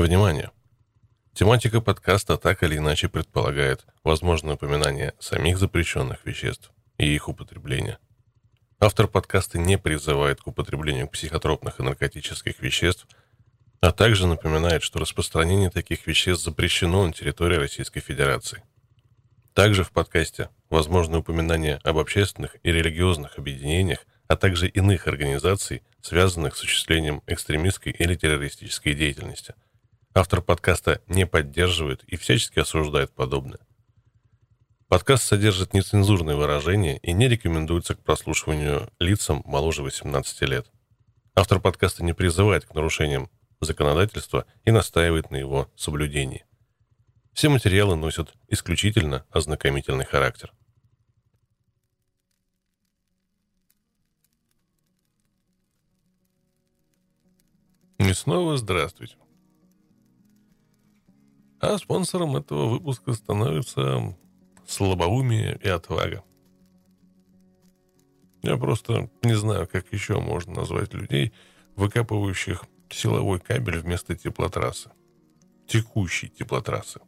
Внимание! Тематика подкаста так или иначе предполагает возможное упоминание самих запрещенных веществ и их употребления. Автор подкаста не призывает к употреблению психотропных и наркотических веществ, а также напоминает, что распространение таких веществ запрещено на территории Российской Федерации. Также в подкасте возможно упоминание об общественных и религиозных объединениях, а также иных организаций, связанных с осуществлением экстремистской или террористической деятельности. Автор подкаста не поддерживает и всячески осуждает подобное. Подкаст содержит нецензурные выражения и не рекомендуется к прослушиванию лицам моложе 18 лет. Автор подкаста не призывает к нарушениям законодательства и настаивает на его соблюдении. Все материалы носят исключительно ознакомительный характер. И снова здравствуйте. А спонсором этого выпуска становится слабоумие и отвага. Я просто не знаю, как еще можно назвать людей, выкапывающих силовой кабель вместо теплотрассы. Текущей теплотрассы.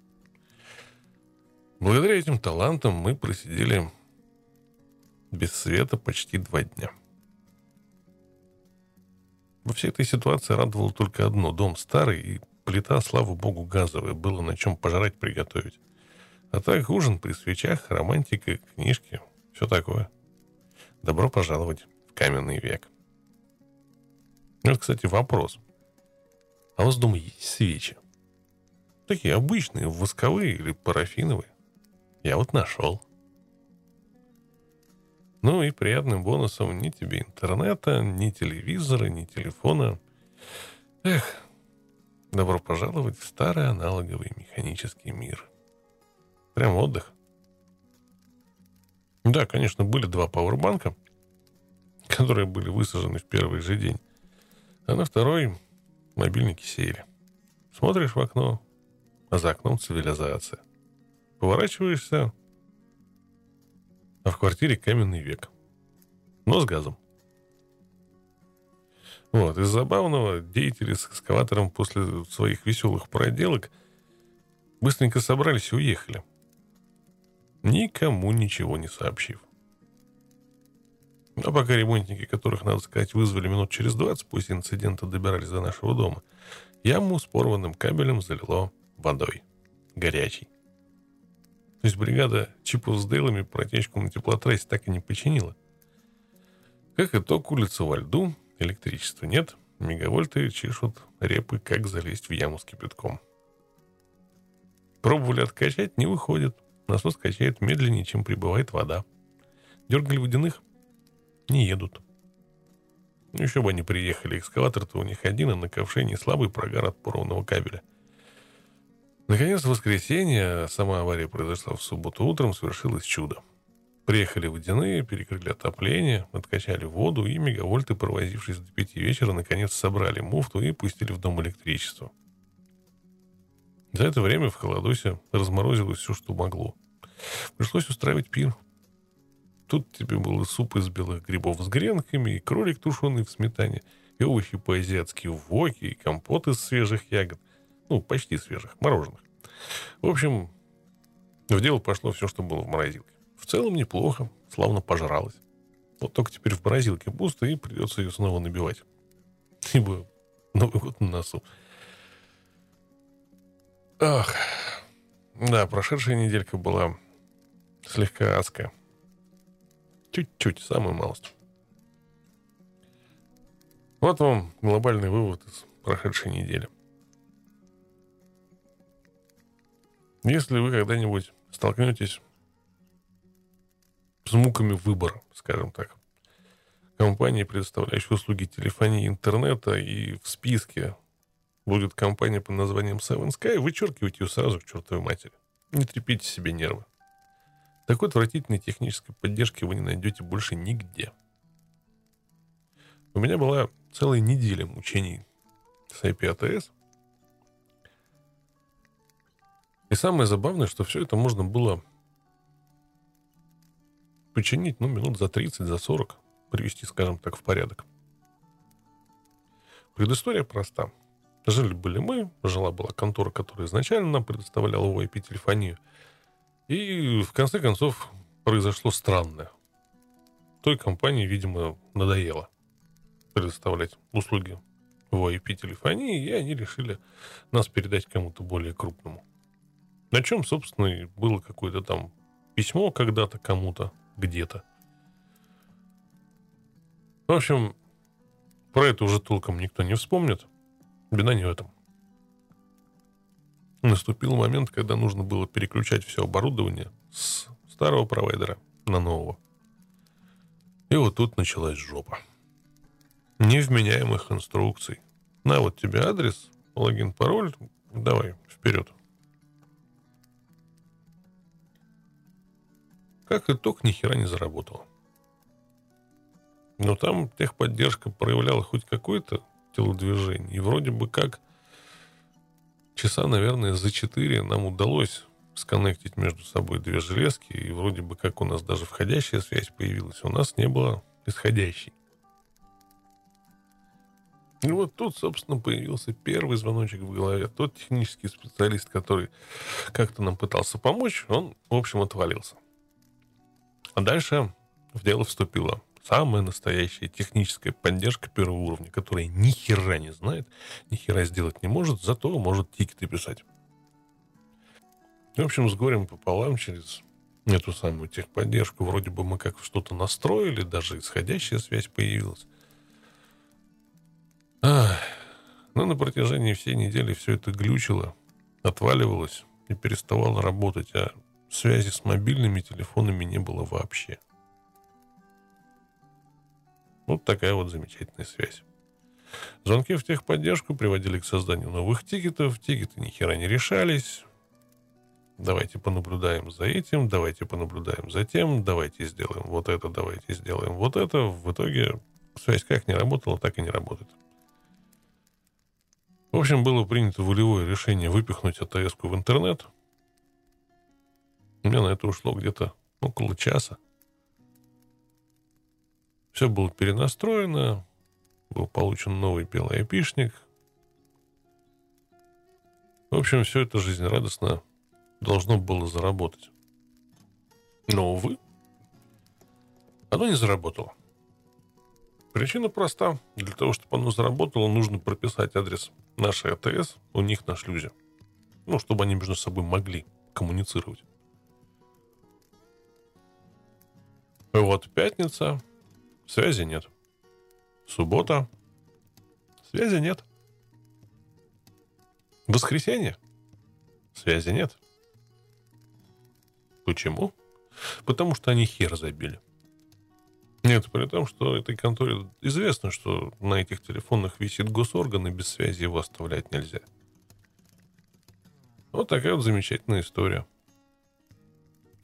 Благодаря этим талантам мы просидели без света почти два дня. Во всей этой ситуации радовало только одно. Дом старый, и плита, слава богу, газовая. Было на чем пожрать приготовить. А так ужин при свечах, романтика, книжки, все такое. Добро пожаловать в каменный век. Вот, кстати, вопрос. А у вас дома есть свечи? Такие обычные, восковые или парафиновые? Я вот нашел. Ну и приятным бонусом ни тебе интернета, ни телевизора, ни телефона. Эх, добро пожаловать в старый аналоговый механический мир. Прям отдых. Да, конечно, были два пауэрбанка, которые были высажены в первый же день. А на второй мобильники сели. Смотришь в окно, а за окном цивилизация. Поворачиваешься, а в квартире каменный век. Но с газом. Вот, из забавного деятели с экскаватором после своих веселых проделок быстренько собрались и уехали. Никому ничего не сообщив. А пока ремонтники, которых, надо сказать, вызвали минут через 20 после инцидента, добирались до нашего дома, яму с порванным кабелем залило водой. Горячей. То есть бригада Чипов с Дейлами протечку на теплотрассе так и не починила. Как итог, улица во льду, электричества нет, мегавольты чешут репы, как залезть в яму с кипятком. Пробовали откачать, не выходит. Насос качает медленнее, чем прибывает вода. Дергали водяных, не едут. Еще бы они приехали, экскаватор-то у них один, а на ковше не слабый прогар от порванного кабеля. Наконец, в воскресенье, сама авария произошла в субботу утром, свершилось чудо. Приехали водяные, перекрыли отопление, откачали воду, и мегавольты, провозившись до пяти вечера, наконец собрали муфту и пустили в дом электричество. За это время в холодосе разморозилось все, что могло. Пришлось устраивать пир. Тут тебе был и суп из белых грибов с гренками, и кролик тушеный в сметане, и овощи по-азиатски в воке, и компот из свежих ягод – ну, почти свежих, мороженых. В общем, в дело пошло все, что было в морозилке. Целом неплохо, славно пожралось. Вот только теперь в морозилке пусто, и придется ее снова набивать. Ибо Новый год на носу. Ах, да, прошедшая неделька была слегка адская. Чуть-чуть, самую малость. Вот вам глобальный вывод из прошедшей недели. Если вы когда-нибудь столкнетесь с муками выбора, скажем так, компании, предоставляющей услуги телефонии интернета, и в списке будет компания под названием Seven Sky, вычеркивайте ее сразу к чертовой матери. Не трепите себе нервы. Такой отвратительной технической поддержки вы не найдете больше нигде. У меня была целая неделя мучений с IP ATS – И самое забавное, что все это можно было починить, ну, минут за 30, за 40, привести, скажем так, в порядок. Предыстория проста. Жили были мы, жила была контора, которая изначально нам предоставляла VoIP-телефонию. И в конце концов произошло странное. Той компании, видимо, надоело предоставлять услуги VoIP-телефонии, и они решили нас передать кому-то более крупному. На чем, собственно, и было какое-то там письмо когда-то кому-то, где-то. В общем, про это уже толком никто не вспомнит. Беда не в этом. Наступил момент, когда нужно было переключать все оборудование с старого провайдера на нового. И вот тут началась жопа. Невменяемых инструкций. На вот тебе адрес, логин, пароль, давай, вперед. Как итог, ни хера не заработало. Но там техподдержка проявляла хоть какое-то телодвижение. И вроде бы как часа, наверное, за четыре нам удалось сконнектить между собой две железки, и вроде бы как у нас даже входящая связь появилась, у нас не было исходящей. И вот тут, собственно, появился первый звоночек в голове. Тот технический специалист, который как-то нам пытался помочь, он, в общем, отвалился. А дальше в дело вступила самая настоящая техническая поддержка первого уровня, которая ни хера не знает, ни хера сделать не может, зато может тикеты писать. В общем, с горем пополам через эту самую техподдержку вроде бы мы как что-то настроили, даже исходящая связь появилась. Ах, но на протяжении всей недели все это глючило, отваливалось и переставало работать, а связи с мобильными телефонами не было вообще. Вот такая вот замечательная связь. Звонки в техподдержку приводили к созданию новых тикетов, тикеты ни хера не решались. Давайте понаблюдаем за этим, давайте понаблюдаем за тем, давайте сделаем вот это, давайте сделаем вот это. В итоге связь как не работала, так и не работает. В общем, было принято волевое решение выпихнуть АТС в интернет. У меня на это ушло где-то около часа. Все было перенастроено, был получен новый белый айпишник. В общем, все это жизнерадостно должно было заработать. Но, увы, оно не заработало. Причина проста. Для того, чтобы оно заработало, нужно прописать адрес нашей АТС у них на шлюзе. Ну, чтобы они между собой могли коммуницировать. Вот пятница, Связи нет. Суббота. Связи нет. Воскресенье. Связи нет. Почему? Потому что они хер забили. Нет, при том, что этой конторе известно, что на этих телефонах висит госорган, и без связи его оставлять нельзя. Вот такая вот замечательная история.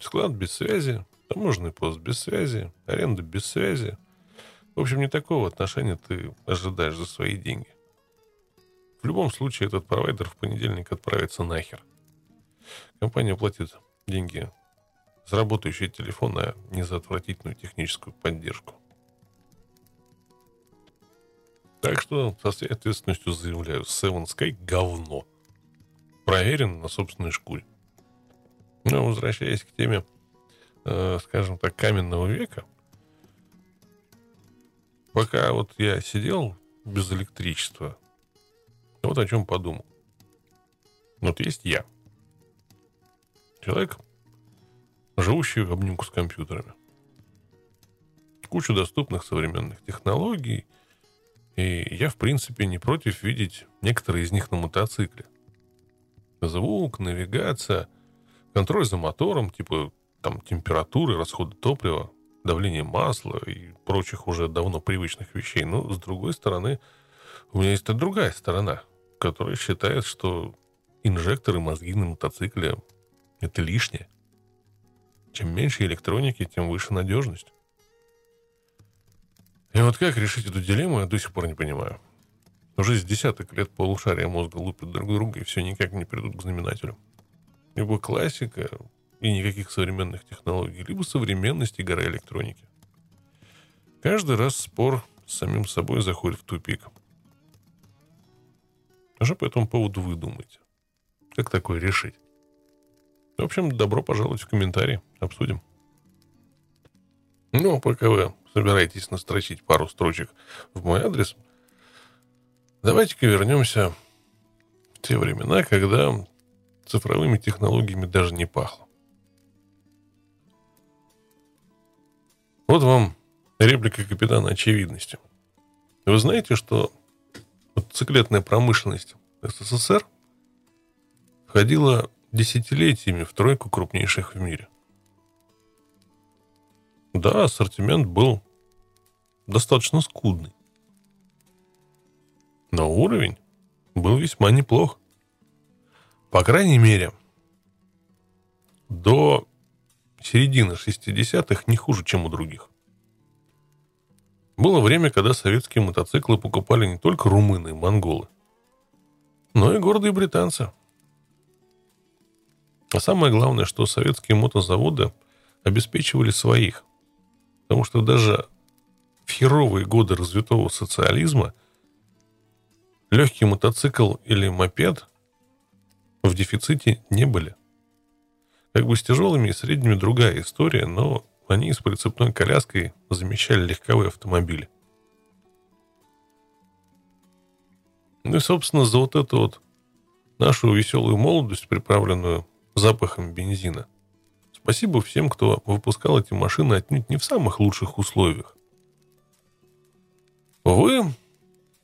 Склад без связи, таможенный пост без связи, аренда без связи – в общем, не такого отношения ты ожидаешь за свои деньги. В любом случае, этот провайдер в понедельник отправится нахер. Компания платит деньги за работающий телефон, а не за отвратительную техническую поддержку. Так что со всей ответственностью заявляю, Seven Sky говно. Проверен на собственной шкуре. Но возвращаясь к теме, э, скажем так, каменного века – пока вот я сидел без электричества, вот о чем подумал. Вот есть я. Человек, живущий в обнимку с компьютерами. Кучу доступных современных технологий. И я, в принципе, не против видеть некоторые из них на мотоцикле. Звук, навигация, контроль за мотором, типа там температуры, расходы топлива, давление масла и прочих уже давно привычных вещей. Но, с другой стороны, у меня есть и другая сторона, которая считает, что инжекторы мозги на мотоцикле – это лишнее. Чем меньше электроники, тем выше надежность. И вот как решить эту дилемму, я до сих пор не понимаю. Уже с десяток лет полушария мозга лупят друг друга, и все никак не придут к знаменателю. Либо классика, и никаких современных технологий, либо современность и гора электроники. Каждый раз спор с самим собой заходит в тупик. А что по этому поводу вы думаете? Как такое решить? В общем, добро пожаловать в комментарии. Обсудим. Ну, а пока вы собираетесь настрочить пару строчек в мой адрес, давайте-ка вернемся в те времена, когда цифровыми технологиями даже не пахло. Вот вам реплика капитана очевидности. Вы знаете, что циклетная промышленность СССР входила десятилетиями в тройку крупнейших в мире. Да, ассортимент был достаточно скудный. Но уровень был весьма неплох. По крайней мере, до середины 60-х не хуже, чем у других. Было время, когда советские мотоциклы покупали не только румыны и монголы, но и гордые британцы. А самое главное, что советские мотозаводы обеспечивали своих. Потому что даже в херовые годы развитого социализма легкий мотоцикл или мопед в дефиците не были. Как бы с тяжелыми и средними другая история, но они с прицепной коляской замещали легковые автомобили. Ну и, собственно, за вот эту вот нашу веселую молодость, приправленную запахом бензина. Спасибо всем, кто выпускал эти машины отнюдь не в самых лучших условиях. Увы,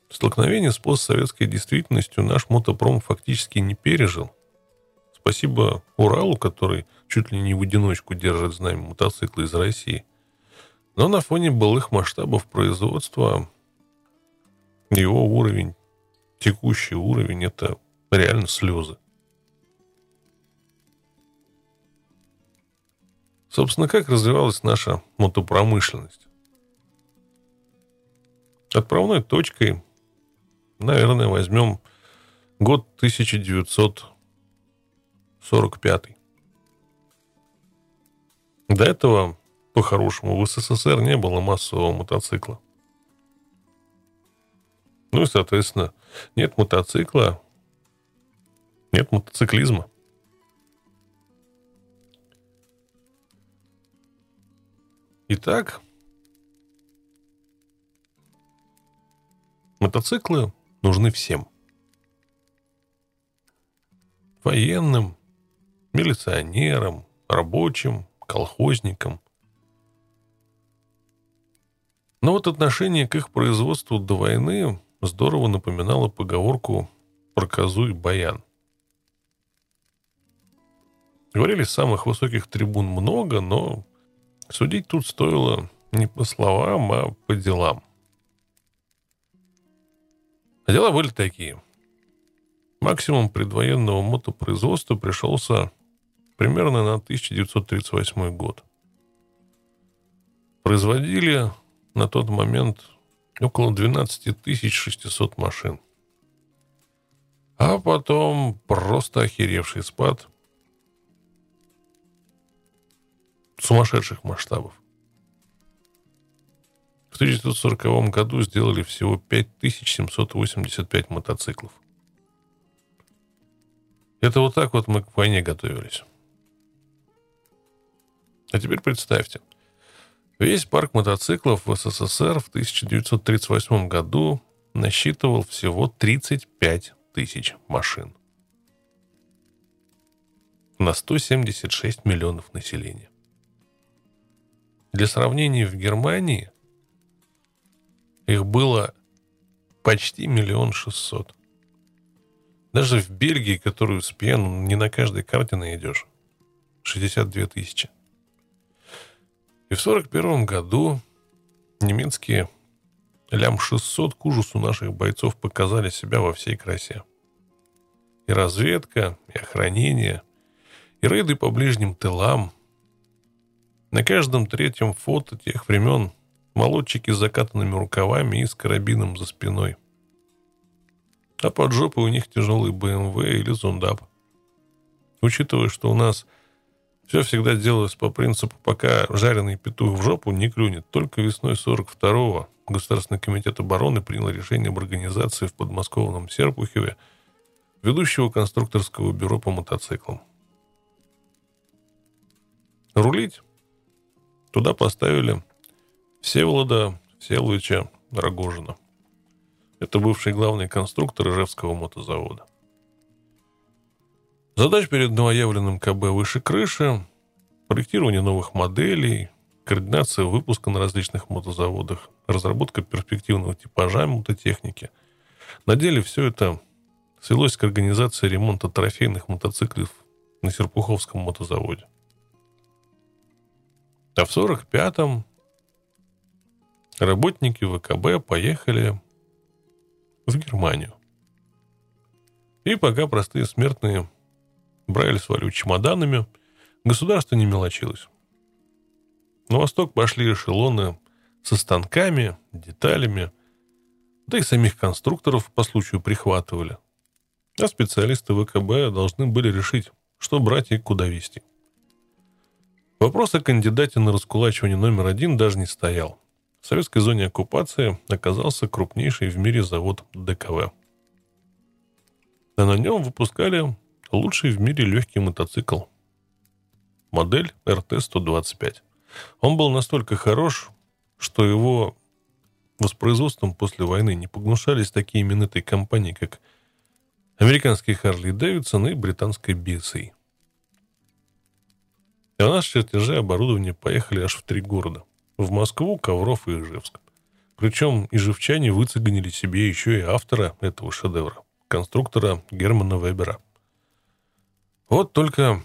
столкновение с постсоветской действительностью наш мотопром фактически не пережил. Спасибо Уралу, который чуть ли не в одиночку держит знамя мотоцикла из России. Но на фоне былых масштабов производства его уровень, текущий уровень, это реально слезы. Собственно, как развивалась наша мотопромышленность? Отправной точкой, наверное, возьмем год 1900 45 До этого, по-хорошему, в СССР не было массового мотоцикла. Ну и, соответственно, нет мотоцикла, нет мотоциклизма. Итак, мотоциклы нужны всем. Военным, милиционерам, рабочим, колхозникам. Но вот отношение к их производству до войны здорово напоминало поговорку про козу и баян. Говорили с самых высоких трибун много, но судить тут стоило не по словам, а по делам. А дела были такие. Максимум предвоенного мотопроизводства пришелся примерно на 1938 год. Производили на тот момент около 12 600 машин. А потом просто охеревший спад сумасшедших масштабов. В 1940 году сделали всего 5785 мотоциклов. Это вот так вот мы к войне готовились. А теперь представьте, весь парк мотоциклов в СССР в 1938 году насчитывал всего 35 тысяч машин на 176 миллионов населения. Для сравнения, в Германии их было почти миллион шестьсот. Даже в Бельгии, которую с пьяну не на каждой карте найдешь, 62 тысячи. И в 1941 году немецкие лям-600 к ужасу наших бойцов показали себя во всей красе. И разведка, и охранение, и рейды по ближним тылам. На каждом третьем фото тех времен молодчики с закатанными рукавами и с карабином за спиной. А под жопой у них тяжелый БМВ или зундап. Учитывая, что у нас все всегда делалось по принципу, пока жареный петух в жопу не клюнет. Только весной 42-го Государственный комитет обороны принял решение об организации в подмосковном Серпухове ведущего конструкторского бюро по мотоциклам. Рулить туда поставили Всеволода Всеволодовича Рогожина. Это бывший главный конструктор Ижевского мотозавода. Задач перед новоявленным КБ выше крыши, проектирование новых моделей, координация выпуска на различных мотозаводах, разработка перспективного типажа мототехники. На деле все это свелось к организации ремонта трофейных мотоциклов на Серпуховском мотозаводе. А в 45-м работники ВКБ поехали в Германию. И пока простые смертные брали свалю чемоданами, государство не мелочилось. На восток пошли эшелоны со станками, деталями, да и самих конструкторов по случаю прихватывали. А специалисты ВКБ должны были решить, что брать и куда везти. Вопрос о кандидате на раскулачивание номер один даже не стоял. В советской зоне оккупации оказался крупнейший в мире завод ДКВ. А на нем выпускали лучший в мире легкий мотоцикл. Модель РТ-125. Он был настолько хорош, что его воспроизводством после войны не погнушались такие именитые компании, как американский Харли Дэвидсон и британская BSA. И у нас чертежи оборудования поехали аж в три города. В Москву, Ковров и Ижевск. Причем ижевчане выцегонили себе еще и автора этого шедевра, конструктора Германа Вебера. Вот только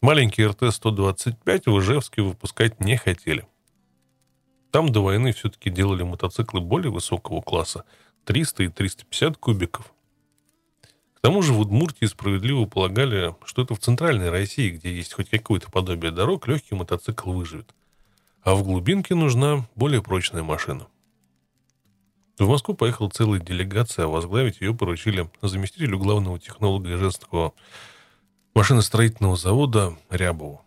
маленький РТ-125 в Ижевске выпускать не хотели. Там до войны все-таки делали мотоциклы более высокого класса, 300 и 350 кубиков. К тому же в Удмуртии справедливо полагали, что это в центральной России, где есть хоть какое-то подобие дорог, легкий мотоцикл выживет. А в глубинке нужна более прочная машина. В Москву поехала целая делегация, а возглавить ее поручили заместителю главного технолога Ижевского машиностроительного завода Рябову.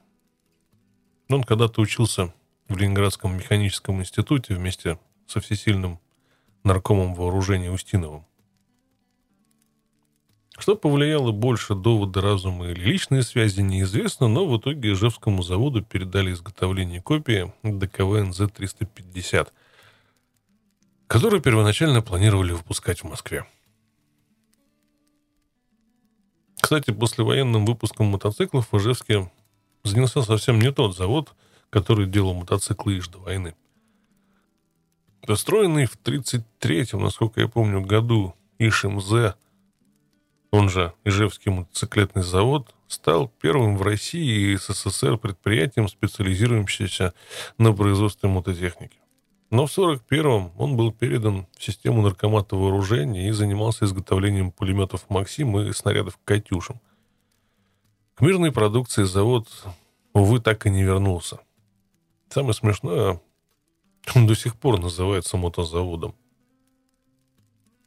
Он когда-то учился в Ленинградском механическом институте вместе со всесильным наркомом вооружения Устиновым. Что повлияло больше, доводы разума или личные связи, неизвестно, но в итоге Ижевскому заводу передали изготовление копии ДКВ НЗ-350, которую первоначально планировали выпускать в Москве. Кстати, послевоенным выпуском мотоциклов в Ижевске занялся совсем не тот завод, который делал мотоциклы иж до войны. Построенный в 1933, насколько я помню, году ИШМЗ, он же Ижевский мотоциклетный завод, стал первым в России и СССР предприятием, специализирующимся на производстве мототехники. Но в 1941-м он был передан в систему наркомата вооружения и занимался изготовлением пулеметов «Максим» и снарядов «Катюшам». К мирной продукции завод, увы, так и не вернулся. Самое смешное, он до сих пор называется мотозаводом.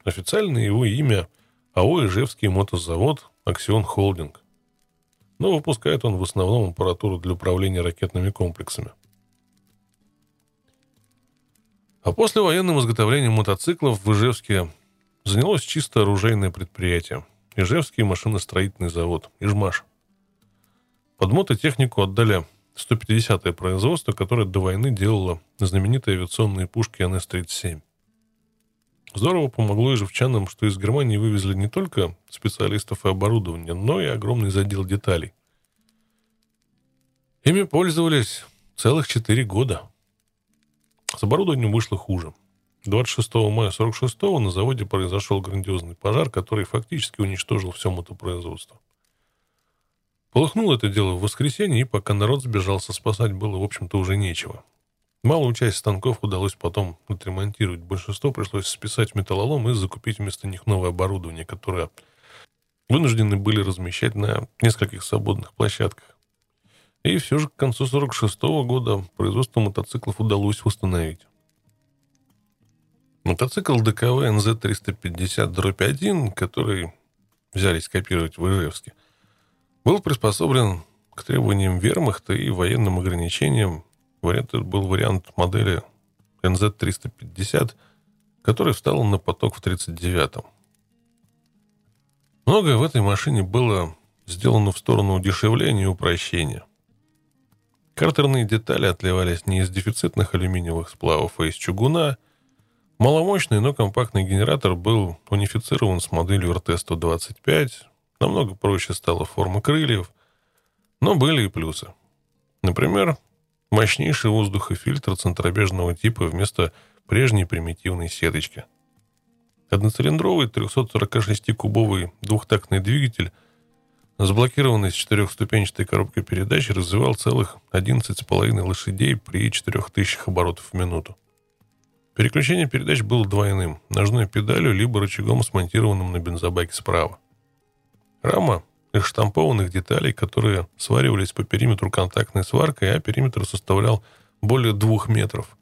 Официальное его имя – АО «Ижевский мотозавод Аксион Холдинг». Но выпускает он в основном аппаратуру для управления ракетными комплексами – а после военным изготовлением мотоциклов в Ижевске занялось чисто оружейное предприятие. Ижевский машиностроительный завод, Ижмаш. Под мототехнику отдали 150-е производство, которое до войны делало знаменитые авиационные пушки НС-37. Здорово помогло ижевчанам, что из Германии вывезли не только специалистов и оборудование, но и огромный задел деталей. Ими пользовались целых четыре года – с оборудованием вышло хуже. 26 мая 46 на заводе произошел грандиозный пожар, который фактически уничтожил все мотопроизводство. Полыхнуло это дело в воскресенье, и пока народ сбежался спасать, было, в общем-то, уже нечего. Малую часть станков удалось потом отремонтировать. Большинство пришлось списать в металлолом и закупить вместо них новое оборудование, которое вынуждены были размещать на нескольких свободных площадках. И все же к концу 46 года производство мотоциклов удалось восстановить. Мотоцикл ДКВ НЗ-350-1, который взялись копировать в Ижевске, был приспособлен к требованиям вермахта и военным ограничениям. Вариант был вариант модели НЗ-350, который встал на поток в 1939-м. Многое в этой машине было сделано в сторону удешевления и упрощения. Картерные детали отливались не из дефицитных алюминиевых сплавов, а из чугуна. Маломощный, но компактный генератор был унифицирован с моделью RT-125. Намного проще стала форма крыльев. Но были и плюсы. Например, мощнейший воздухофильтр центробежного типа вместо прежней примитивной сеточки. Одноцилиндровый 346-кубовый двухтактный двигатель, заблокированный с четырехступенчатой коробкой передач, развивал целых 11,5 лошадей при 4000 оборотов в минуту. Переключение передач было двойным, ножной педалью либо рычагом, смонтированным на бензобаке справа. Рама из штампованных деталей, которые сваривались по периметру контактной сваркой, а периметр составлял более двух метров.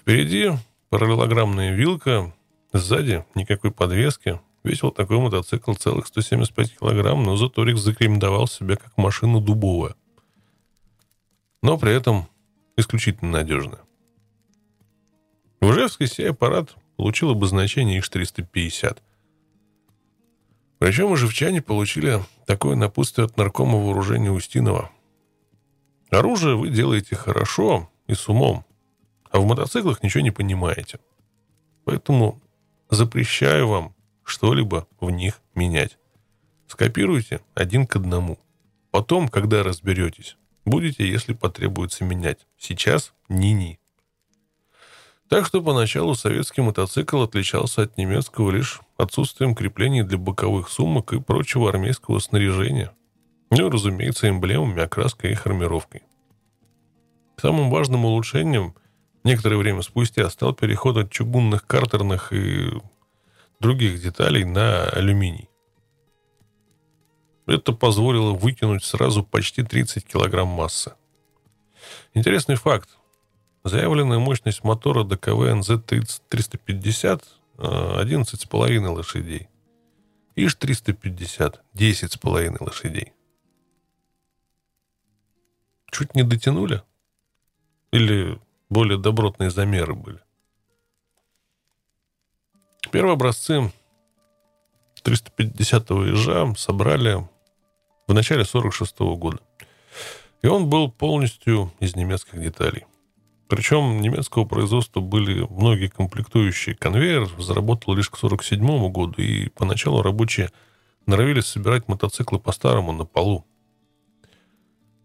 Впереди параллелограммная вилка, сзади никакой подвески. Весил такой мотоцикл целых 175 килограмм, но зато Рикс зарекомендовал себя как машина дубовая. Но при этом исключительно надежная. В Ижевске сей аппарат получил обозначение Ix-350 – причем и живчане получили такое напутствие от наркома вооружения Устинова. Оружие вы делаете хорошо и с умом, а в мотоциклах ничего не понимаете. Поэтому запрещаю вам что-либо в них менять. Скопируйте один к одному. Потом, когда разберетесь, будете, если потребуется, менять. Сейчас ни-ни. Так что поначалу советский мотоцикл отличался от немецкого лишь отсутствием креплений для боковых сумок и прочего армейского снаряжения. Ну и, разумеется, эмблемами, окраской и армировкой. Самым важным улучшением некоторое время спустя стал переход от чугунных картерных и других деталей на алюминий. Это позволило выкинуть сразу почти 30 килограмм массы. Интересный факт. Заявленная мощность мотора ДКВ НЗ-350 11,5 лошадей. ИЖ-350 10,5 лошадей. Чуть не дотянули? Или более добротные замеры были? Первые образцы 350-го ежа собрали в начале 46 -го года. И он был полностью из немецких деталей. Причем немецкого производства были многие комплектующие. Конвейер заработал лишь к 1947 году, и поначалу рабочие норовились собирать мотоциклы по-старому на полу.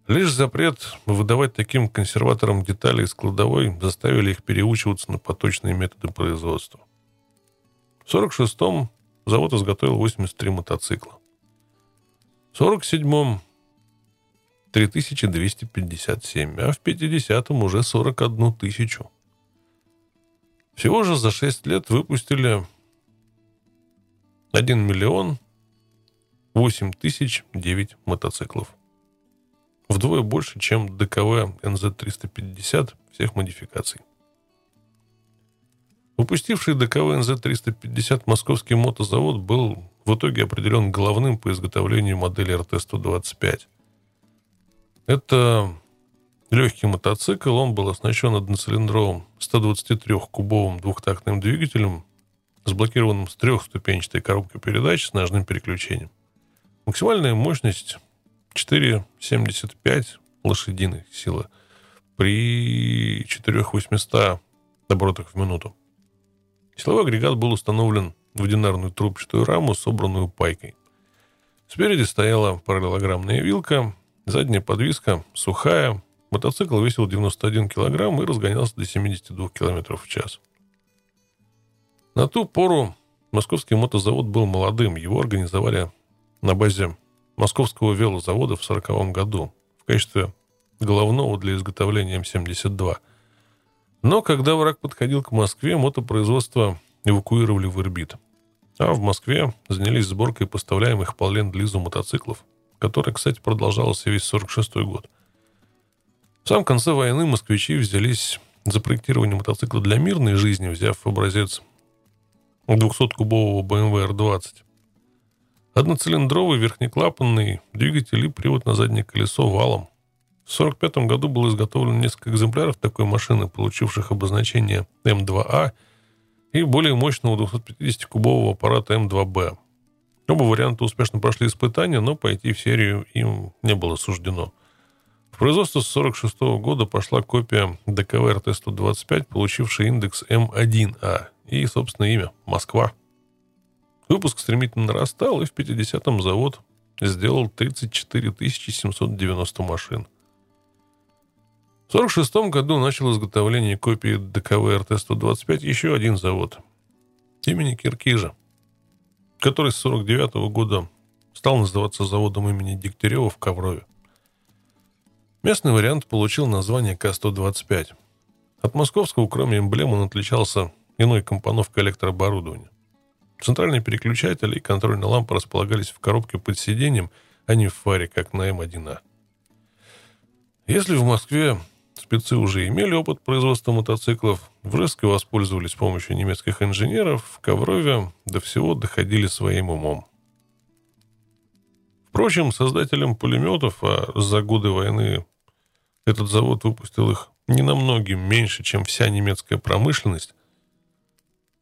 Лишь запрет выдавать таким консерваторам детали из кладовой заставили их переучиваться на поточные методы производства. В 1946-м завод изготовил 83 мотоцикла. В 1947-м 3257, а в 50-м уже 41 тысячу. Всего же за 6 лет выпустили 1 миллион 8 тысяч 9 мотоциклов. Вдвое больше, чем ДКВ НЗ-350 всех модификаций. Выпустивший ДКВ НЗ-350 московский мотозавод был в итоге определен головным по изготовлению модели РТ-125 – это легкий мотоцикл, он был оснащен одноцилиндровым 123-кубовым двухтактным двигателем, сблокированным с трехступенчатой коробкой передач с ножным переключением. Максимальная мощность 4,75 лошадиных силы при 4800 оборотах в минуту. Силовой агрегат был установлен в одинарную трубчатую раму, собранную пайкой. Спереди стояла параллелограммная вилка, Задняя подвеска сухая. Мотоцикл весил 91 килограмм и разгонялся до 72 километров в час. На ту пору московский мотозавод был молодым. Его организовали на базе московского велозавода в 1940 году в качестве головного для изготовления М-72. Но когда враг подходил к Москве, мотопроизводство эвакуировали в Ирбит. А в Москве занялись сборкой поставляемых по ленд-лизу мотоциклов – которая, кстати, продолжалась весь 46 год. В самом конце войны москвичи взялись за проектирование мотоцикла для мирной жизни, взяв образец 200-кубового BMW R20. Одноцилиндровый верхнеклапанный двигатель и привод на заднее колесо валом. В 1945 году было изготовлено несколько экземпляров такой машины, получивших обозначение М2А и более мощного 250-кубового аппарата М2Б. Оба варианта успешно прошли испытания, но пойти в серию им не было суждено. В производство с 1946 года пошла копия ДКВ РТ-125, получившая индекс М1А и, собственно, имя – Москва. Выпуск стремительно нарастал, и в 50-м завод сделал 34 790 машин. В 1946 году начал изготовление копии ДКВ РТ-125 еще один завод имени Киркижа, который с 1949 года стал называться заводом имени Дегтярева в Коврове. Местный вариант получил название К-125. От московского, кроме эмблемы, он отличался иной компоновкой электрооборудования. Центральные переключатели и контрольная лампа располагались в коробке под сиденьем, а не в фаре, как на М1А. Если в Москве спецы уже имели опыт производства мотоциклов, в Рыске воспользовались помощью немецких инженеров, в Коврове до всего доходили своим умом. Впрочем, создателям пулеметов, а за годы войны этот завод выпустил их не намного меньше, чем вся немецкая промышленность,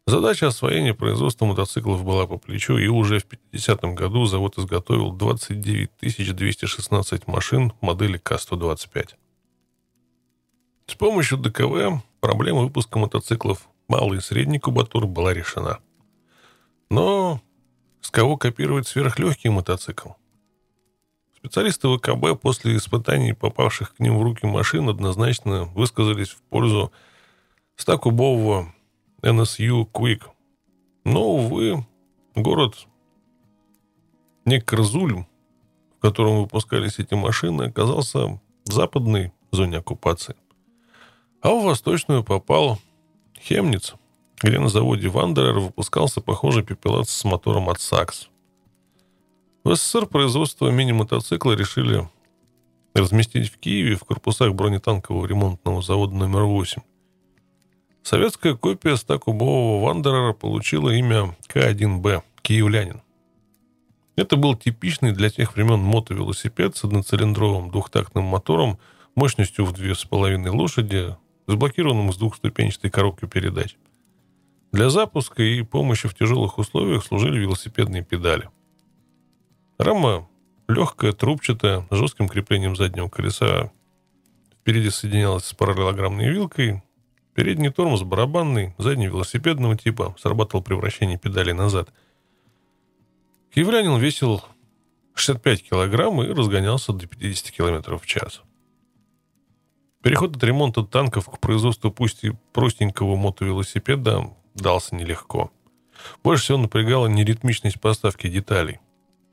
Задача освоения производства мотоциклов была по плечу, и уже в 50-м году завод изготовил 29 216 машин модели К-125. С помощью ДКВ проблема выпуска мотоциклов малый и средний кубатур была решена. Но с кого копировать сверхлегкий мотоцикл? Специалисты ВКБ после испытаний попавших к ним в руки машин однозначно высказались в пользу 100-кубового NSU Quick. Но, увы, город Некрзуль, в котором выпускались эти машины, оказался в западной зоне оккупации. А в восточную попал Хемниц, где на заводе Вандерер выпускался похожий пепелац с мотором от Сакс. В СССР производство мини-мотоцикла решили разместить в Киеве в корпусах бронетанкового ремонтного завода номер 8. Советская копия 100-кубового Вандерера получила имя К1Б – «Киевлянин». Это был типичный для тех времен мотовелосипед с одноцилиндровым двухтактным мотором мощностью в 2,5 лошади, с блокированным с двухступенчатой коробкой передач. Для запуска и помощи в тяжелых условиях служили велосипедные педали. Рама легкая, трубчатая, с жестким креплением заднего колеса. Впереди соединялась с параллелограммной вилкой, Передний тормоз барабанный, задний велосипедного типа, срабатывал превращение педали назад. Киевлянин весил 65 килограмм и разгонялся до 50 километров в час. Переход от ремонта танков к производству пусть и простенького мотовелосипеда дался нелегко. Больше всего напрягала неритмичность поставки деталей.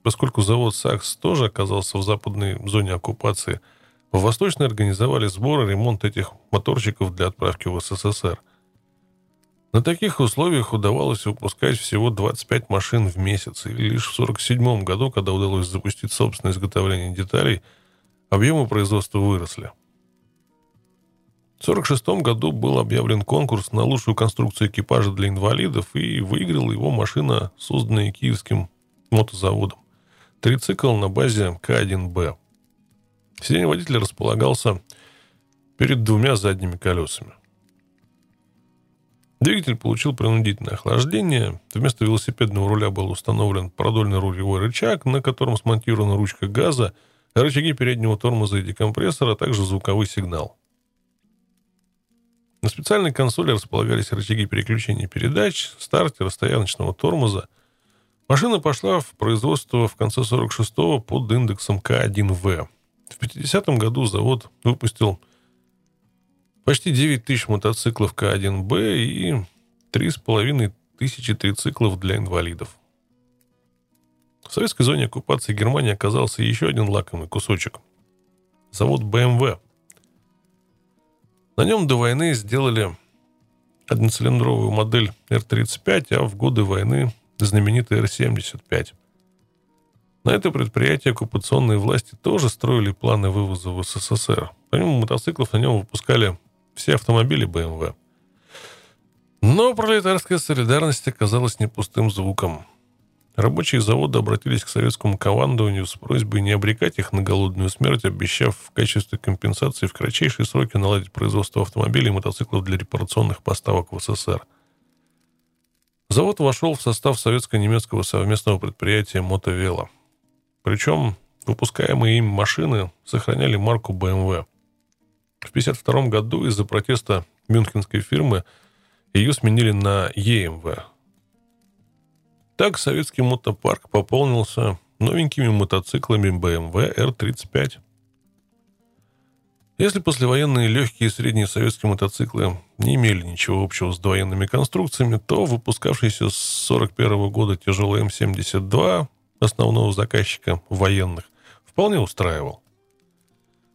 Поскольку завод «Сакс» тоже оказался в западной зоне оккупации – в Восточной организовали сбор и ремонт этих моторчиков для отправки в СССР. На таких условиях удавалось выпускать всего 25 машин в месяц, и лишь в 1947 году, когда удалось запустить собственное изготовление деталей, объемы производства выросли. В 1946 году был объявлен конкурс на лучшую конструкцию экипажа для инвалидов, и выиграла его машина, созданная киевским мотозаводом. Трицикл на базе К1Б. Сиденье водителя располагался перед двумя задними колесами. Двигатель получил принудительное охлаждение. Вместо велосипедного руля был установлен продольный рулевой рычаг, на котором смонтирована ручка газа, рычаги переднего тормоза и декомпрессора, а также звуковой сигнал. На специальной консоли располагались рычаги переключения передач, стартера, стояночного тормоза. Машина пошла в производство в конце 46-го под индексом К1В. В 50-м году завод выпустил почти 9 тысяч мотоциклов К1Б и 3,5 тысячи трициклов для инвалидов. В советской зоне оккупации Германии оказался еще один лакомый кусочек. Завод БМВ. На нем до войны сделали одноцилиндровую модель Р-35, а в годы войны знаменитый Р-75. На это предприятие оккупационные власти тоже строили планы вывоза в СССР. Помимо мотоциклов на нем выпускали все автомобили БМВ. Но пролетарская солидарность оказалась не пустым звуком. Рабочие завода обратились к советскому командованию с просьбой не обрекать их на голодную смерть, обещав в качестве компенсации в кратчайшие сроки наладить производство автомобилей и мотоциклов для репарационных поставок в СССР. Завод вошел в состав советско-немецкого совместного предприятия «Мотовела». Причем выпускаемые им машины сохраняли марку BMW. В 1952 году из-за протеста мюнхенской фирмы ее сменили на EMV. Так советский мотопарк пополнился новенькими мотоциклами BMW R35. Если послевоенные легкие и средние советские мотоциклы не имели ничего общего с довоенными конструкциями, то выпускавшийся с 1941 года тяжелый М-72 основного заказчика военных вполне устраивал.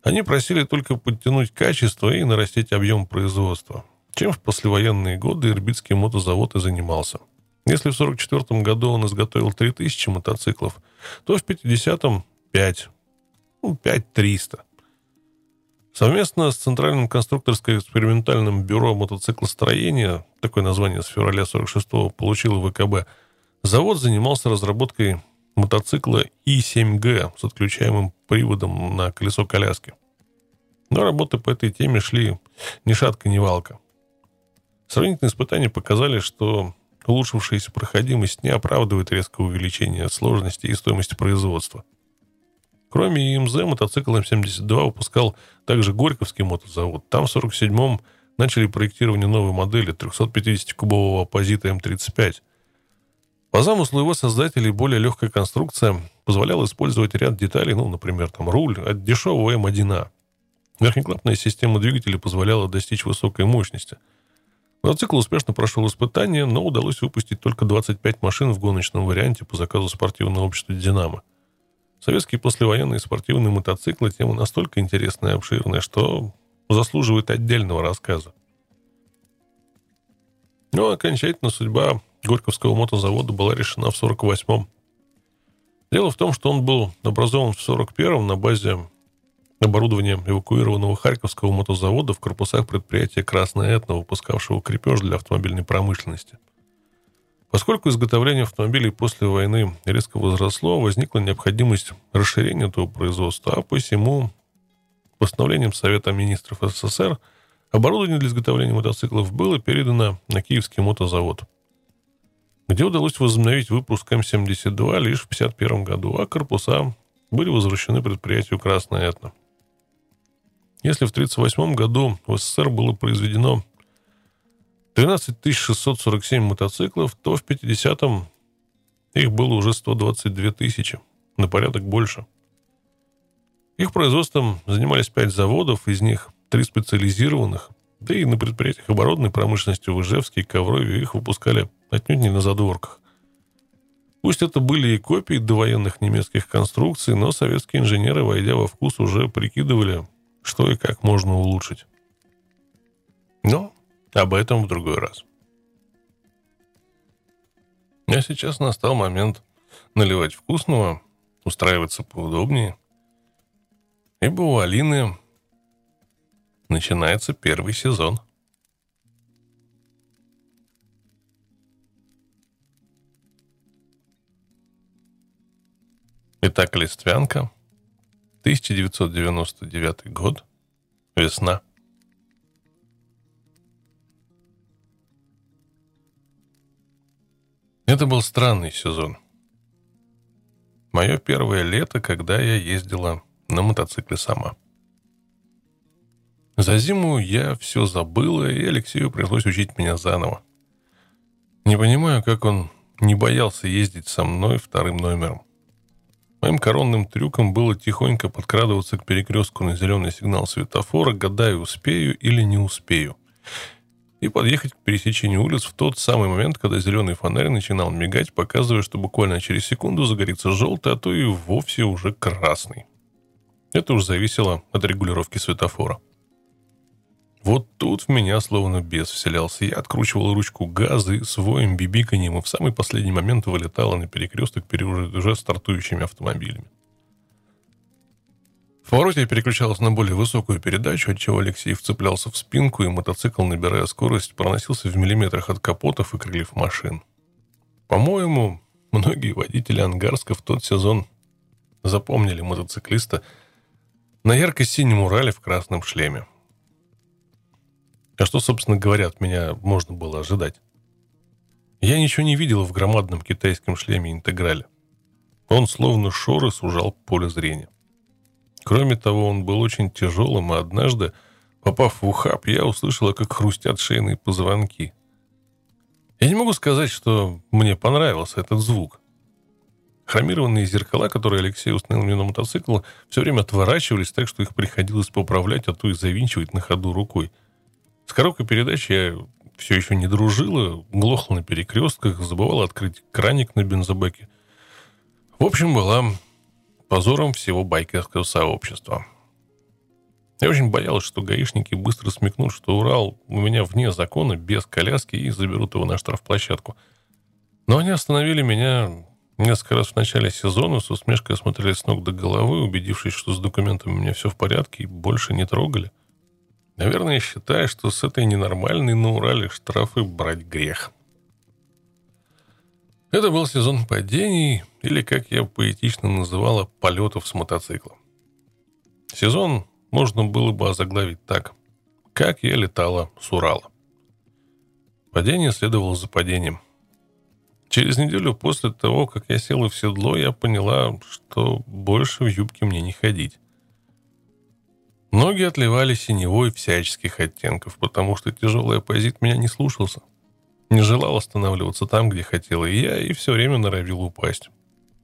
Они просили только подтянуть качество и нарастить объем производства, чем в послевоенные годы Ирбитский мотозавод и занимался. Если в 1944 году он изготовил 3000 мотоциклов, то в 50-м 5, ну, 5300. Совместно с Центральным конструкторско-экспериментальным бюро мотоциклостроения, такое название с февраля 46-го получил ВКБ, завод занимался разработкой мотоцикла И-7Г с отключаемым приводом на колесо коляски. Но работы по этой теме шли ни шатка, ни валка. Сравнительные испытания показали, что улучшившаяся проходимость не оправдывает резкого увеличения сложности и стоимости производства. Кроме ИМЗ, мотоцикл М-72 выпускал также Горьковский мотозавод. Там в 1947-м начали проектирование новой модели 350-кубового оппозита М-35. По замыслу его создателей более легкая конструкция позволяла использовать ряд деталей, ну, например, там руль от дешевого М1А. Верхнеклапная система двигателя позволяла достичь высокой мощности. Мотоцикл успешно прошел испытания, но удалось выпустить только 25 машин в гоночном варианте по заказу спортивного общества «Динамо». Советские послевоенные спортивные мотоциклы – тема настолько интересная и обширная, что заслуживает отдельного рассказа. Но окончательно судьба Горьковского мотозавода была решена в 48-м. Дело в том, что он был образован в 41-м на базе оборудования эвакуированного Харьковского мотозавода в корпусах предприятия «Красная Этна», выпускавшего крепеж для автомобильной промышленности. Поскольку изготовление автомобилей после войны резко возросло, возникла необходимость расширения этого производства, а посему постановлением Совета министров СССР оборудование для изготовления мотоциклов было передано на Киевский мотозавод – где удалось возобновить выпуск М-72 лишь в 1951 году, а корпуса были возвращены предприятию «Красная Этна». Если в 1938 году в СССР было произведено 13 647 мотоциклов, то в 50-м их было уже 122 тысячи, на порядок больше. Их производством занимались пять заводов, из них три специализированных, да и на предприятиях оборудованной промышленности в Ижевске и Коврове их выпускали отнюдь не на задворках. Пусть это были и копии довоенных немецких конструкций, но советские инженеры, войдя во вкус, уже прикидывали, что и как можно улучшить. Но об этом в другой раз. А сейчас настал момент наливать вкусного, устраиваться поудобнее. Ибо у Алины начинается первый сезон. Итак, Листвянка, 1999 год, весна. Это был странный сезон. Мое первое лето, когда я ездила на мотоцикле сама. За зиму я все забыла, и Алексею пришлось учить меня заново. Не понимаю, как он не боялся ездить со мной вторым номером. Моим коронным трюком было тихонько подкрадываться к перекрестку на зеленый сигнал светофора, гадая, успею или не успею. И подъехать к пересечению улиц в тот самый момент, когда зеленый фонарь начинал мигать, показывая, что буквально через секунду загорится желтый, а то и вовсе уже красный. Это уж зависело от регулировки светофора. Вот тут в меня словно бес вселялся. Я откручивал ручку газа и своим бибиканьем и в самый последний момент вылетала на перекресток перед уже стартующими автомобилями. В повороте я переключалась на более высокую передачу, отчего Алексей вцеплялся в спинку, и мотоцикл, набирая скорость, проносился в миллиметрах от капотов и крыльев машин. По-моему, многие водители Ангарска в тот сезон запомнили мотоциклиста на ярко-синем Урале в красном шлеме. А что, собственно говоря, от меня можно было ожидать? Я ничего не видел в громадном китайском шлеме интеграле. Он словно шоры сужал поле зрения. Кроме того, он был очень тяжелым, и однажды, попав в ухаб, я услышала, как хрустят шейные позвонки. Я не могу сказать, что мне понравился этот звук. Хромированные зеркала, которые Алексей установил мне на мотоцикл, все время отворачивались так, что их приходилось поправлять, а то и завинчивать на ходу рукой. С коробкой передач я все еще не дружила, глохла на перекрестках, забывала открыть краник на бензобаке. В общем, была позором всего байкерского сообщества. Я очень боялась, что гаишники быстро смекнут, что Урал у меня вне закона, без коляски, и заберут его на штрафплощадку. Но они остановили меня Несколько раз в начале сезона с усмешкой осмотрели с ног до головы, убедившись, что с документами у меня все в порядке, и больше не трогали. Наверное, считая, что с этой ненормальной на Урале штрафы брать грех. Это был сезон падений, или, как я поэтично называла, полетов с мотоцикла. Сезон можно было бы озаглавить так. Как я летала с Урала. Падение следовало за падением – Через неделю после того, как я села в седло, я поняла, что больше в юбке мне не ходить. Ноги отливали синевой всяческих оттенков, потому что тяжелый оппозит меня не слушался. Не желал останавливаться там, где хотела и я, и все время норовил упасть.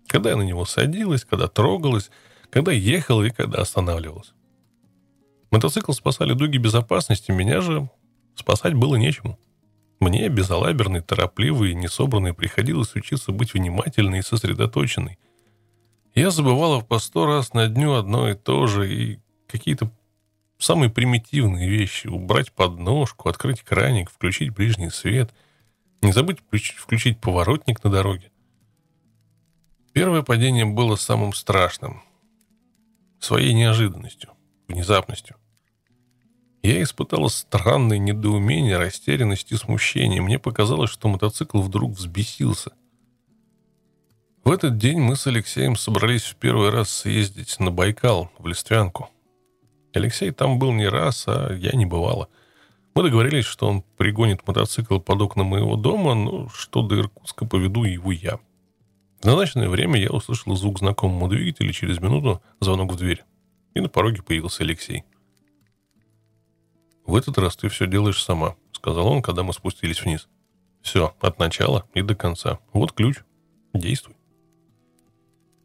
Когда я на него садилась, когда трогалась, когда ехала и когда останавливалась. Мотоцикл спасали дуги безопасности, меня же спасать было нечему. Мне, безалаберной, торопливой и несобранной, приходилось учиться быть внимательной и сосредоточенной. Я забывала по сто раз на дню одно и то же, и какие-то самые примитивные вещи. Убрать подножку, открыть краник, включить ближний свет. Не забыть включить поворотник на дороге. Первое падение было самым страшным. Своей неожиданностью, внезапностью. Я испытала странное недоумение, растерянность и смущение. Мне показалось, что мотоцикл вдруг взбесился. В этот день мы с Алексеем собрались в первый раз съездить на Байкал, в Листвянку. Алексей там был не раз, а я не бывала. Мы договорились, что он пригонит мотоцикл под окна моего дома, но что до Иркутска поведу его я. В назначенное время я услышал звук знакомого двигателя, через минуту звонок в дверь. И на пороге появился Алексей. «В этот раз ты все делаешь сама», — сказал он, когда мы спустились вниз. «Все, от начала и до конца. Вот ключ. Действуй».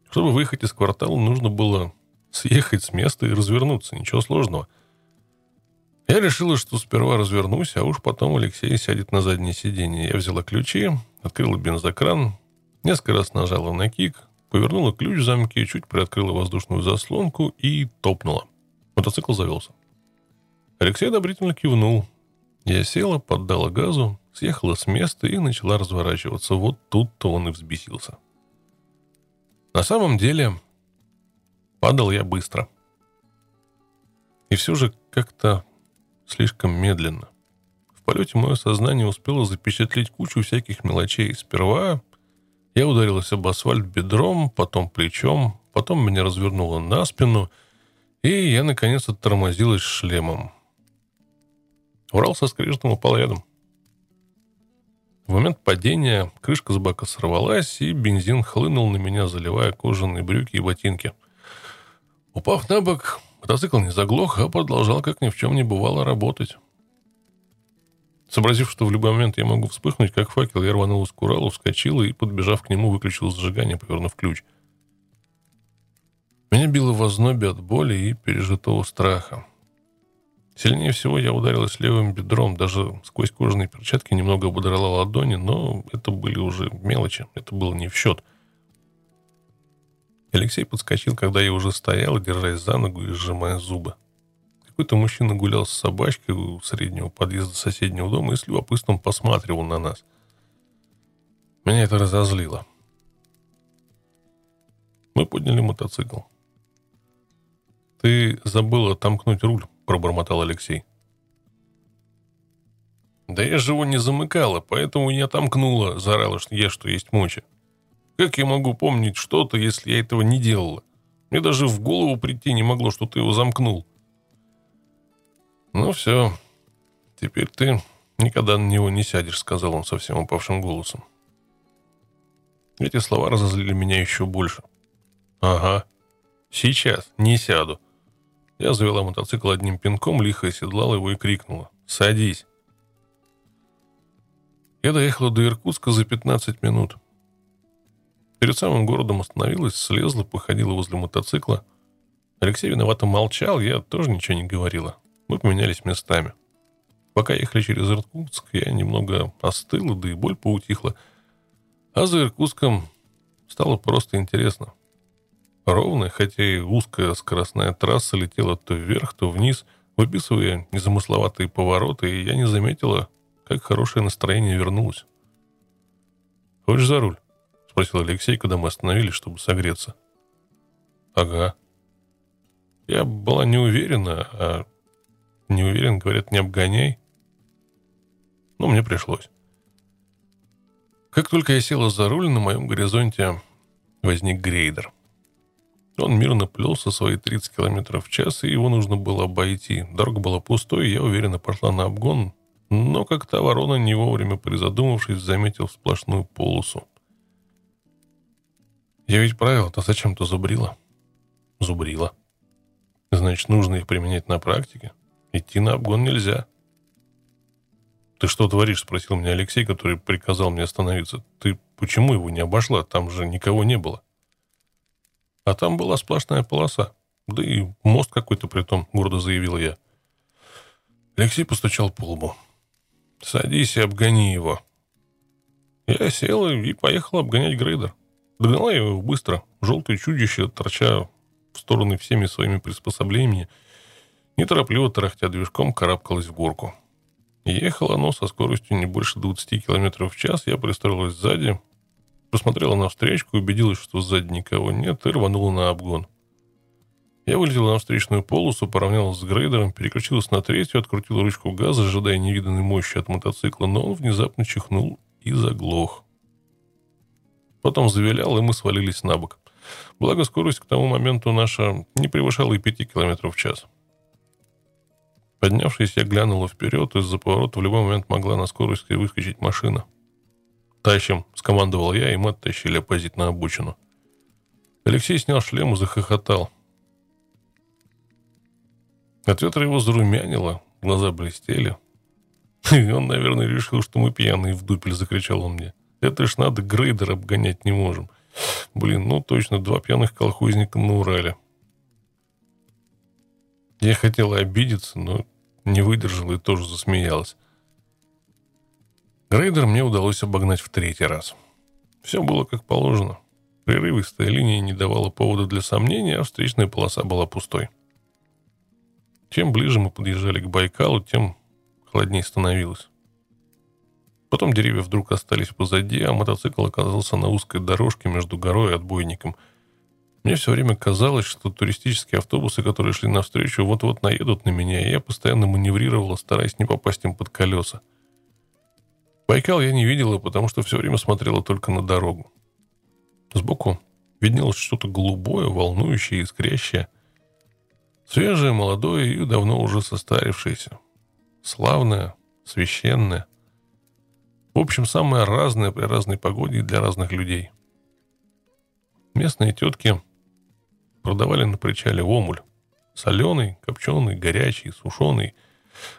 Чтобы выехать из квартала, нужно было съехать с места и развернуться. Ничего сложного. Я решила, что сперва развернусь, а уж потом Алексей сядет на заднее сиденье. Я взяла ключи, открыла бензокран, несколько раз нажала на кик, повернула ключ в замке, чуть приоткрыла воздушную заслонку и топнула. Мотоцикл завелся. Алексей одобрительно кивнул. Я села, поддала газу, съехала с места и начала разворачиваться. Вот тут-то он и взбесился. На самом деле, падал я быстро. И все же как-то слишком медленно. В полете мое сознание успело запечатлеть кучу всяких мелочей. Сперва я ударилась об асфальт бедром, потом плечом, потом меня развернуло на спину, и я, наконец, оттормозилась шлемом. Урал со скрежетом упал рядом. В момент падения крышка с бака сорвалась, и бензин хлынул на меня, заливая кожаные брюки и ботинки. Упав на бок, мотоцикл не заглох, а продолжал, как ни в чем не бывало, работать. Сообразив, что в любой момент я могу вспыхнуть, как факел, я рванулась к Уралу, вскочила и, подбежав к нему, выключила зажигание, повернув ключ. Меня било в ознобе от боли и пережитого страха. Сильнее всего я ударилась левым бедром, даже сквозь кожаные перчатки немного ободрала ладони, но это были уже мелочи, это было не в счет. Алексей подскочил, когда я уже стоял, держась за ногу и сжимая зубы. Какой-то мужчина гулял с собачкой у среднего подъезда соседнего дома и с любопытством посматривал на нас. Меня это разозлило. Мы подняли мотоцикл. «Ты забыла отомкнуть руль», — пробормотал Алексей. «Да я же его не замыкала, поэтому не отомкнула», — заорала я, что есть мочи. «Как я могу помнить что-то, если я этого не делала? Мне даже в голову прийти не могло, что ты его замкнул». «Ну все, теперь ты «Никогда на него не сядешь», — сказал он совсем упавшим голосом. Эти слова разозлили меня еще больше. «Ага, сейчас, не сяду». Я завела мотоцикл одним пинком, лихо оседлала его и крикнула. «Садись!» Я доехала до Иркутска за 15 минут. Перед самым городом остановилась, слезла, походила возле мотоцикла. Алексей виновато молчал, я тоже ничего не говорила. Мы поменялись местами. Пока ехали через Иркутск, я немного остыла, да и боль поутихла. А за Иркутском стало просто интересно. Ровная, хотя и узкая скоростная трасса летела то вверх, то вниз, выписывая незамысловатые повороты, и я не заметила, как хорошее настроение вернулось. «Хочешь за руль?» — спросил Алексей, когда мы остановились, чтобы согреться. «Ага». Я была не уверена, а не уверен, говорят, не обгоняй. Но мне пришлось. Как только я села за руль, на моем горизонте возник грейдер. Он мирно плелся свои 30 км в час, и его нужно было обойти. Дорога была пустой, и я уверенно пошла на обгон, но как то ворона, не вовремя призадумавшись, заметил сплошную полосу. Я ведь правила-то зачем-то зубрила. Зубрила. Значит, нужно их применять на практике. Идти на обгон нельзя. «Ты что творишь?» – спросил меня Алексей, который приказал мне остановиться. «Ты почему его не обошла? Там же никого не было». А там была сплошная полоса. Да и мост какой-то при том, гордо заявил я. Алексей постучал по лбу. «Садись и обгони его». Я сел и поехал обгонять грейдер. Догнала я его быстро. Желтое чудище, торча в стороны всеми своими приспособлениями, неторопливо тарахтя движком, карабкалась в горку. Ехало оно со скоростью не больше 20 км в час. Я пристроилась сзади, посмотрела на встречку, убедилась, что сзади никого нет, и рванула на обгон. Я вылетела на встречную полосу, поравнялась с грейдером, переключилась на третью, открутила ручку газа, ожидая невиданной мощи от мотоцикла, но он внезапно чихнул и заглох. Потом завилял, и мы свалились на бок. Благо, скорость к тому моменту наша не превышала и 5 км в час. Поднявшись, я глянула вперед, из-за поворота в любой момент могла на скорости выскочить машина. «Тащим!» — скомандовал я, и мы оттащили оппозит на обочину. Алексей снял шлем и захохотал. От ветра его зарумянило, глаза блестели. И он, наверное, решил, что мы пьяные в дупель, закричал он мне. Это ж надо, грейдер обгонять не можем. Блин, ну точно, два пьяных колхозника на Урале. Я хотела обидеться, но не выдержала и тоже засмеялась. Грейдер мне удалось обогнать в третий раз. Все было как положено. Прерывистая линия не давала повода для сомнения, а встречная полоса была пустой. Чем ближе мы подъезжали к Байкалу, тем холоднее становилось. Потом деревья вдруг остались позади, а мотоцикл оказался на узкой дорожке между горой и отбойником – мне все время казалось, что туристические автобусы, которые шли навстречу, вот-вот наедут на меня, и я постоянно маневрировала, стараясь не попасть им под колеса. Байкал я не видела, потому что все время смотрела только на дорогу. Сбоку виднелось что-то голубое, волнующее, искрящее. Свежее, молодое и давно уже состарившееся. Славное, священное. В общем, самое разное при разной погоде и для разных людей. Местные тетки продавали на причале омуль. Соленый, копченый, горячий, сушеный.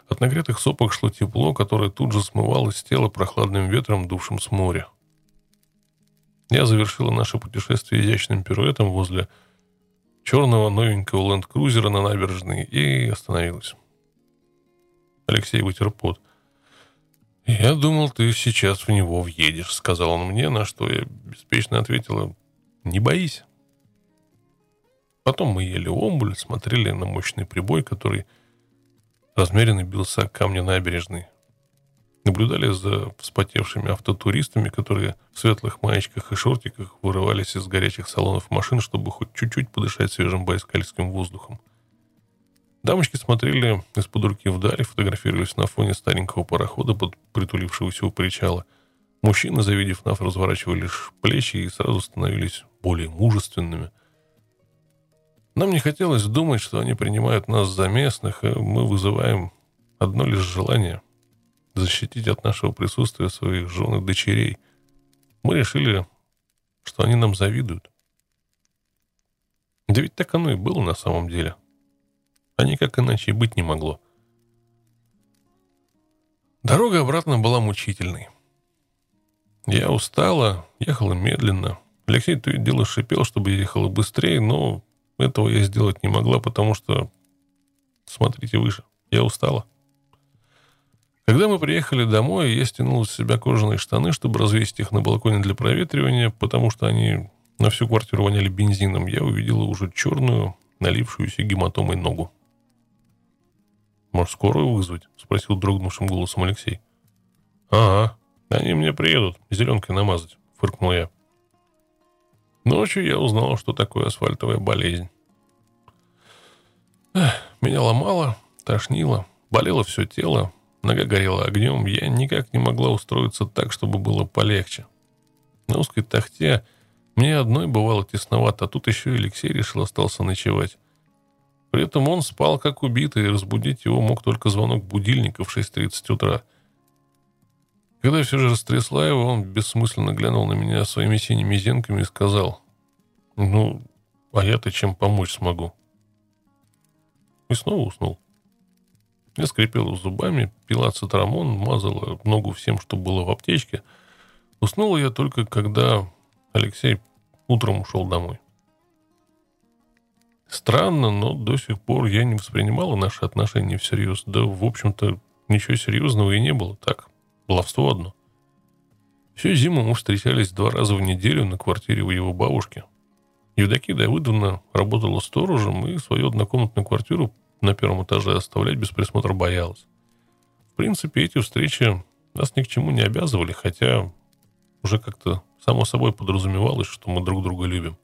От нагретых сопок шло тепло, которое тут же смывалось с тела прохладным ветром, дувшим с моря. Я завершила наше путешествие изящным пируэтом возле черного новенького ленд-крузера на набережной и остановилась. Алексей вытер пот. «Я думал, ты сейчас в него въедешь», — сказал он мне, на что я беспечно ответила, «Не боись, Потом мы ели омбуль, смотрели на мощный прибой, который размеренно бился о камни набережной. Наблюдали за вспотевшими автотуристами, которые в светлых маечках и шортиках вырывались из горячих салонов машин, чтобы хоть чуть-чуть подышать свежим байскальским воздухом. Дамочки смотрели из-под руки вдаль, фотографировались на фоне старенького парохода, под притулившегося у причала. Мужчины, завидев нас, разворачивали лишь плечи и сразу становились более мужественными – нам не хотелось думать, что они принимают нас за местных, и мы вызываем одно лишь желание защитить от нашего присутствия своих жен и дочерей. Мы решили, что они нам завидуют. Да ведь так оно и было на самом деле. А никак иначе и быть не могло. Дорога обратно была мучительной. Я устала, ехала медленно. Алексей то и дело шипел, чтобы я ехала быстрее, но этого я сделать не могла, потому что... Смотрите выше, я устала. Когда мы приехали домой, я стянул с себя кожаные штаны, чтобы развесить их на балконе для проветривания, потому что они на всю квартиру воняли бензином. Я увидела уже черную, налившуюся гематомой ногу. «Может, скорую вызвать?» — спросил дрогнувшим голосом Алексей. «Ага, они мне приедут, зеленкой намазать», — фыркнул я. Ночью я узнал, что такое асфальтовая болезнь. Эх, меня ломало, тошнило, болело все тело, нога горела огнем, я никак не могла устроиться так, чтобы было полегче. На узкой тахте мне одной бывало тесновато, а тут еще и Алексей решил остался ночевать. При этом он спал как убитый, и разбудить его мог только звонок будильника в 6.30 утра. Когда все же растрясла его, он бессмысленно глянул на меня своими синими зенками и сказал, «Ну, а я-то чем помочь смогу?» И снова уснул. Я скрипела зубами, пила цитрамон, мазала ногу всем, что было в аптечке. Уснула я только, когда Алексей утром ушел домой. Странно, но до сих пор я не воспринимала наши отношения всерьез. Да, в общем-то, ничего серьезного и не было. Так, баловство одно. Всю зиму мы встречались два раза в неделю на квартире у его бабушки. Евдокия Давыдовна работала сторожем и свою однокомнатную квартиру на первом этаже оставлять без присмотра боялась. В принципе, эти встречи нас ни к чему не обязывали, хотя уже как-то само собой подразумевалось, что мы друг друга любим.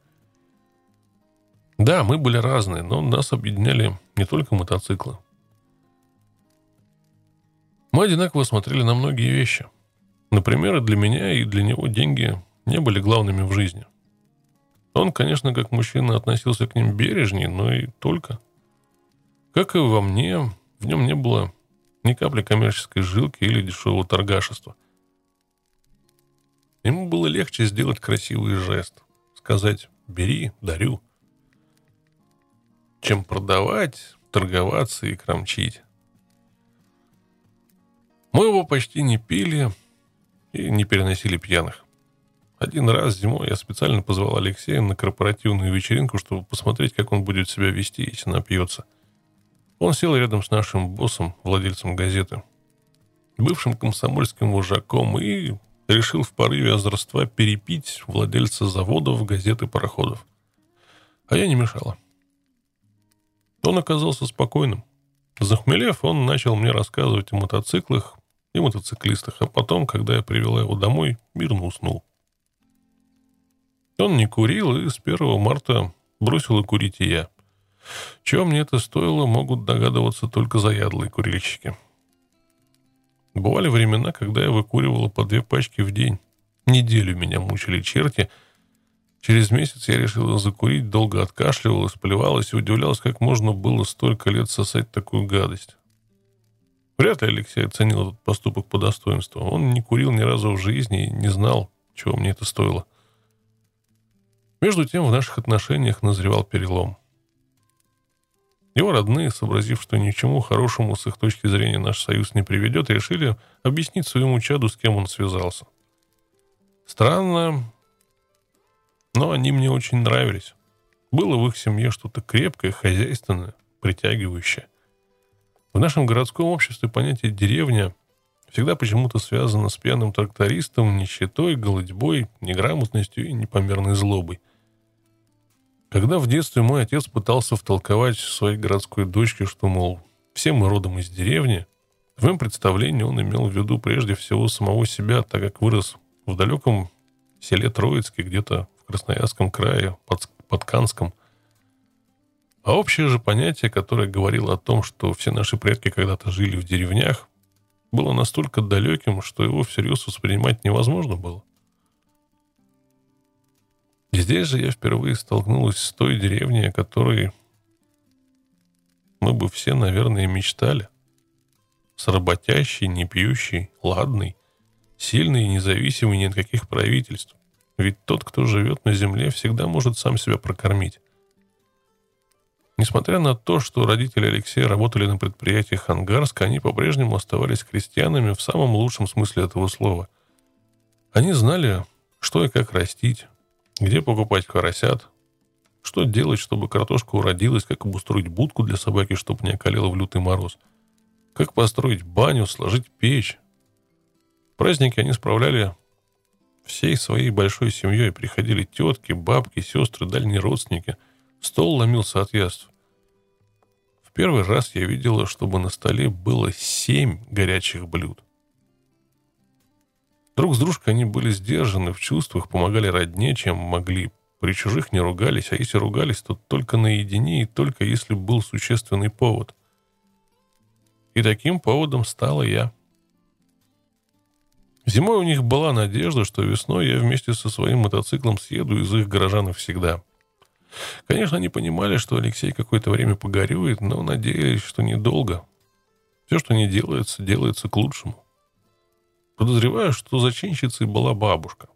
Да, мы были разные, но нас объединяли не только мотоциклы. Мы одинаково смотрели на многие вещи. Например, для меня, и для него деньги не были главными в жизни. Он, конечно, как мужчина относился к ним бережнее, но и только. Как и во мне, в нем не было ни капли коммерческой жилки или дешевого торгашества. Ему было легче сделать красивый жест, сказать «бери, дарю», чем продавать, торговаться и кромчить. Мы его почти не пили и не переносили пьяных. Один раз зимой я специально позвал Алексея на корпоративную вечеринку, чтобы посмотреть, как он будет себя вести, если напьется. Он сел рядом с нашим боссом, владельцем газеты, бывшим комсомольским вожаком, и решил в порыве озорства перепить владельца заводов, газет и пароходов. А я не мешала. Он оказался спокойным. Захмелев, он начал мне рассказывать о мотоциклах и мотоциклистах, а потом, когда я привела его домой, мирно уснул. Он не курил, и с 1 марта бросил и курить и я. Чего мне это стоило, могут догадываться только заядлые курильщики. Бывали времена, когда я выкуривала по две пачки в день. Неделю меня мучили черти — Через месяц я решила закурить, долго откашливалась, плевалась и удивлялась, как можно было столько лет сосать такую гадость. Вряд ли Алексей оценил этот поступок по достоинству. Он не курил ни разу в жизни и не знал, чего мне это стоило. Между тем в наших отношениях назревал перелом. Его родные, сообразив, что ни чему хорошему с их точки зрения наш союз не приведет, решили объяснить своему чаду, с кем он связался. Странно, но они мне очень нравились. Было в их семье что-то крепкое, хозяйственное, притягивающее. В нашем городском обществе понятие «деревня» всегда почему-то связано с пьяным трактористом, нищетой, голодьбой, неграмотностью и непомерной злобой. Когда в детстве мой отец пытался втолковать своей городской дочке, что, мол, все мы родом из деревни, в моем представлении он имел в виду прежде всего самого себя, так как вырос в далеком селе Троицке, где-то Красноярском крае, под, под Канском. А общее же понятие, которое говорило о том, что все наши предки когда-то жили в деревнях, было настолько далеким, что его всерьез воспринимать невозможно было. И здесь же я впервые столкнулась с той деревней, о которой мы бы все, наверное, мечтали. С работящий, не пьющий, ладный, сильный и независимый ни от каких правительств. Ведь тот, кто живет на земле, всегда может сам себя прокормить. Несмотря на то, что родители Алексея работали на предприятиях Ангарска, они по-прежнему оставались крестьянами в самом лучшем смысле этого слова. Они знали, что и как растить, где покупать поросят, что делать, чтобы картошка уродилась, как обустроить будку для собаки, чтобы не околела в лютый мороз, как построить баню, сложить печь. Праздники они справляли всей своей большой семьей. Приходили тетки, бабки, сестры, дальние родственники – Стол ломился от яств. В первый раз я видела, чтобы на столе было семь горячих блюд. Друг с дружкой они были сдержаны в чувствах, помогали родне, чем могли. При чужих не ругались, а если ругались, то только наедине и только если был существенный повод. И таким поводом стала я. Зимой у них была надежда, что весной я вместе со своим мотоциклом съеду из их гаража навсегда. Конечно, они понимали, что Алексей какое-то время погорюет, но надеялись, что недолго. Все, что не делается, делается к лучшему. Подозреваю, что зачинщицей была бабушка.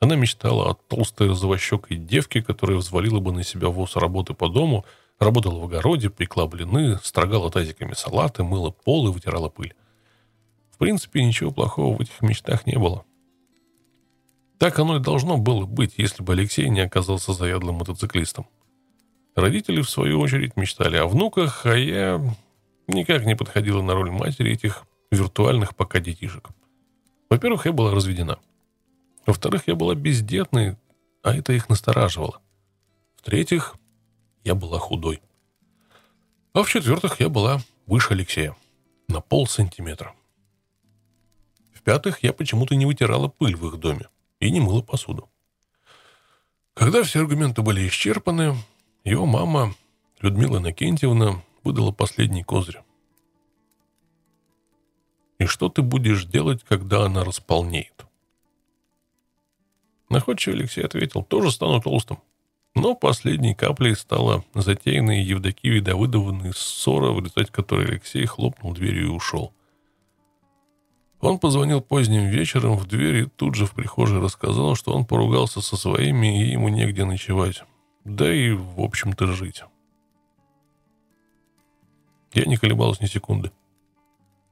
Она мечтала о толстой розовощекой девке, которая взвалила бы на себя воз работы по дому, работала в огороде, пекла блины, строгала тазиками салаты, мыла пол и вытирала пыль. В принципе, ничего плохого в этих мечтах не было. Так оно и должно было быть, если бы Алексей не оказался заядлым мотоциклистом. Родители, в свою очередь, мечтали о внуках, а я никак не подходила на роль матери этих виртуальных пока детишек. Во-первых, я была разведена. Во-вторых, я была бездетной, а это их настораживало. В-третьих, я была худой. А в-четвертых, я была выше Алексея. На пол сантиметра. В-пятых, я почему-то не вытирала пыль в их доме и не мыла посуду. Когда все аргументы были исчерпаны, его мама, Людмила Накентьевна, выдала последний козырь. «И что ты будешь делать, когда она располнеет?» Находчивый Алексей ответил, «Тоже стану толстым». Но последней каплей стала затеянная Евдокией Давыдовной ссора, в результате которой Алексей хлопнул дверью и ушел. Он позвонил поздним вечером в дверь и тут же в прихожей рассказал, что он поругался со своими и ему негде ночевать. Да и, в общем-то, жить. Я не колебалась ни секунды.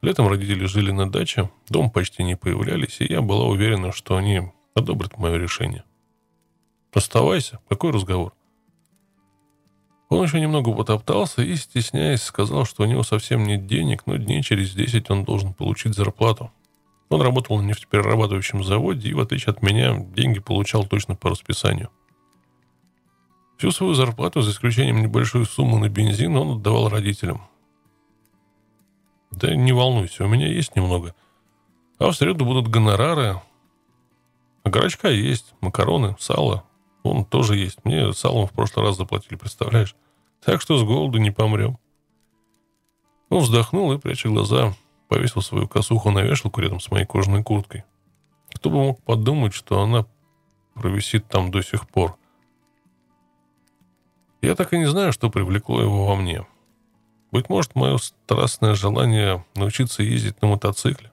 Летом родители жили на даче, дом почти не появлялись, и я была уверена, что они одобрят мое решение. «Оставайся. Какой разговор?» Он еще немного потоптался и, стесняясь, сказал, что у него совсем нет денег, но дней через десять он должен получить зарплату. Он работал на нефтеперерабатывающем заводе и, в отличие от меня, деньги получал точно по расписанию. Всю свою зарплату, за исключением небольшой суммы на бензин, он отдавал родителям. Да не волнуйся, у меня есть немного. А в среду будут гонорары. А горочка есть, макароны, сало. Он тоже есть. Мне салом в прошлый раз заплатили, представляешь? Так что с голоду не помрем. Он вздохнул и, пряча глаза, повесил свою косуху на вешалку рядом с моей кожаной курткой. Кто бы мог подумать, что она провисит там до сих пор. Я так и не знаю, что привлекло его во мне. Быть может, мое страстное желание научиться ездить на мотоцикле.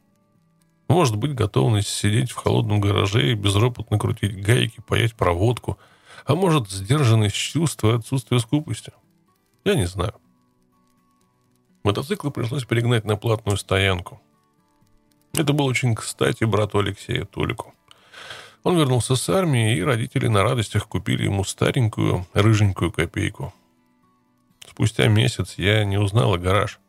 Может быть, готовность сидеть в холодном гараже и безропотно крутить гайки, паять проводку. А может, сдержанность чувства и отсутствие скупости. Я не знаю. Мотоциклы пришлось перегнать на платную стоянку. Это было очень кстати брату Алексея Толику. Он вернулся с армии, и родители на радостях купили ему старенькую, рыженькую копейку. Спустя месяц я не узнала гараж.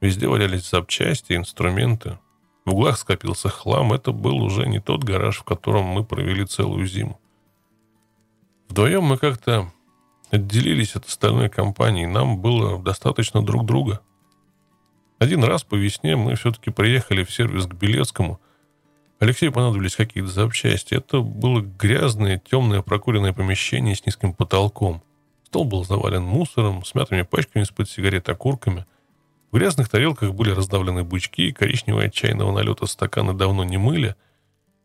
Везде валялись запчасти, инструменты. В углах скопился хлам. Это был уже не тот гараж, в котором мы провели целую зиму. Вдвоем мы как-то отделились от остальной компании. Нам было достаточно друг друга. Один раз по весне мы все-таки приехали в сервис к Белецкому. Алексею понадобились какие-то запчасти. Это было грязное, темное, прокуренное помещение с низким потолком. Стол был завален мусором, смятыми пачками из-под сигарет окурками. В грязных тарелках были раздавлены бычки, коричневые от чайного налета стаканы давно не мыли.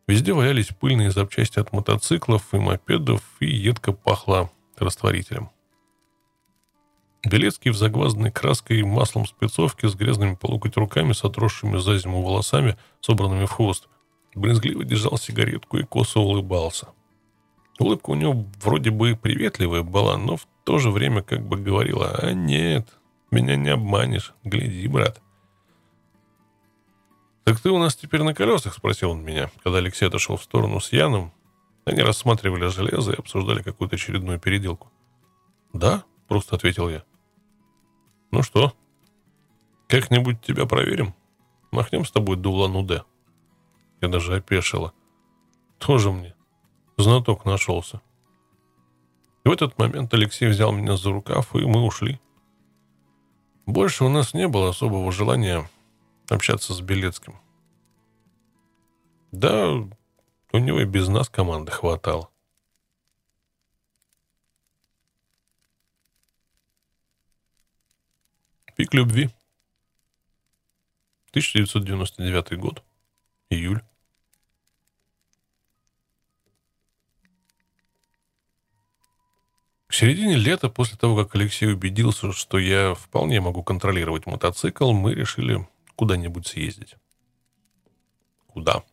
Везде валялись пыльные запчасти от мотоциклов и мопедов, и едко пахло растворителем. Белецкий в загвазданной краской и маслом спецовке с грязными по локоть руками, с отросшими за зиму волосами, собранными в хвост, брезгливо держал сигаретку и косо улыбался. Улыбка у него вроде бы приветливая была, но в то же время как бы говорила, а нет, меня не обманешь, гляди, брат. «Так ты у нас теперь на колесах?» — спросил он меня, когда Алексей отошел в сторону с Яном. Они рассматривали железо и обсуждали какую-то очередную переделку. «Да?» — просто ответил я. «Ну что, как-нибудь тебя проверим? Махнем с тобой до Улан-Удэ?» Я даже опешила. «Тоже мне знаток нашелся». И в этот момент Алексей взял меня за рукав, и мы ушли. Больше у нас не было особого желания общаться с Белецким. Да, у него и без нас команды хватало. Пик любви. 1999 год. Июль. К середине лета, после того, как Алексей убедился, что я вполне могу контролировать мотоцикл, мы решили куда-нибудь съездить. Куда?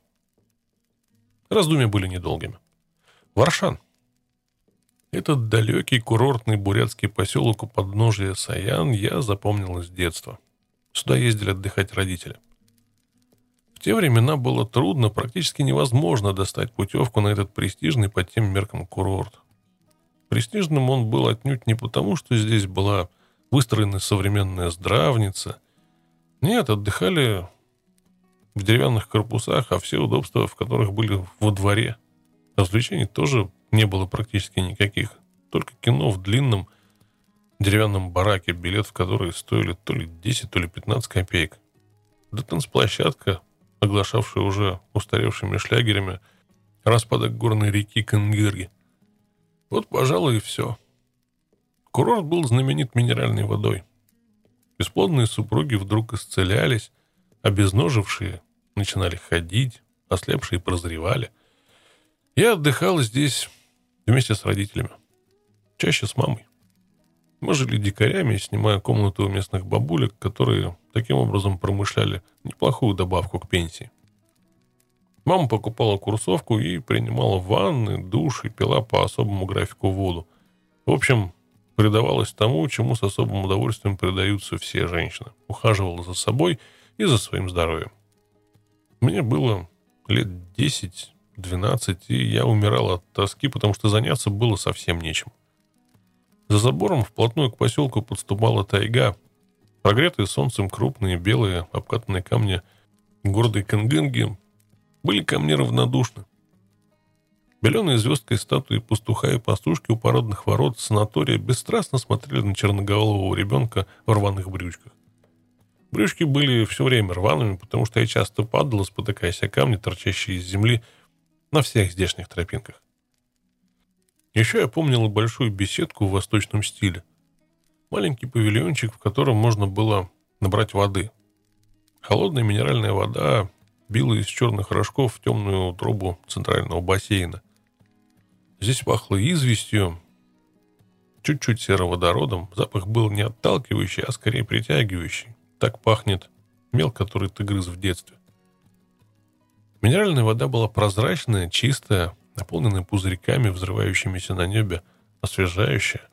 Раздумья были недолгими. Варшан. Этот далекий курортный бурятский поселок у подножия Саян я запомнил с детства. Сюда ездили отдыхать родители. В те времена было трудно, практически невозможно достать путевку на этот престижный по тем меркам курорт. Престижным он был отнюдь не потому, что здесь была выстроена современная здравница. Нет, отдыхали в деревянных корпусах, а все удобства, в которых были во дворе. Развлечений тоже не было практически никаких. Только кино в длинном деревянном бараке, билет в который стоили то ли 10, то ли 15 копеек. Да танцплощадка, оглашавшая уже устаревшими шлягерами распадок горной реки Кенгирги – вот, пожалуй, и все. Курорт был знаменит минеральной водой. Бесплодные супруги вдруг исцелялись, обезножившие начинали ходить, ослепшие прозревали. Я отдыхал здесь вместе с родителями. Чаще с мамой. Мы жили дикарями, снимая комнату у местных бабулек, которые таким образом промышляли неплохую добавку к пенсии. Мама покупала курсовку и принимала ванны, душ и пила по особому графику воду. В общем, предавалась тому, чему с особым удовольствием предаются все женщины. Ухаживала за собой и за своим здоровьем. Мне было лет 10-12, и я умирал от тоски, потому что заняться было совсем нечем. За забором вплотную к поселку подступала тайга. Прогретые солнцем крупные белые обкатанные камни гордой Кенгенги были ко мне равнодушны. Беленые звездкой статуи пастуха и пастушки у породных ворот санатория бесстрастно смотрели на черноголового ребенка в рваных брючках. Брючки были все время рваными, потому что я часто падала, спотыкаясь о камни, торчащие из земли, на всех здешних тропинках. Еще я помнила большую беседку в восточном стиле. Маленький павильончик, в котором можно было набрать воды. Холодная минеральная вода, била из черных рожков в темную трубу центрального бассейна. Здесь пахло известью, чуть-чуть сероводородом. Запах был не отталкивающий, а скорее притягивающий. Так пахнет мел, который ты грыз в детстве. Минеральная вода была прозрачная, чистая, наполненная пузырьками, взрывающимися на небе, освежающая.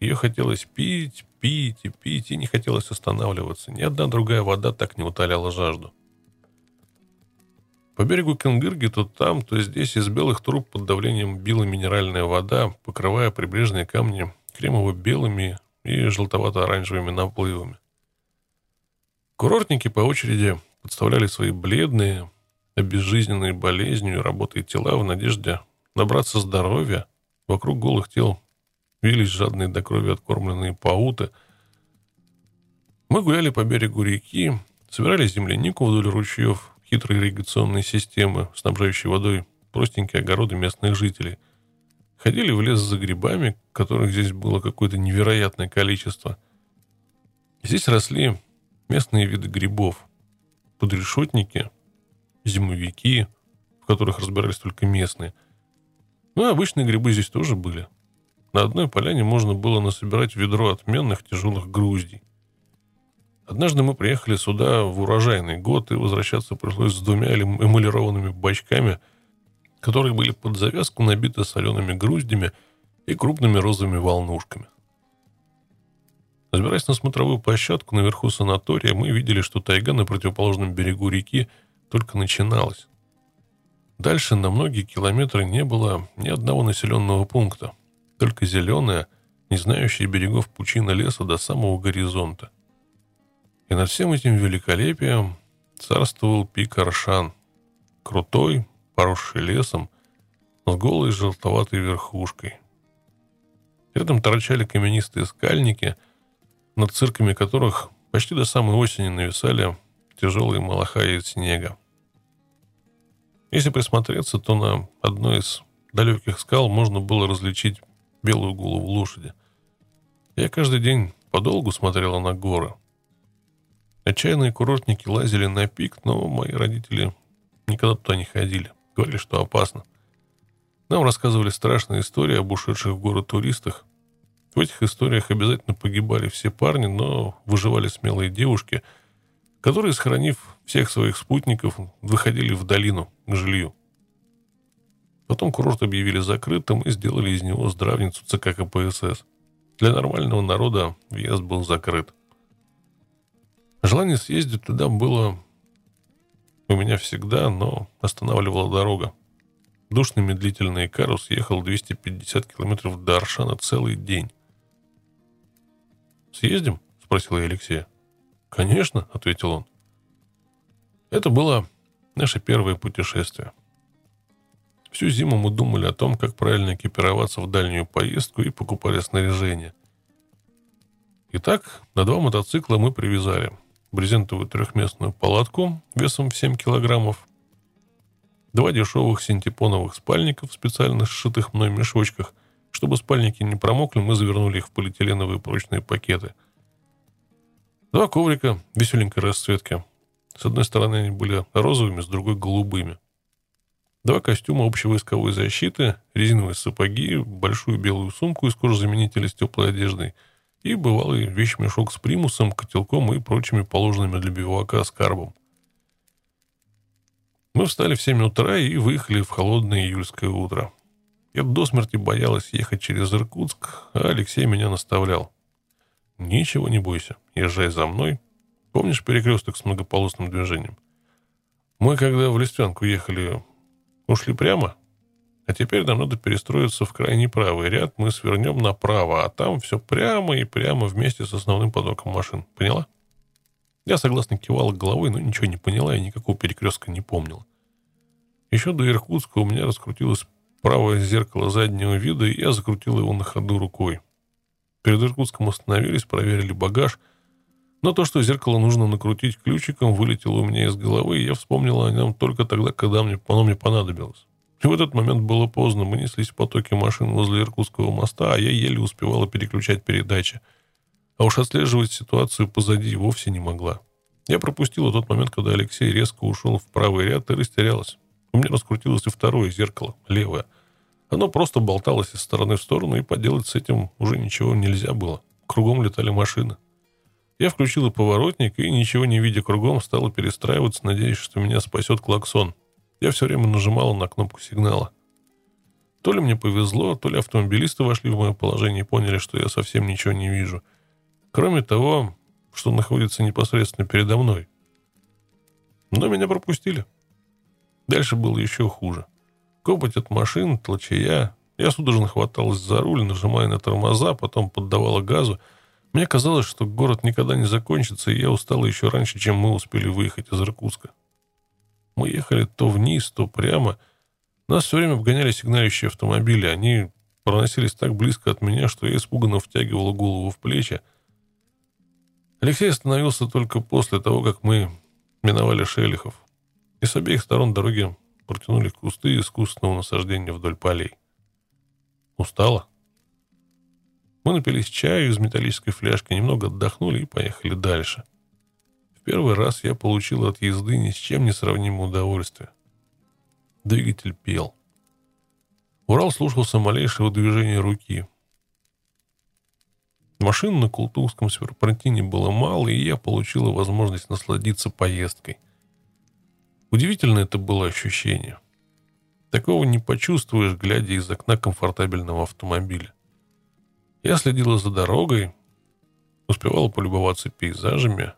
Ее хотелось пить, пить и пить, и не хотелось останавливаться. Ни одна другая вода так не утоляла жажду. По берегу Кенгырги то там, то здесь из белых труб под давлением била минеральная вода, покрывая прибрежные камни кремово-белыми и желтовато-оранжевыми наплывами. Курортники по очереди подставляли свои бледные, обезжизненные болезнью и работой тела в надежде набраться здоровья. Вокруг голых тел вились жадные до крови откормленные пауты. Мы гуляли по берегу реки, собирали землянику вдоль ручьев, хитрые ирригационные системы, снабжающие водой простенькие огороды местных жителей. Ходили в лес за грибами, которых здесь было какое-то невероятное количество. Здесь росли местные виды грибов. Подрешетники, зимовики, в которых разбирались только местные. Ну и обычные грибы здесь тоже были. на одной поляне можно было насобирать ведро отменных тяжелых груздей. Однажды мы приехали сюда в урожайный год, и возвращаться пришлось с двумя эмалированными бачками, которые были под завязку набиты солеными груздями и крупными розовыми волнушками. Забираясь на смотровую площадку наверху санатория, мы видели, что тайга на противоположном берегу реки только начиналась. Дальше на многие километры не было ни одного населенного пункта, только зеленая, не знающая берегов пучина леса до самого горизонта. И над всем этим великолепием царствовал пик Аршан, крутой, поросший лесом, с голой желтоватой верхушкой. Рядом торчали каменистые скальники – над цирками которых почти до самой осени нависали тяжелые малахаи из снега. Если присмотреться, то на одной из далеких скал можно было различить белую голову лошади. Я каждый день подолгу смотрела на горы. Отчаянные курортники лазили на пик, но мои родители никогда туда не ходили. Говорили, что опасно. Нам рассказывали страшные истории об ушедших в горы туристах, в этих историях обязательно погибали все парни, но выживали смелые девушки, которые, сохранив всех своих спутников, выходили в долину к жилью. Потом курорт объявили закрытым и сделали из него здравницу ЦК КПСС. Для нормального народа въезд был закрыт. Желание съездить туда было у меня всегда, но останавливала дорога. Душный медлительный Карус ехал 250 километров до Аршана целый день. «Съездим?» — спросил я Алексея. «Конечно», — ответил он. Это было наше первое путешествие. Всю зиму мы думали о том, как правильно экипироваться в дальнюю поездку и покупали снаряжение. Итак, на два мотоцикла мы привязали брезентовую трехместную палатку весом в 7 килограммов, два дешевых синтепоновых спальников, специально сшитых мной мешочках, чтобы спальники не промокли, мы завернули их в полиэтиленовые прочные пакеты. Два коврика веселенькой расцветки. С одной стороны они были розовыми, с другой — голубыми. Два костюма общевойсковой защиты, резиновые сапоги, большую белую сумку из кожзаменителя с теплой одеждой и бывалый вещмешок с примусом, котелком и прочими положенными для бивака скарбом. Мы встали в 7 утра и выехали в холодное июльское утро. Я до смерти боялась ехать через Иркутск, а Алексей меня наставлял. «Ничего не бойся, езжай за мной. Помнишь перекресток с многополосным движением? Мы, когда в Листвянку ехали, ушли прямо, а теперь нам надо перестроиться в крайний правый ряд, мы свернем направо, а там все прямо и прямо вместе с основным потоком машин. Поняла?» Я согласно кивала головой, но ничего не поняла и никакого перекрестка не помнила. Еще до Иркутска у меня раскрутилась правое зеркало заднего вида, и я закрутил его на ходу рукой. Перед Иркутском остановились, проверили багаж, но то, что зеркало нужно накрутить ключиком, вылетело у меня из головы, и я вспомнил о нем только тогда, когда мне, оно мне понадобилось. И в этот момент было поздно, мы неслись в потоке машин возле Иркутского моста, а я еле успевала переключать передачи. А уж отслеживать ситуацию позади вовсе не могла. Я пропустила тот момент, когда Алексей резко ушел в правый ряд и растерялась. У меня раскрутилось и второе зеркало, левое. Оно просто болталось из стороны в сторону, и поделать с этим уже ничего нельзя было. Кругом летали машины. Я включила поворотник и, ничего не видя кругом, стала перестраиваться, надеясь, что меня спасет клаксон. Я все время нажимала на кнопку сигнала. То ли мне повезло, то ли автомобилисты вошли в мое положение и поняли, что я совсем ничего не вижу. Кроме того, что находится непосредственно передо мной. Но меня пропустили. Дальше было еще хуже. Копоть от машин, толчая. Я судорожно хваталась за руль, нажимая на тормоза, потом поддавала газу. Мне казалось, что город никогда не закончится, и я устала еще раньше, чем мы успели выехать из Иркутска. Мы ехали то вниз, то прямо. Нас все время обгоняли сигналищие автомобили. Они проносились так близко от меня, что я испуганно втягивала голову в плечи. Алексей остановился только после того, как мы миновали Шелихов и с обеих сторон дороги протянули кусты искусственного насаждения вдоль полей. Устала? Мы напились чаю из металлической фляжки, немного отдохнули и поехали дальше. В первый раз я получил от езды ни с чем не сравнимое удовольствие. Двигатель пел. Урал слушался малейшего движения руки. Машин на Култукском серпантине было мало, и я получила возможность насладиться поездкой. Удивительно это было ощущение. Такого не почувствуешь, глядя из окна комфортабельного автомобиля. Я следила за дорогой, успевала полюбоваться пейзажами,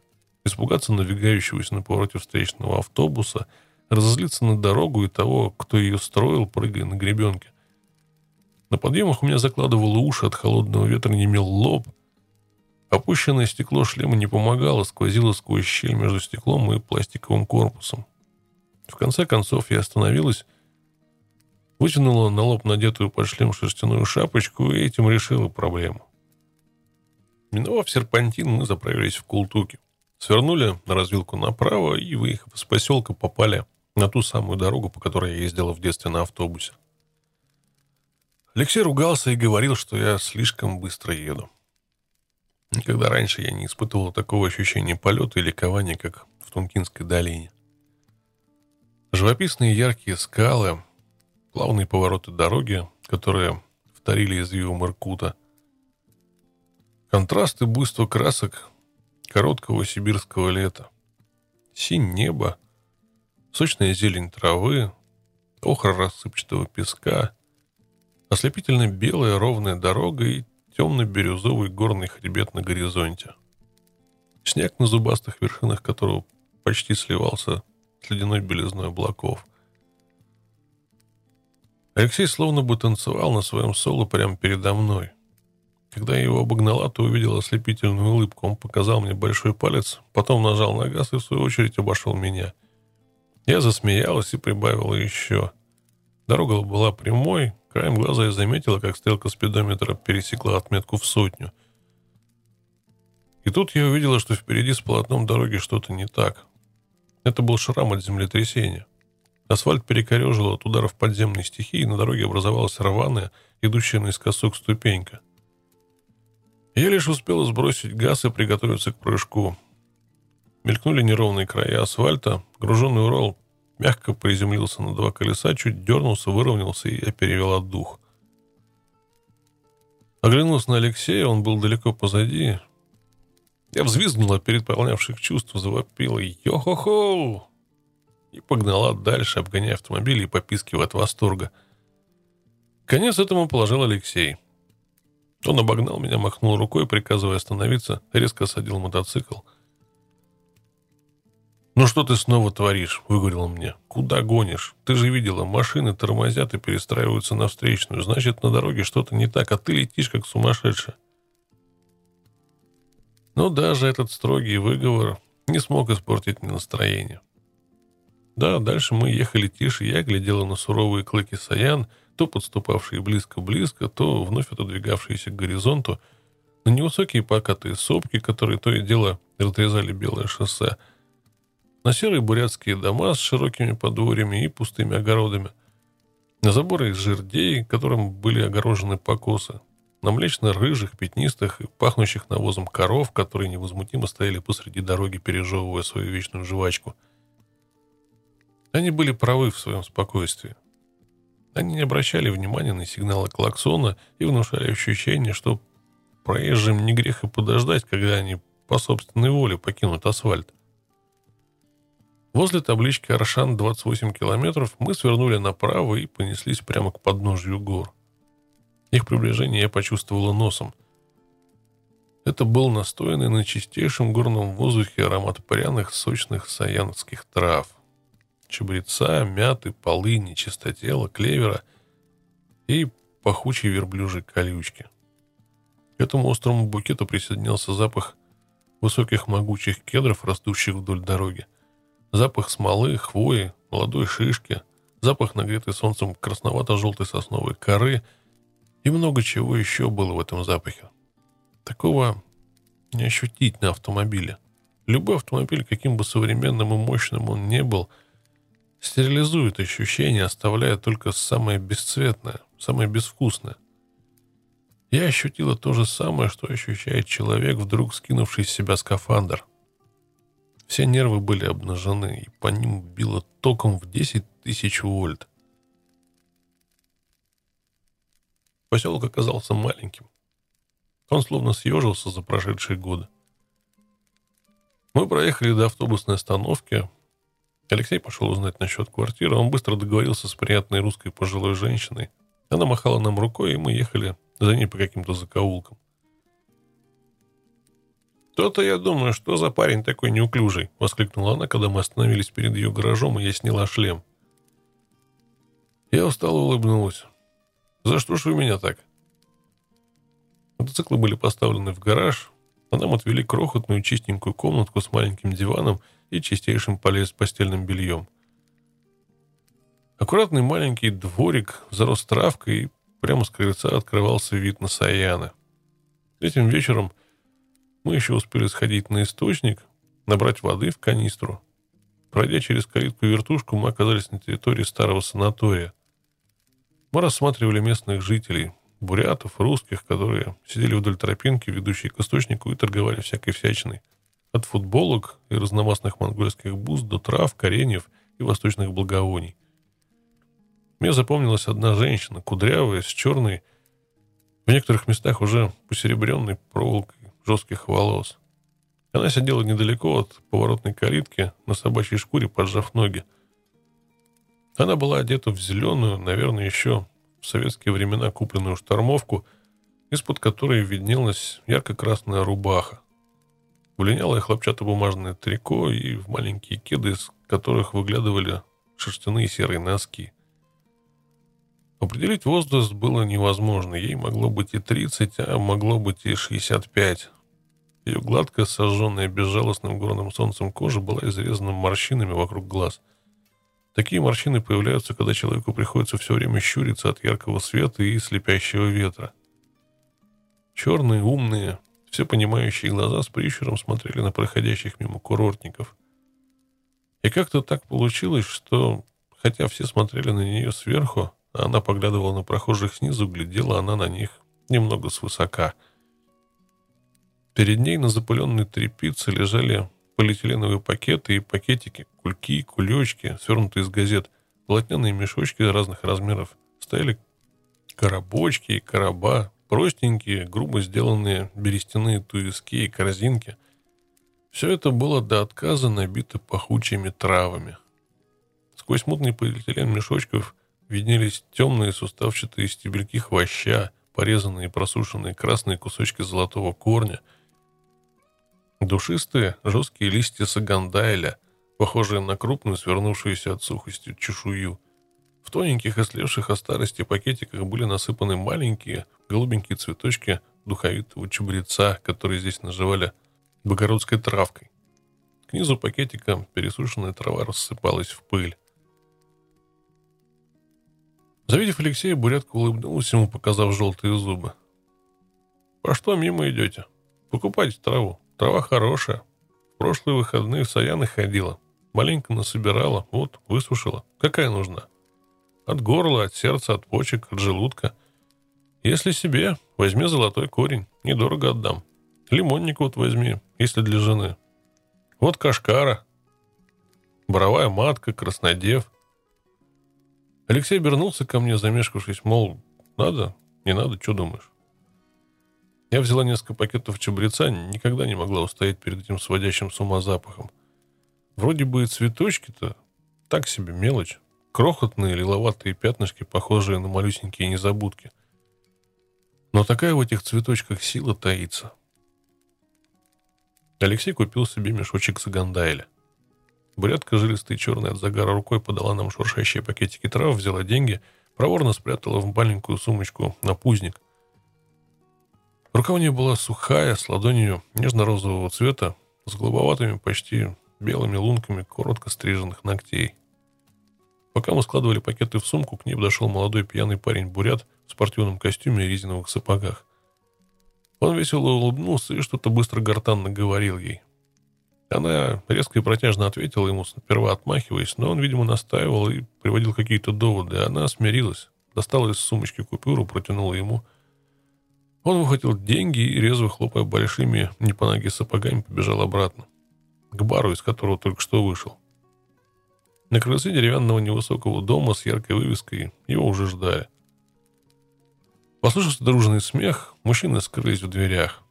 испугаться навигающегося на повороте встречного автобуса, разозлиться на дорогу и того, кто ее строил, прыгая на гребенке. На подъемах у меня закладывало уши, от холодного ветра не имел лоб. Опущенное стекло шлема не помогало, сквозило сквозь щель между стеклом и пластиковым корпусом. В конце концов я остановилась, вытянула на лоб надетую под шлем шерстяную шапочку и этим решила проблему. Миновав серпантин, мы заправились в Култуке. Свернули на развилку направо и, выехав из поселка, попали на ту самую дорогу, по которой я ездила в детстве на автобусе. Алексей ругался и говорил, что я слишком быстро еду. Никогда раньше я не испытывал такого ощущения полета и ликования, как в Тункинской долине. Живописные яркие скалы, плавные повороты дороги, которые вторили извивом Иркута. Контрасты буйства красок короткого сибирского лета. Синь небо, сочная зелень травы, охра рассыпчатого песка — Ослепительно белая ровная дорога и темно-бирюзовый горный хребет на горизонте. Снег на зубастых вершинах которого почти сливался с ледяной белизной облаков. Алексей словно бы танцевал на своем соло прямо передо мной. Когда я его обогнала, то увидел ослепительную улыбку. Он показал мне большой палец, потом нажал на газ и, в свою очередь, обошел меня. Я засмеялась и прибавила еще. Дорога была прямой, Краем глаза я заметила, как стрелка спидометра пересекла отметку в сотню. И тут я увидела, что впереди с полотном дороги что-то не так. Это был шрам от землетрясения. Асфальт перекорежило от ударов подземной стихии, и на дороге образовалась рваная, идущая наискосок ступенька. Я лишь успела сбросить газ и приготовиться к прыжку. Мелькнули неровные края асфальта, груженный Урал мягко приземлился на два колеса, чуть дернулся, выровнялся, и я перевела дух. Оглянулся на Алексея, он был далеко позади. Я взвизгнула перед переполнявших чувств, завопила «Йо-хо-хо!» и погнала дальше, обгоняя автомобиль и попискивая от восторга. Конец этому положил Алексей. Он обогнал меня, махнул рукой, приказывая остановиться, резко осадил мотоцикл — «Ну что ты снова творишь?» — выговорил мне. «Куда гонишь? Ты же видела, машины тормозят и перестраиваются на встречную. Значит, на дороге что-то не так, а ты летишь как сумасшедшая». Но даже этот строгий выговор не смог испортить мне настроение. Да, дальше мы ехали тише, я глядела на суровые клыки Саян, то подступавшие близко-близко, то вновь отодвигавшиеся к горизонту, на невысокие покатые сопки, которые то и дело разрезали белое шоссе — на серые бурятские дома с широкими подворьями и пустыми огородами, на заборы из жердей, которым были огорожены покосы, на млечно-рыжих, пятнистых и пахнущих навозом коров, которые невозмутимо стояли посреди дороги, пережевывая свою вечную жвачку. Они были правы в своем спокойствии. Они не обращали внимания на сигналы клаксона и внушали ощущение, что проезжим не грех и подождать, когда они по собственной воле покинут асфальт. Возле таблички «Аршан 28 километров» мы свернули направо и понеслись прямо к подножью гор. Их приближение я почувствовала носом. Это был настоянный на чистейшем горном воздухе аромат пряных, сочных саянских трав. Чабреца, мяты, полыни, чистотела, клевера и пахучей верблюжьей колючки. К этому острому букету присоединялся запах высоких могучих кедров, растущих вдоль дороги. Запах смолы, хвои, молодой шишки, запах нагретой солнцем красновато-желтой сосновой коры и много чего еще было в этом запахе. Такого не ощутить на автомобиле. Любой автомобиль, каким бы современным и мощным он не был, стерилизует ощущения, оставляя только самое бесцветное, самое безвкусное. Я ощутила то же самое, что ощущает человек, вдруг скинувший с себя скафандр – все нервы были обнажены, и по ним било током в 10 тысяч вольт. Поселок оказался маленьким. Он словно съежился за прошедшие годы. Мы проехали до автобусной остановки. Алексей пошел узнать насчет квартиры. Он быстро договорился с приятной русской пожилой женщиной. Она махала нам рукой, и мы ехали за ней по каким-то закоулкам. «То-то я думаю, что за парень такой неуклюжий?» — воскликнула она, когда мы остановились перед ее гаражом, и я сняла шлем. Я устало улыбнулась. «За что ж вы меня так?» Мотоциклы были поставлены в гараж, а нам отвели крохотную чистенькую комнатку с маленьким диваном и чистейшим постельным бельем. Аккуратный маленький дворик зарос травкой, и прямо с крыльца открывался вид на Саяны. Этим вечером мы еще успели сходить на источник, набрать воды в канистру. Пройдя через калитку-вертушку, мы оказались на территории старого санатория. Мы рассматривали местных жителей, бурятов, русских, которые сидели вдоль тропинки, ведущей к источнику, и торговали всякой всячиной. От футболок и разномастных монгольских буз до трав, кореньев и восточных благовоний. Мне запомнилась одна женщина, кудрявая, с черной, в некоторых местах уже посеребренной проволокой жестких волос. Она сидела недалеко от поворотной калитки на собачьей шкуре, поджав ноги. Она была одета в зеленую, наверное, еще в советские времена купленную штормовку, из-под которой виднелась ярко-красная рубаха. Влинялое хлопчатобумажное трико и в маленькие кеды, из которых выглядывали шерстяные серые носки. Определить возраст было невозможно. Ей могло быть и 30, а могло быть и 65. Ее гладкая, сожженная безжалостным горным солнцем кожа была изрезана морщинами вокруг глаз. Такие морщины появляются, когда человеку приходится все время щуриться от яркого света и слепящего ветра. Черные, умные, все понимающие глаза с прищуром смотрели на проходящих мимо курортников. И как-то так получилось, что, хотя все смотрели на нее сверху, а она поглядывала на прохожих снизу, глядела она на них немного свысока — Перед ней на запыленной тряпице лежали полиэтиленовые пакеты и пакетики, кульки, кулечки, свернутые из газет, полотняные мешочки разных размеров. Стояли коробочки и короба, простенькие, грубо сделанные берестяные туиски и корзинки. Все это было до отказа набито пахучими травами. Сквозь мутный полиэтилен мешочков виднелись темные суставчатые стебельки хвоща, порезанные и просушенные красные кусочки золотого корня — Душистые, жесткие листья сагандайля, похожие на крупную, свернувшуюся от сухости чешую. В тоненьких и слевших от старости пакетиках были насыпаны маленькие голубенькие цветочки духовитого чабреца, которые здесь называли богородской травкой. К низу пакетика пересушенная трава рассыпалась в пыль. Завидев Алексея, Бурятка улыбнулась ему, показав желтые зубы. «По что мимо идете? Покупайте траву. Трава хорошая. В прошлые выходные в Саяны ходила. Маленько насобирала, вот, высушила. Какая нужна? От горла, от сердца, от почек, от желудка. Если себе, возьми золотой корень. Недорого отдам. Лимонник вот возьми, если для жены. Вот кашкара. Боровая матка, краснодев. Алексей обернулся ко мне, замешкавшись, мол, надо, не надо, что думаешь? Я взяла несколько пакетов чабреца, никогда не могла устоять перед этим сводящим с ума запахом. Вроде бы и цветочки-то так себе мелочь. Крохотные лиловатые пятнышки, похожие на малюсенькие незабудки. Но такая в этих цветочках сила таится. Алексей купил себе мешочек сагандайля. Бурятка жилистая черная от загара рукой подала нам шуршащие пакетики трав, взяла деньги, проворно спрятала в маленькую сумочку на пузник – Рука у нее была сухая, с ладонью нежно-розового цвета, с голубоватыми, почти белыми лунками коротко стриженных ногтей. Пока мы складывали пакеты в сумку, к ней подошел молодой пьяный парень-бурят в спортивном костюме и резиновых сапогах. Он весело улыбнулся и что-то быстро гортанно говорил ей. Она резко и протяжно ответила ему, сперва отмахиваясь, но он, видимо, настаивал и приводил какие-то доводы. Она смирилась, достала из сумочки купюру, протянула ему – он выхватил деньги и, резво хлопая большими, не по ноге сапогами, побежал обратно. К бару, из которого только что вышел. На крыльце деревянного невысокого дома с яркой вывеской его уже ждали. Послышался дружный смех, мужчины скрылись в дверях.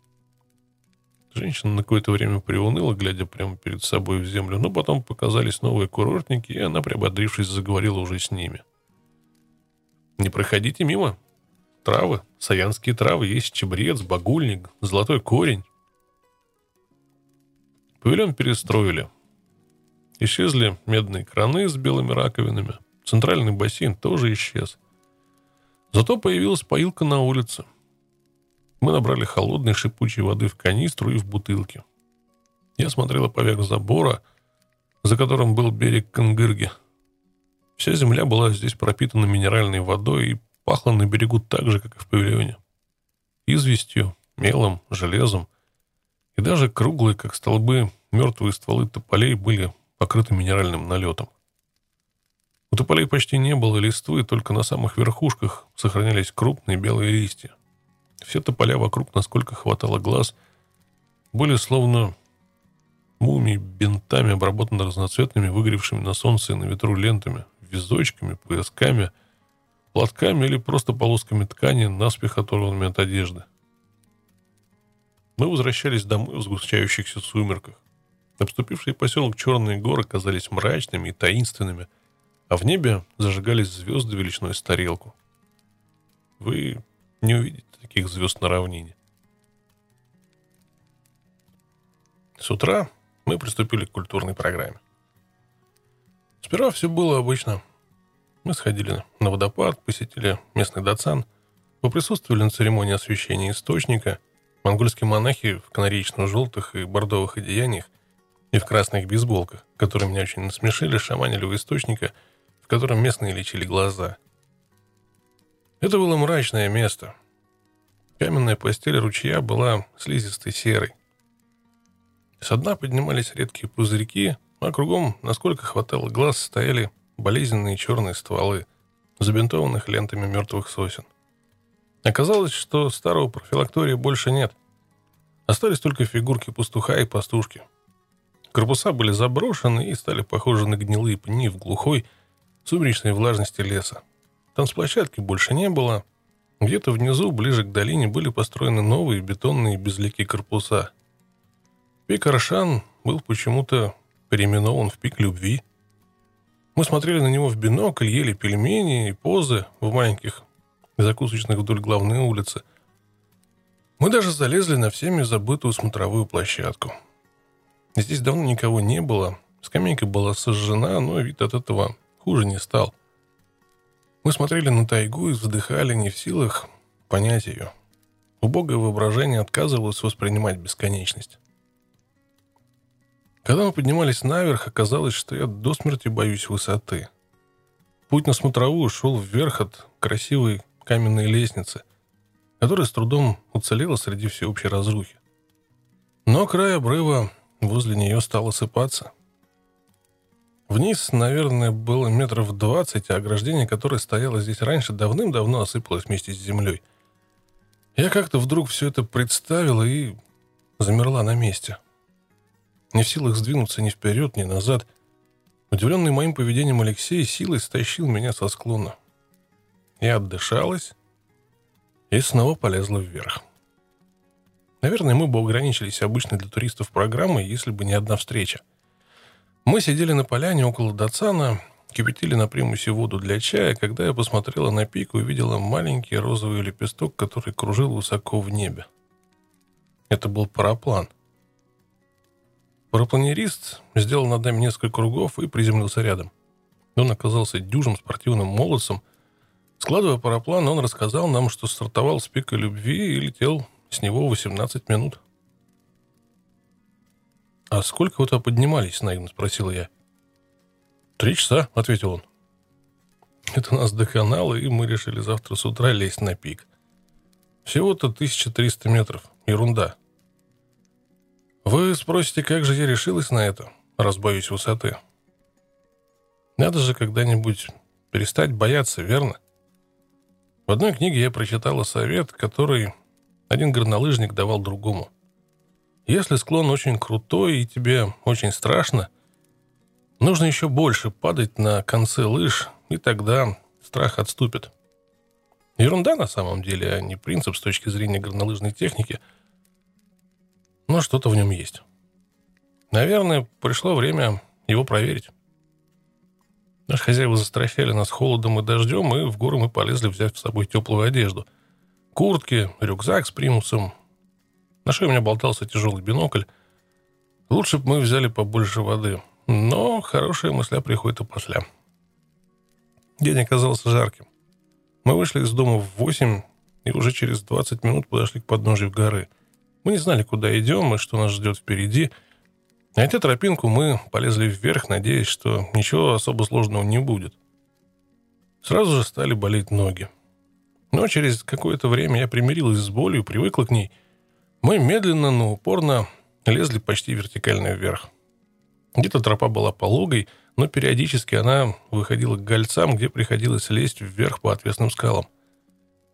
Женщина на какое-то время приуныла, глядя прямо перед собой в землю, но потом показались новые курортники, и она, приободрившись, заговорила уже с ними. «Не проходите мимо. Травы, саянские травы, есть чебрец, багульник, золотой корень». Павильон перестроили. Исчезли медные краны с белыми раковинами. Центральный бассейн тоже исчез. Зато появилась поилка на улице. Мы набрали холодной шипучей воды в канистру и в бутылки. Я смотрела поверх забора, за которым был берег Кангырги. Вся земля была здесь пропитана минеральной водой и пахла на берегу так же, как и в павильоне. Известью, мелом, железом. И даже круглые, как столбы, мертвые стволы тополей были покрыты минеральным налетом. У тополей почти не было листвы, только на самых верхушках сохранялись крупные белые листья. Все тополя вокруг, насколько хватало глаз, были словно мумии бинтами, обработаны разноцветными, выгоревшими на солнце и на ветру лентами, визочками, поясками, платками или просто полосками ткани, наспех оторванными от одежды. Мы возвращались домой в сгущающихся сумерках. Обступившие поселок Черные горы казались мрачными и таинственными – а в небе зажигались звезды величиной с тарелку. Вы не увидите таких звезд на равнине. С утра мы приступили к культурной программе. Сперва все было обычно. Мы сходили на водопад, посетили местный дацан, поприсутствовали на церемонии освящения источника. Монгольские монахи в канареечно-желтых и бордовых одеяниях и в красных бейсболках, которые меня очень насмешили, шаманили у источника – котором местные лечили глаза. Это было мрачное место. Каменная постель ручья была слизистой серой. Со дна поднимались редкие пузырьки, а кругом, насколько хватало глаз, стояли болезненные черные стволы, забинтованных лентами мертвых сосен. Оказалось, что старого профилактория больше нет. Остались только фигурки пастуха и пастушки. Корпуса были заброшены и стали похожи на гнилые пни в глухой, сумеречной влажности леса. Танцплощадки больше не было. Где-то внизу, ближе к долине, были построены новые бетонные безликие корпуса. Пик Аршан был почему-то переименован в пик любви. Мы смотрели на него в бинокль, ели пельмени и позы в маленьких закусочных вдоль главной улицы. Мы даже залезли на всеми забытую смотровую площадку. Здесь давно никого не было. Скамейка была сожжена, но вид от этого Хуже не стал. Мы смотрели на тайгу и вздыхали не в силах понять ее. Убогое воображение отказывалось воспринимать бесконечность. Когда мы поднимались наверх, оказалось, что я до смерти боюсь высоты. Путь на смотровую шел вверх от красивой каменной лестницы, которая с трудом уцелела среди всеобщей разрухи. Но край обрыва возле нее стал осыпаться – Вниз, наверное, было метров двадцать, а ограждение, которое стояло здесь раньше, давным-давно осыпалось вместе с землей. Я как-то вдруг все это представила и замерла на месте. Не в силах сдвинуться ни вперед, ни назад. Удивленный моим поведением Алексей силой стащил меня со склона. Я отдышалась и снова полезла вверх. Наверное, мы бы ограничились обычной для туристов программой, если бы не одна встреча — мы сидели на поляне около Дацана, кипятили на примусе воду для чая, когда я посмотрела на пик и увидела маленький розовый лепесток, который кружил высоко в небе. Это был параплан. Парапланерист сделал над нами несколько кругов и приземлился рядом. Он оказался дюжим спортивным молодцем. Складывая параплан, он рассказал нам, что стартовал с пика любви и летел с него 18 минут. «А сколько вы туда поднимались?» — наивно спросил я. «Три часа», — ответил он. Это нас доконало, и мы решили завтра с утра лезть на пик. Всего-то 1300 метров. Ерунда. Вы спросите, как же я решилась на это, раз боюсь высоты? Надо же когда-нибудь перестать бояться, верно? В одной книге я прочитала совет, который один горнолыжник давал другому – если склон очень крутой и тебе очень страшно, нужно еще больше падать на конце лыж, и тогда страх отступит. Ерунда на самом деле, а не принцип с точки зрения горнолыжной техники. Но что-то в нем есть. Наверное, пришло время его проверить. Наши хозяева застращали нас холодом и дождем, и в горы мы полезли взять с собой теплую одежду. Куртки, рюкзак с примусом. На шее у меня болтался тяжелый бинокль. Лучше бы мы взяли побольше воды. Но хорошая мысля приходит и после. День оказался жарким. Мы вышли из дома в 8 и уже через 20 минут подошли к подножию горы. Мы не знали, куда идем и что нас ждет впереди. Найдя тропинку, мы полезли вверх, надеясь, что ничего особо сложного не будет. Сразу же стали болеть ноги. Но через какое-то время я примирилась с болью, привыкла к ней. Мы медленно, но упорно лезли почти вертикально вверх. Где-то тропа была пологой — но периодически она выходила к гольцам, где приходилось лезть вверх по отвесным скалам.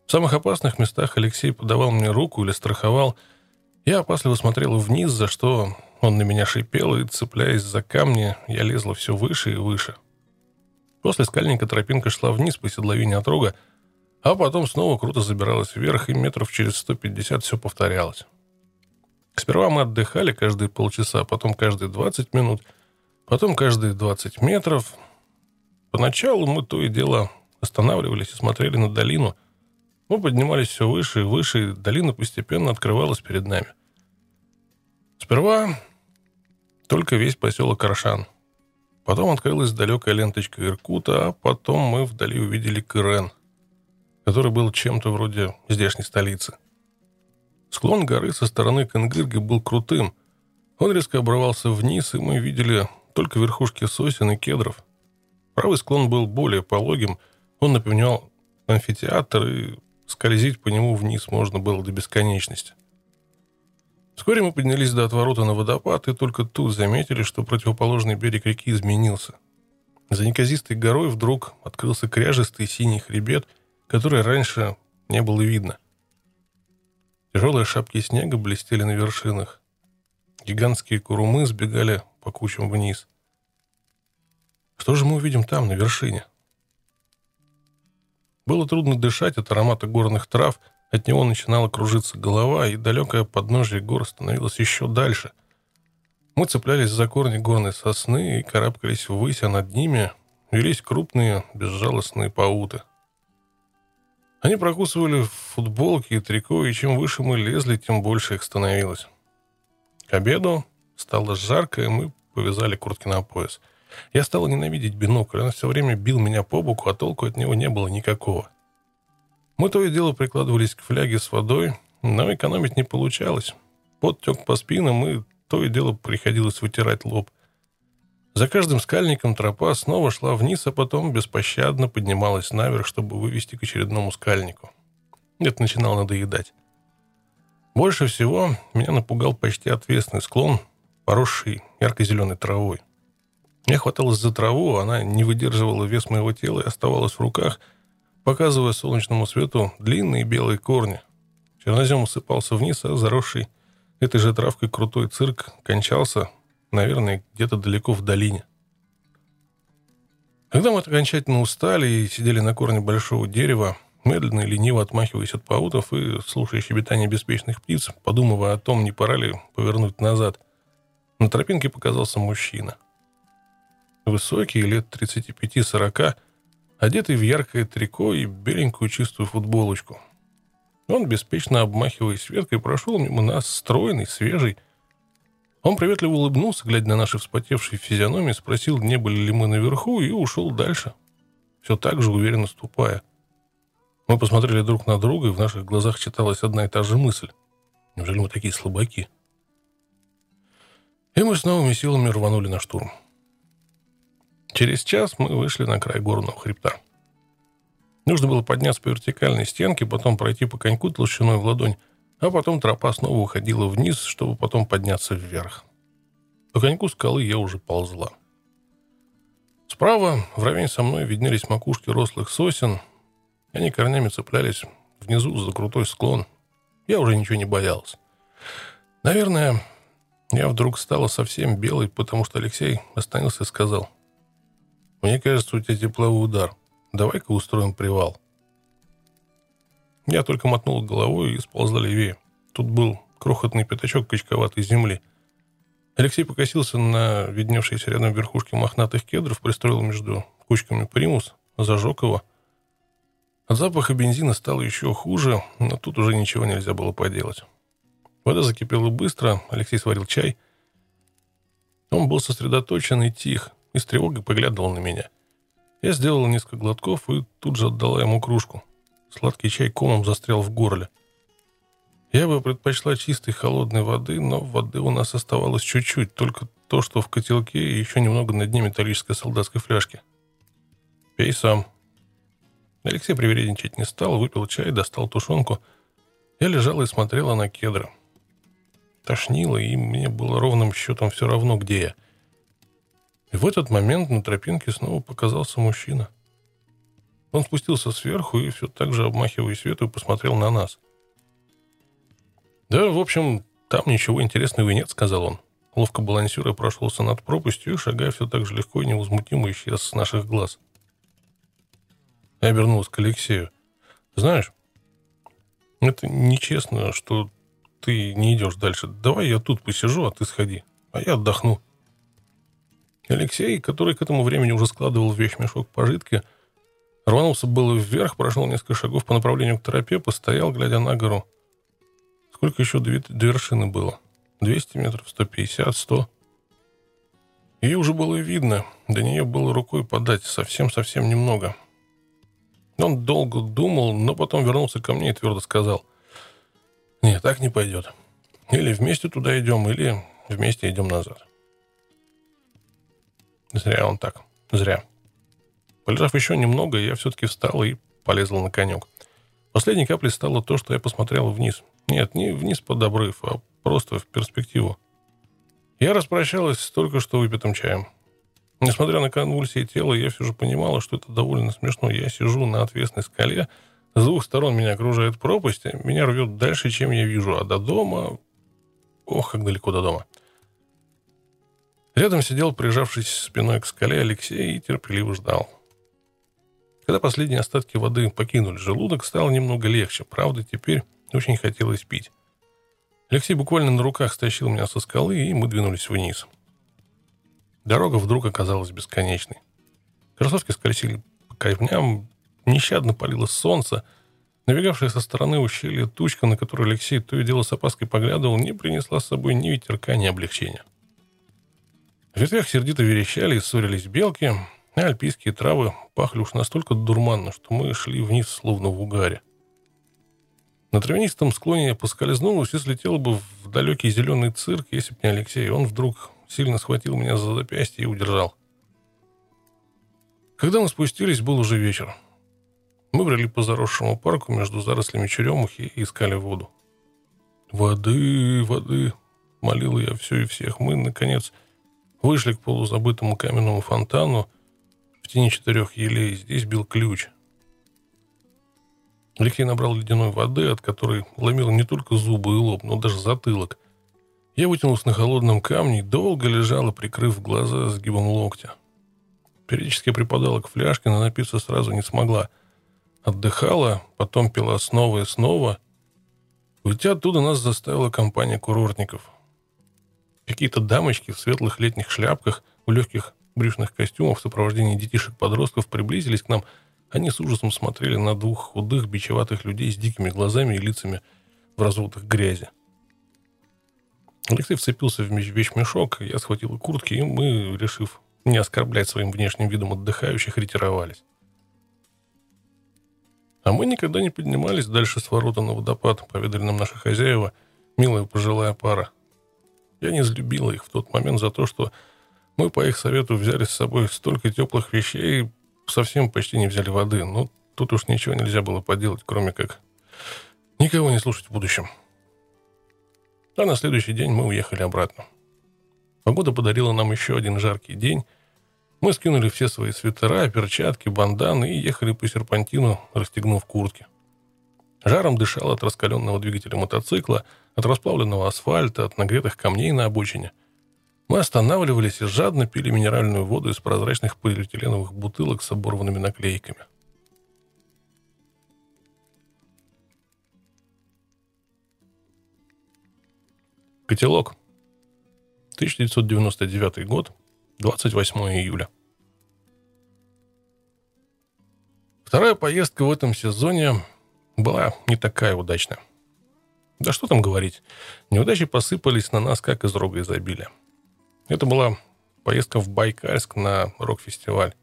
В самых опасных местах Алексей подавал мне руку или страховал. Я опасливо смотрел вниз, за что он на меня шипел, и, цепляясь за камни, я лезла все выше и выше. После скальника тропинка шла вниз по седловине от рога, а потом снова круто забиралась вверх, и метров через 150 все повторялось. Сперва мы отдыхали каждые полчаса, потом каждые 20 минут — Потом каждые 20 метров. Поначалу мы то и дело останавливались и смотрели на долину. Мы поднимались все выше и выше, и долина постепенно открывалась перед нами. Сперва только весь поселок Аршан. Потом открылась далекая ленточка Иркута, а потом мы вдали увидели Кырен, который был чем-то вроде здешней столицы. Склон горы со стороны Кенгырги был крутым. Он резко обрывался вниз, и мы видели только верхушки сосен и кедров. Правый склон был более пологим, он напоминал амфитеатр, и скользить по нему вниз можно было до бесконечности. Вскоре мы поднялись до отворота на водопад, и только тут заметили, что противоположный берег реки изменился. За неказистой горой вдруг открылся кряжистый синий хребет, который раньше не было видно. Тяжелые шапки снега блестели на вершинах. Гигантские курумы сбегали по кучам вниз. Что же мы увидим там, на вершине? Было трудно дышать от аромата горных трав, от него начинала кружиться голова, и далекое подножье гор становилось еще дальше. Мы цеплялись за корни горной сосны и карабкались ввысь, а над ними велись крупные безжалостные пауты. Они прокусывали футболки и трико, и чем выше мы лезли, тем больше их становилось. К обеду стало жарко, и мы повязали куртки на пояс. Я стал ненавидеть бинокль. Он все время бил меня по боку, а толку от него не было никакого. Мы то и дело прикладывались к фляге с водой, но экономить не получалось. Пот тек по спинам, и то и дело приходилось вытирать лоб. За каждым скальником тропа снова шла вниз, а потом беспощадно поднималась наверх, чтобы вывести к очередному скальнику. Это начинало надоедать. Больше всего меня напугал почти отвесный склон, поросший ярко-зеленой травой. Я хваталась за траву, она не выдерживала вес моего тела и оставалась в руках, показывая солнечному свету длинные белые корни. Чернозем усыпался вниз, а заросший этой же травкой крутой цирк кончался, наверное, где-то далеко в долине. Когда мы окончательно устали и сидели на корне большого дерева, медленно и лениво отмахиваясь от паутов и слушая щебетание беспечных птиц, подумывая о том, не пора ли повернуть назад, на тропинке показался мужчина. Высокий, лет 35-40, одетый в яркое трико и беленькую чистую футболочку. Он, беспечно обмахиваясь веткой, прошел мимо нас, стройный, свежий. Он приветливо улыбнулся, глядя на наши вспотевшие физиономии, спросил, не были ли мы наверху, и ушел дальше, все так же уверенно ступая. Мы посмотрели друг на друга, и в наших глазах читалась одна и та же мысль. Неужели мы такие слабаки? И мы с новыми силами рванули на штурм. Через час мы вышли на край горного хребта. Нужно было подняться по вертикальной стенке, потом пройти по коньку толщиной в ладонь, а потом тропа снова уходила вниз, чтобы потом подняться вверх. По коньку скалы я уже ползла. Справа, вровень со мной, виднелись макушки рослых сосен. Они корнями цеплялись внизу за крутой склон. Я уже ничего не боялась. Наверное, я вдруг стала совсем белой, потому что Алексей остановился и сказал. «Мне кажется, у тебя тепловой удар. Давай-ка устроим привал». Я только мотнул головой и сползла левее. Тут был крохотный пятачок качковатой земли. Алексей покосился на видневшиеся рядом верхушки мохнатых кедров, пристроил между кучками примус, зажег его. От запаха бензина стало еще хуже, но тут уже ничего нельзя было поделать. Вода закипела быстро, Алексей сварил чай. Он был сосредоточен и тих, и с тревогой поглядывал на меня. Я сделал несколько глотков и тут же отдала ему кружку. Сладкий чай комом застрял в горле. Я бы предпочла чистой холодной воды, но воды у нас оставалось чуть-чуть, только то, что в котелке и еще немного на дне металлической солдатской фляжки. «Пей сам». Алексей привередничать не стал, выпил чай, достал тушенку. Я лежала и смотрела на кедры. Тошнило, и мне было ровным счетом все равно, где я. И в этот момент на тропинке снова показался мужчина. Он спустился сверху и все так же, обмахивая свету, посмотрел на нас. «Да, в общем, там ничего интересного и нет», — сказал он. Ловко балансируя прошелся над пропастью шагая все так же легко и невозмутимо, исчез с наших глаз. Я обернулась к Алексею. «Знаешь, это нечестно, что ты не идешь дальше. Давай я тут посижу, а ты сходи, а я отдохну». Алексей, который к этому времени уже складывал в вещмешок пожитки, рванулся было вверх, прошел несколько шагов по направлению к тропе, постоял, глядя на гору. Сколько еще до, до вершины было? 200 метров, 150, 100. Ее уже было видно, до нее было рукой подать, совсем-совсем немного. Он долго думал, но потом вернулся ко мне и твердо сказал, «Нет, так не пойдет. Или вместе туда идем, или вместе идем назад». Зря он так, зря. Полежав еще немного, я все-таки встал и полезл на конек. Последней каплей стало то, что я посмотрел вниз – нет, не вниз под обрыв, а просто в перспективу. Я распрощалась только что выпитым чаем. Несмотря на конвульсии тела, я все же понимала, что это довольно смешно. Я сижу на отвесной скале, с двух сторон меня окружает пропасть, меня рвет дальше, чем я вижу, а до дома... Ох, как далеко до дома. Рядом сидел, прижавшись спиной к скале, Алексей и терпеливо ждал. Когда последние остатки воды покинули желудок, стало немного легче. Правда, теперь очень хотелось пить. Алексей буквально на руках стащил меня со скалы, и мы двинулись вниз. Дорога вдруг оказалась бесконечной. Кроссовки скользили по камням, нещадно палило солнце. Набегавшая со стороны ущелья тучка, на которую Алексей то и дело с опаской поглядывал, не принесла с собой ни ветерка, ни облегчения. В ветвях сердито верещали и ссорились белки, а альпийские травы пахли уж настолько дурманно, что мы шли вниз, словно в угаре. На травянистом склоне я поскользнулась и слетела бы в далекий зеленый цирк, если бы не Алексей. Он вдруг сильно схватил меня за запястье и удержал. Когда мы спустились, был уже вечер. Мы брели по заросшему парку между зарослями черемухи и искали воду. «Воды, воды!» — молил я все и всех. Мы, наконец, вышли к полузабытому каменному фонтану в тени четырех елей. Здесь бил ключ — Алексей набрал ледяной воды, от которой ломил не только зубы и лоб, но даже затылок. Я вытянулся на холодном камне и долго лежала, прикрыв глаза сгибом локтя. Периодически припадала к фляжке, но напиться сразу не смогла. Отдыхала, потом пила снова и снова. Уйти оттуда нас заставила компания курортников. Какие-то дамочки в светлых летних шляпках, в легких брюшных костюмах в сопровождении детишек-подростков приблизились к нам – они с ужасом смотрели на двух худых, бичеватых людей с дикими глазами и лицами в разводах грязи. Алексей вцепился в вещмешок, я схватил куртки, и мы, решив не оскорблять своим внешним видом отдыхающих, ретировались. А мы никогда не поднимались дальше с ворота на водопад, поведали нам наши хозяева, милая пожилая пара. Я не взлюбила их в тот момент за то, что мы по их совету взяли с собой столько теплых вещей, совсем почти не взяли воды, но тут уж ничего нельзя было поделать, кроме как никого не слушать в будущем. А на следующий день мы уехали обратно. Погода подарила нам еще один жаркий день. Мы скинули все свои свитера, перчатки, банданы и ехали по серпантину, расстегнув куртки. Жаром дышал от раскаленного двигателя мотоцикла, от расплавленного асфальта, от нагретых камней на обочине. Мы останавливались и жадно пили минеральную воду из прозрачных полиэтиленовых бутылок с оборванными наклейками. Котелок. 1999 год, 28 июля. Вторая поездка в этом сезоне была не такая удачная. Да что там говорить, неудачи посыпались на нас, как из рога изобилия. Это была поездка в Байкальск на рок-фестиваль.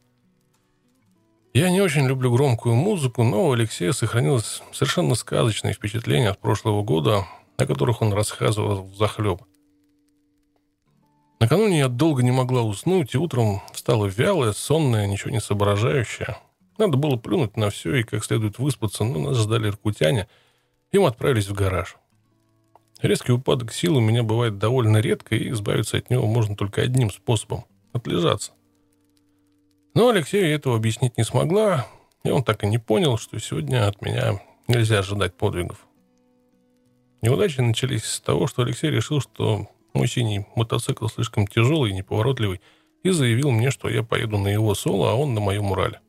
Я не очень люблю громкую музыку, но у Алексея сохранилось совершенно сказочное впечатление от прошлого года, о которых он рассказывал в захлеб. Накануне я долго не могла уснуть, и утром встала вялая, сонная, ничего не соображающая. Надо было плюнуть на все и как следует выспаться, но нас ждали иркутяне, и мы отправились в гараж. Резкий упадок сил у меня бывает довольно редко, и избавиться от него можно только одним способом – отлежаться. Но Алексею этого объяснить не смогла, и он так и не понял, что сегодня от меня нельзя ожидать подвигов. Неудачи начались с того, что Алексей решил, что мой синий мотоцикл слишком тяжелый и неповоротливый, и заявил мне, что я поеду на его соло, а он на моем Урале.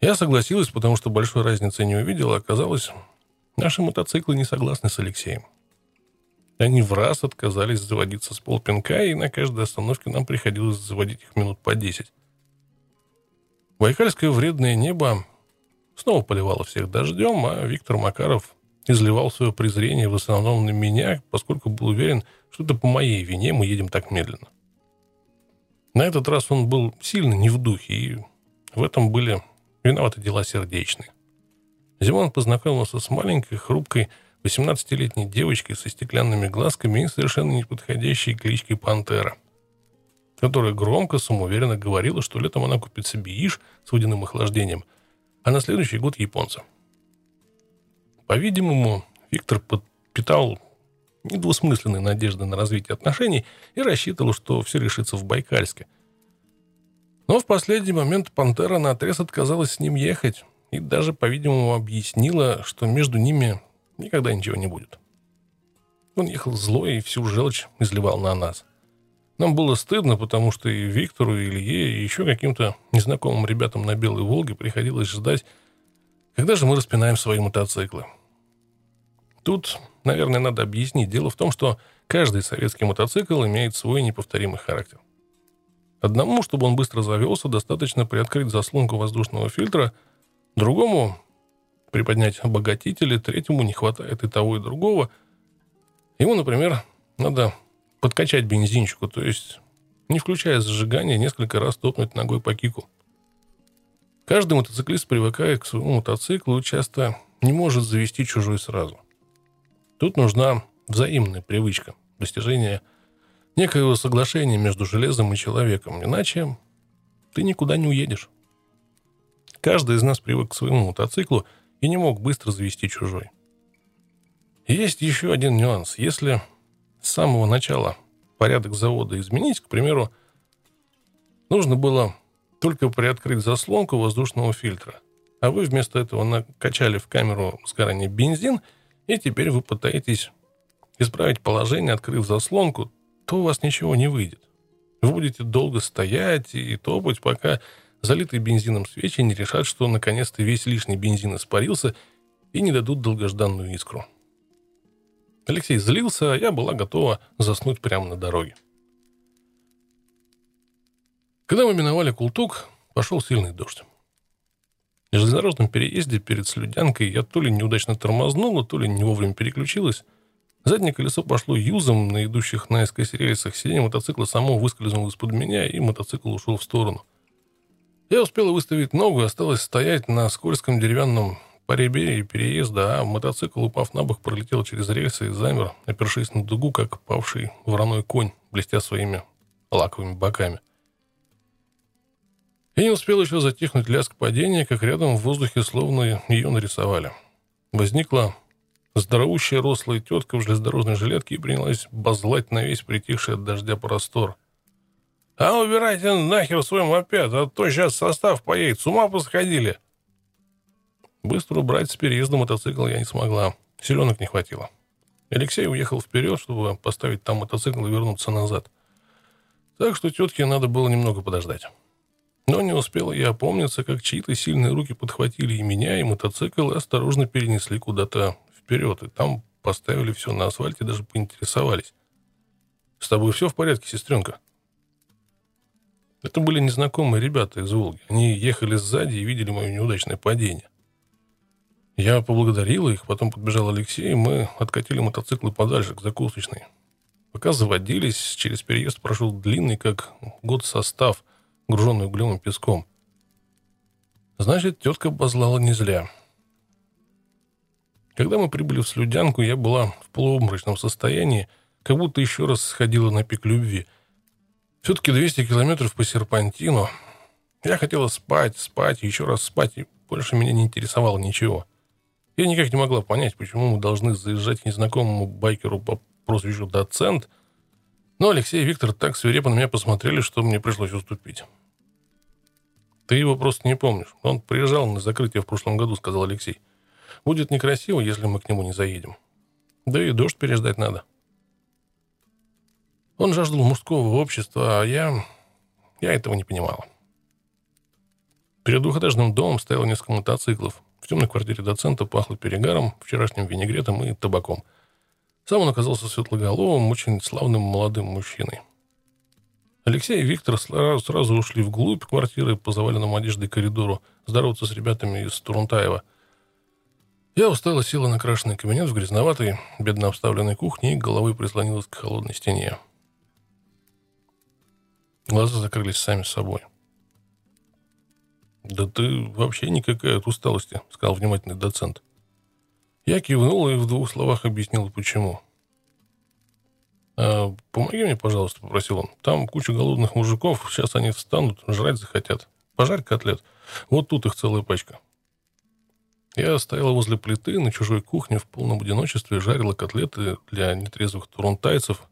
Я согласилась, потому что большой разницы не увидела. Оказалось, наши мотоциклы не согласны с Алексеем. Они в раз отказались заводиться с полпинка, и на каждой остановке нам приходилось заводить их минут по десять. Байкальское вредное небо снова поливало всех дождем, а Виктор Макаров изливал свое презрение в основном на меня, поскольку был уверен, что это по моей вине мы едем так медленно. На этот раз он был сильно не в духе, и в этом были Виноваты дела сердечные. Зимон познакомился с маленькой, хрупкой, 18-летней девочкой со стеклянными глазками и совершенно неподходящей кличкой Пантера, которая громко, самоуверенно говорила, что летом она купит себе иш с водяным охлаждением, а на следующий год японца. По-видимому, Виктор подпитал недвусмысленные надежды на развитие отношений и рассчитывал, что все решится в Байкальске – но в последний момент «Пантера» на отрез отказалась с ним ехать и даже, по-видимому, объяснила, что между ними никогда ничего не будет. Он ехал злой и всю желчь изливал на нас. Нам было стыдно, потому что и Виктору, и Илье, и еще каким-то незнакомым ребятам на Белой Волге приходилось ждать, когда же мы распинаем свои мотоциклы. Тут, наверное, надо объяснить. Дело в том, что каждый советский мотоцикл имеет свой неповторимый характер. Одному, чтобы он быстро завелся, достаточно приоткрыть заслонку воздушного фильтра, другому приподнять обогатители, третьему не хватает и того, и другого. Ему, например, надо подкачать бензинчику, то есть, не включая зажигание, несколько раз топнуть ногой по кику. Каждый мотоциклист, привыкая к своему мотоциклу, часто не может завести чужой сразу. Тут нужна взаимная привычка, достижение некоего соглашения между железом и человеком. Иначе ты никуда не уедешь. Каждый из нас привык к своему мотоциклу и не мог быстро завести чужой. есть еще один нюанс. Если с самого начала порядок завода изменить, к примеру, нужно было только приоткрыть заслонку воздушного фильтра, а вы вместо этого накачали в камеру сгорания бензин, и теперь вы пытаетесь исправить положение, открыв заслонку, то у вас ничего не выйдет. Вы будете долго стоять и топать, пока залитые бензином свечи не решат, что наконец-то весь лишний бензин испарился и не дадут долгожданную искру. Алексей злился, а я была готова заснуть прямо на дороге. Когда мы миновали Култук, пошел сильный дождь. На железнодорожном переезде перед Слюдянкой я то ли неудачно тормознула, то ли не вовремя переключилась – Заднее колесо пошло юзом на идущих наискось рельсах. Сиденье мотоцикла само выскользнуло из-под меня, и мотоцикл ушел в сторону. Я успел выставить ногу и осталось стоять на скользком деревянном поребе переезда, а мотоцикл, упав на бок, пролетел через рельсы и замер, опершись на дугу, как павший вороной конь, блестя своими лаковыми боками. И не успел еще затихнуть лязг падения, как рядом в воздухе словно ее нарисовали. Возникла Здоровущая рослая тетка в железнодорожной жилетке принялась базлать на весь притихший от дождя простор. «А убирайте нахер свой мопед, а то сейчас состав поедет, с ума посходили!» Быстро убрать с переезда мотоцикл я не смогла, селенок не хватило. Алексей уехал вперед, чтобы поставить там мотоцикл и вернуться назад. Так что тетке надо было немного подождать. Но не успела я опомниться, как чьи-то сильные руки подхватили и меня, и мотоцикл, и осторожно перенесли куда-то вперед, и там поставили все на асфальте, даже поинтересовались. «С тобой все в порядке, сестренка?» Это были незнакомые ребята из Волги. Они ехали сзади и видели мое неудачное падение. Я поблагодарил их, потом подбежал Алексей, и мы откатили мотоциклы подальше, к закусочной. Пока заводились, через переезд прошел длинный, как год состав, груженный углем и песком. Значит, тетка обозлала не зря. Когда мы прибыли в Слюдянку, я была в полуобморочном состоянии, как будто еще раз сходила на пик любви. Все-таки 200 километров по серпантину. Я хотела спать, спать, еще раз спать, и больше меня не интересовало ничего. Я никак не могла понять, почему мы должны заезжать к незнакомому байкеру по прозвищу «Доцент», но Алексей и Виктор так свирепо на меня посмотрели, что мне пришлось уступить. «Ты его просто не помнишь. Он приезжал на закрытие в прошлом году», — сказал Алексей. «Будет некрасиво, если мы к нему не заедем. Да и дождь переждать надо». Он жаждал мужского общества, а я... я этого не понимала. Перед двухэтажным домом стояло несколько мотоциклов. В темной квартире доцента пахло перегаром, вчерашним винегретом и табаком. Сам он оказался светлоголовым, очень славным молодым мужчиной. Алексей и Виктор сразу, сразу ушли вглубь квартиры по заваленному одеждой коридору здороваться с ребятами из Турунтаева. Я устала, села на крашеный кабинет в грязноватой, бедно обставленной кухне и головой прислонилась к холодной стене. Глаза закрылись сами собой. «Да ты вообще никакая от усталости», — сказал внимательный доцент. Я кивнул и в двух словах объяснил, почему. «А, «Помоги мне, пожалуйста», — попросил он. «Там куча голодных мужиков, сейчас они встанут, жрать захотят. Пожарь котлет. Вот тут их целая пачка». Я стояла возле плиты на чужой кухне в полном одиночестве и жарила котлеты для нетрезвых турунтайцев,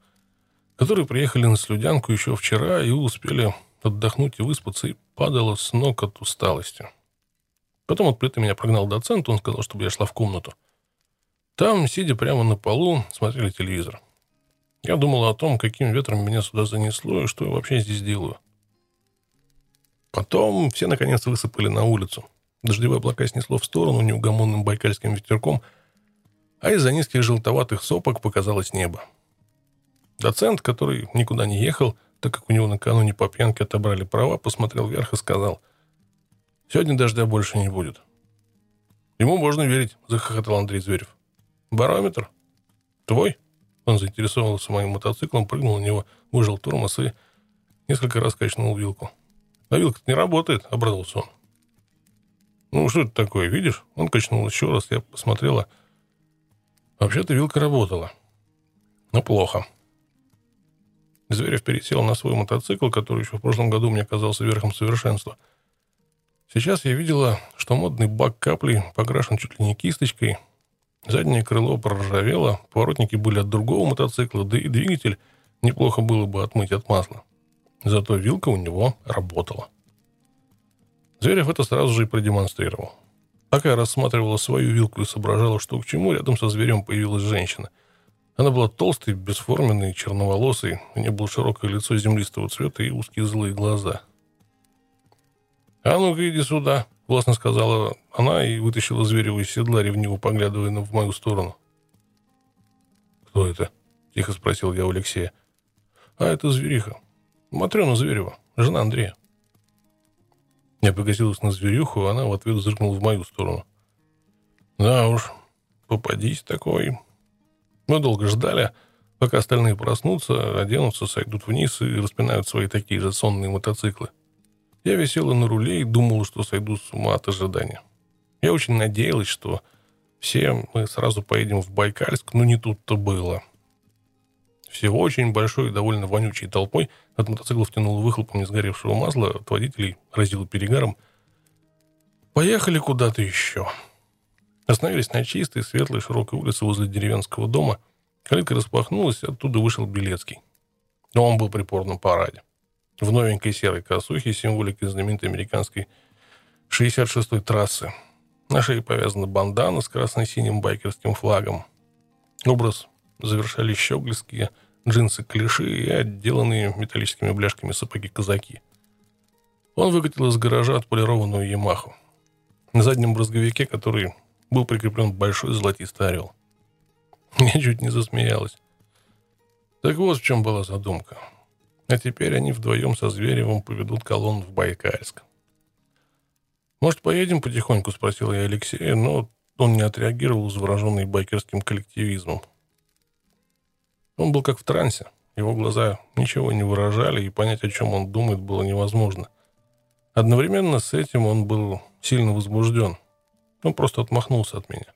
которые приехали на Слюдянку еще вчера и успели отдохнуть и выспаться, и падала с ног от усталости. Потом от плиты меня прогнал доцент, он сказал, чтобы я шла в комнату. Там, сидя прямо на полу, смотрели телевизор. Я думала о том, каким ветром меня сюда занесло и что я вообще здесь делаю. Потом все наконец высыпали на улицу. Дождевые облака снесло в сторону неугомонным байкальским ветерком, а из-за низких желтоватых сопок показалось небо. Доцент, который никуда не ехал, так как у него накануне по пьянке отобрали права, посмотрел вверх и сказал, «Сегодня дождя больше не будет». «Ему можно верить», — захохотал Андрей Зверев. «Барометр? Твой?» Он заинтересовался моим мотоциклом, прыгнул на него, выжил тормоз и несколько раз качнул вилку. «А вилка не работает», — обрадовался он. «Ну, что это такое, видишь?» Он качнул еще раз, я посмотрела. Вообще-то вилка работала. Но плохо. Зверев пересел на свой мотоцикл, который еще в прошлом году мне казался верхом совершенства. Сейчас я видела, что модный бак капли покрашен чуть ли не кисточкой, Заднее крыло проржавело, поворотники были от другого мотоцикла, да и двигатель неплохо было бы отмыть от масла. Зато вилка у него работала. Зверев это сразу же и продемонстрировал. Пока я рассматривала свою вилку и соображала, что к чему, рядом со зверем появилась женщина. Она была толстой, бесформенной, черноволосой, у нее было широкое лицо землистого цвета и узкие злые глаза. «А ну-ка иди сюда», Властно сказала она и вытащила Зверева из седла, ревниво поглядывая в мою сторону. «Кто это?» — тихо спросил я у Алексея. «А это Звериха. Матрена Зверева, жена Андрея». Я погасилась на Зверюху, а она в ответ зыркнула в мою сторону. «Да уж, попадись такой». Мы долго ждали, пока остальные проснутся, оденутся, сойдут вниз и распинают свои такие же сонные мотоциклы. Я висела на руле и думала, что сойду с ума от ожидания. Я очень надеялась, что все мы сразу поедем в Байкальск, но не тут-то было. Всего очень большой и довольно вонючей толпой от мотоциклов тянуло выхлопом несгоревшего масла, от водителей разило перегаром. Поехали куда-то еще. Остановились на чистой, светлой, широкой улице возле деревенского дома. Калитка распахнулась, оттуда вышел Белецкий. Но он был при порном параде в новенькой серой косухе символикой знаменитой американской 66-й трассы. На шее повязана бандана с красно-синим байкерским флагом. Образ завершали щеглиские джинсы клиши и отделанные металлическими бляшками сапоги казаки. Он выкатил из гаража отполированную Ямаху. На заднем брызговике, который был прикреплен большой золотистый орел. Я чуть не засмеялась. Так вот в чем была задумка. А теперь они вдвоем со Зверевым поведут колонну в Байкальск. «Может, поедем потихоньку?» — спросил я Алексея, но он не отреагировал, завороженный байкерским коллективизмом. Он был как в трансе. Его глаза ничего не выражали, и понять, о чем он думает, было невозможно. Одновременно с этим он был сильно возбужден. Он просто отмахнулся от меня.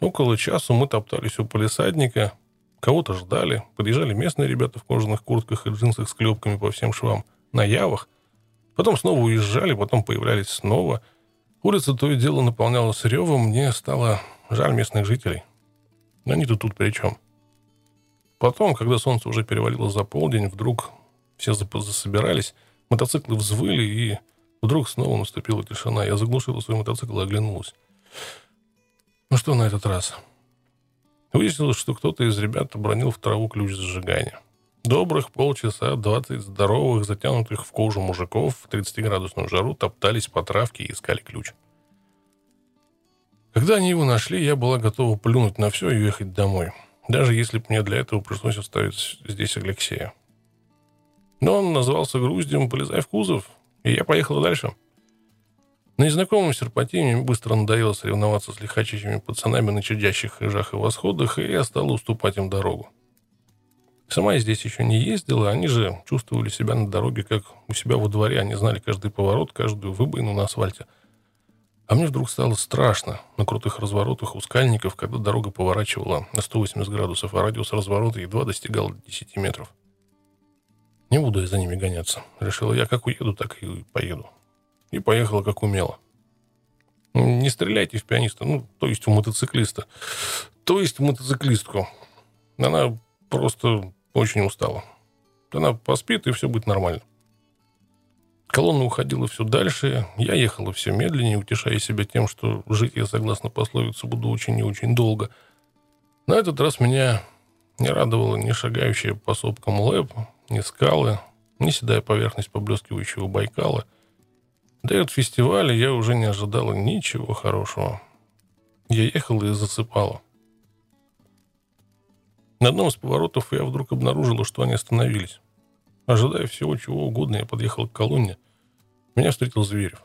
Около часу мы топтались у полисадника, кого-то ждали, подъезжали местные ребята в кожаных куртках и джинсах с клепками по всем швам, на явах. Потом снова уезжали, потом появлялись снова. Улица то и дело наполнялась ревом, мне стало жаль местных жителей. Они-то тут при чем? Потом, когда солнце уже перевалило за полдень, вдруг все засобирались, мотоциклы взвыли, и вдруг снова наступила тишина. Я заглушила свой мотоцикл и оглянулась. Ну что на этот раз? Выяснилось, что кто-то из ребят обронил в траву ключ зажигания. Добрых полчаса двадцать здоровых, затянутых в кожу мужиков в 30-градусную жару топтались по травке и искали ключ. Когда они его нашли, я была готова плюнуть на все и уехать домой даже если бы мне для этого пришлось оставить здесь Алексея. Но он назвался груздем «Полезай в кузов», и я поехала дальше. На незнакомом серпантине мне быстро надоело соревноваться с лихачащими пацанами на чадящих хижах и восходах, и я стала уступать им дорогу. Сама я здесь еще не ездила, они же чувствовали себя на дороге, как у себя во дворе. Они знали каждый поворот, каждую выбоину на асфальте – а мне вдруг стало страшно на крутых разворотах у скальников, когда дорога поворачивала на 180 градусов, а радиус разворота едва достигал 10 метров. Не буду я за ними гоняться. Решила я, как уеду, так и поеду. И поехала, как умела. Не стреляйте в пианиста, ну, то есть в мотоциклиста. То есть в мотоциклистку. Она просто очень устала. Она поспит, и все будет нормально. Колонна уходила все дальше, я ехала все медленнее, утешая себя тем, что жить я, согласно пословице, буду очень и очень долго. На этот раз меня не радовало ни шагающая по сопкам лэп, ни скалы, ни седая поверхность поблескивающего Байкала. Да и от фестиваля я уже не ожидала ничего хорошего. Я ехала и засыпала. На одном из поворотов я вдруг обнаружила, что они остановились. Ожидая всего чего угодно, я подъехал к колонне. Меня встретил Зверев.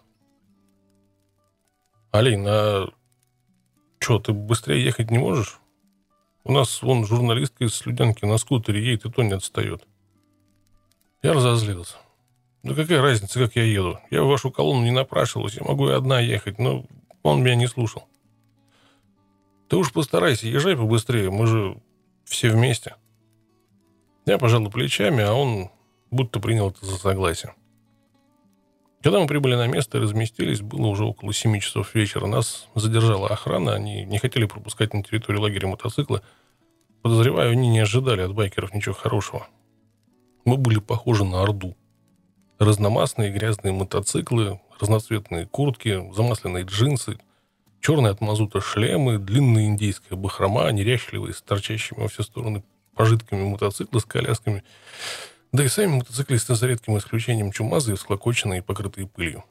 Алин, а что, ты быстрее ехать не можешь? У нас вон журналистка из Слюдянки на скутере едет, и то не отстает. Я разозлился. Да какая разница, как я еду? Я в вашу колонну не напрашивалась, я могу и одна ехать, но он меня не слушал. Ты уж постарайся, езжай побыстрее, мы же все вместе. Я пожал плечами, а он будто принял это за согласие. Когда мы прибыли на место и разместились, было уже около 7 часов вечера. Нас задержала охрана, они не хотели пропускать на территорию лагеря мотоциклы. Подозреваю, они не ожидали от байкеров ничего хорошего. Мы были похожи на Орду. Разномастные грязные мотоциклы, разноцветные куртки, замасленные джинсы, черные от мазута шлемы, длинная индейская бахрома, неряшливые, с торчащими во все стороны пожитками мотоциклы с колясками – да и сами мотоциклисты за редким исключением чумазые, всклокоченные и покрытые пылью.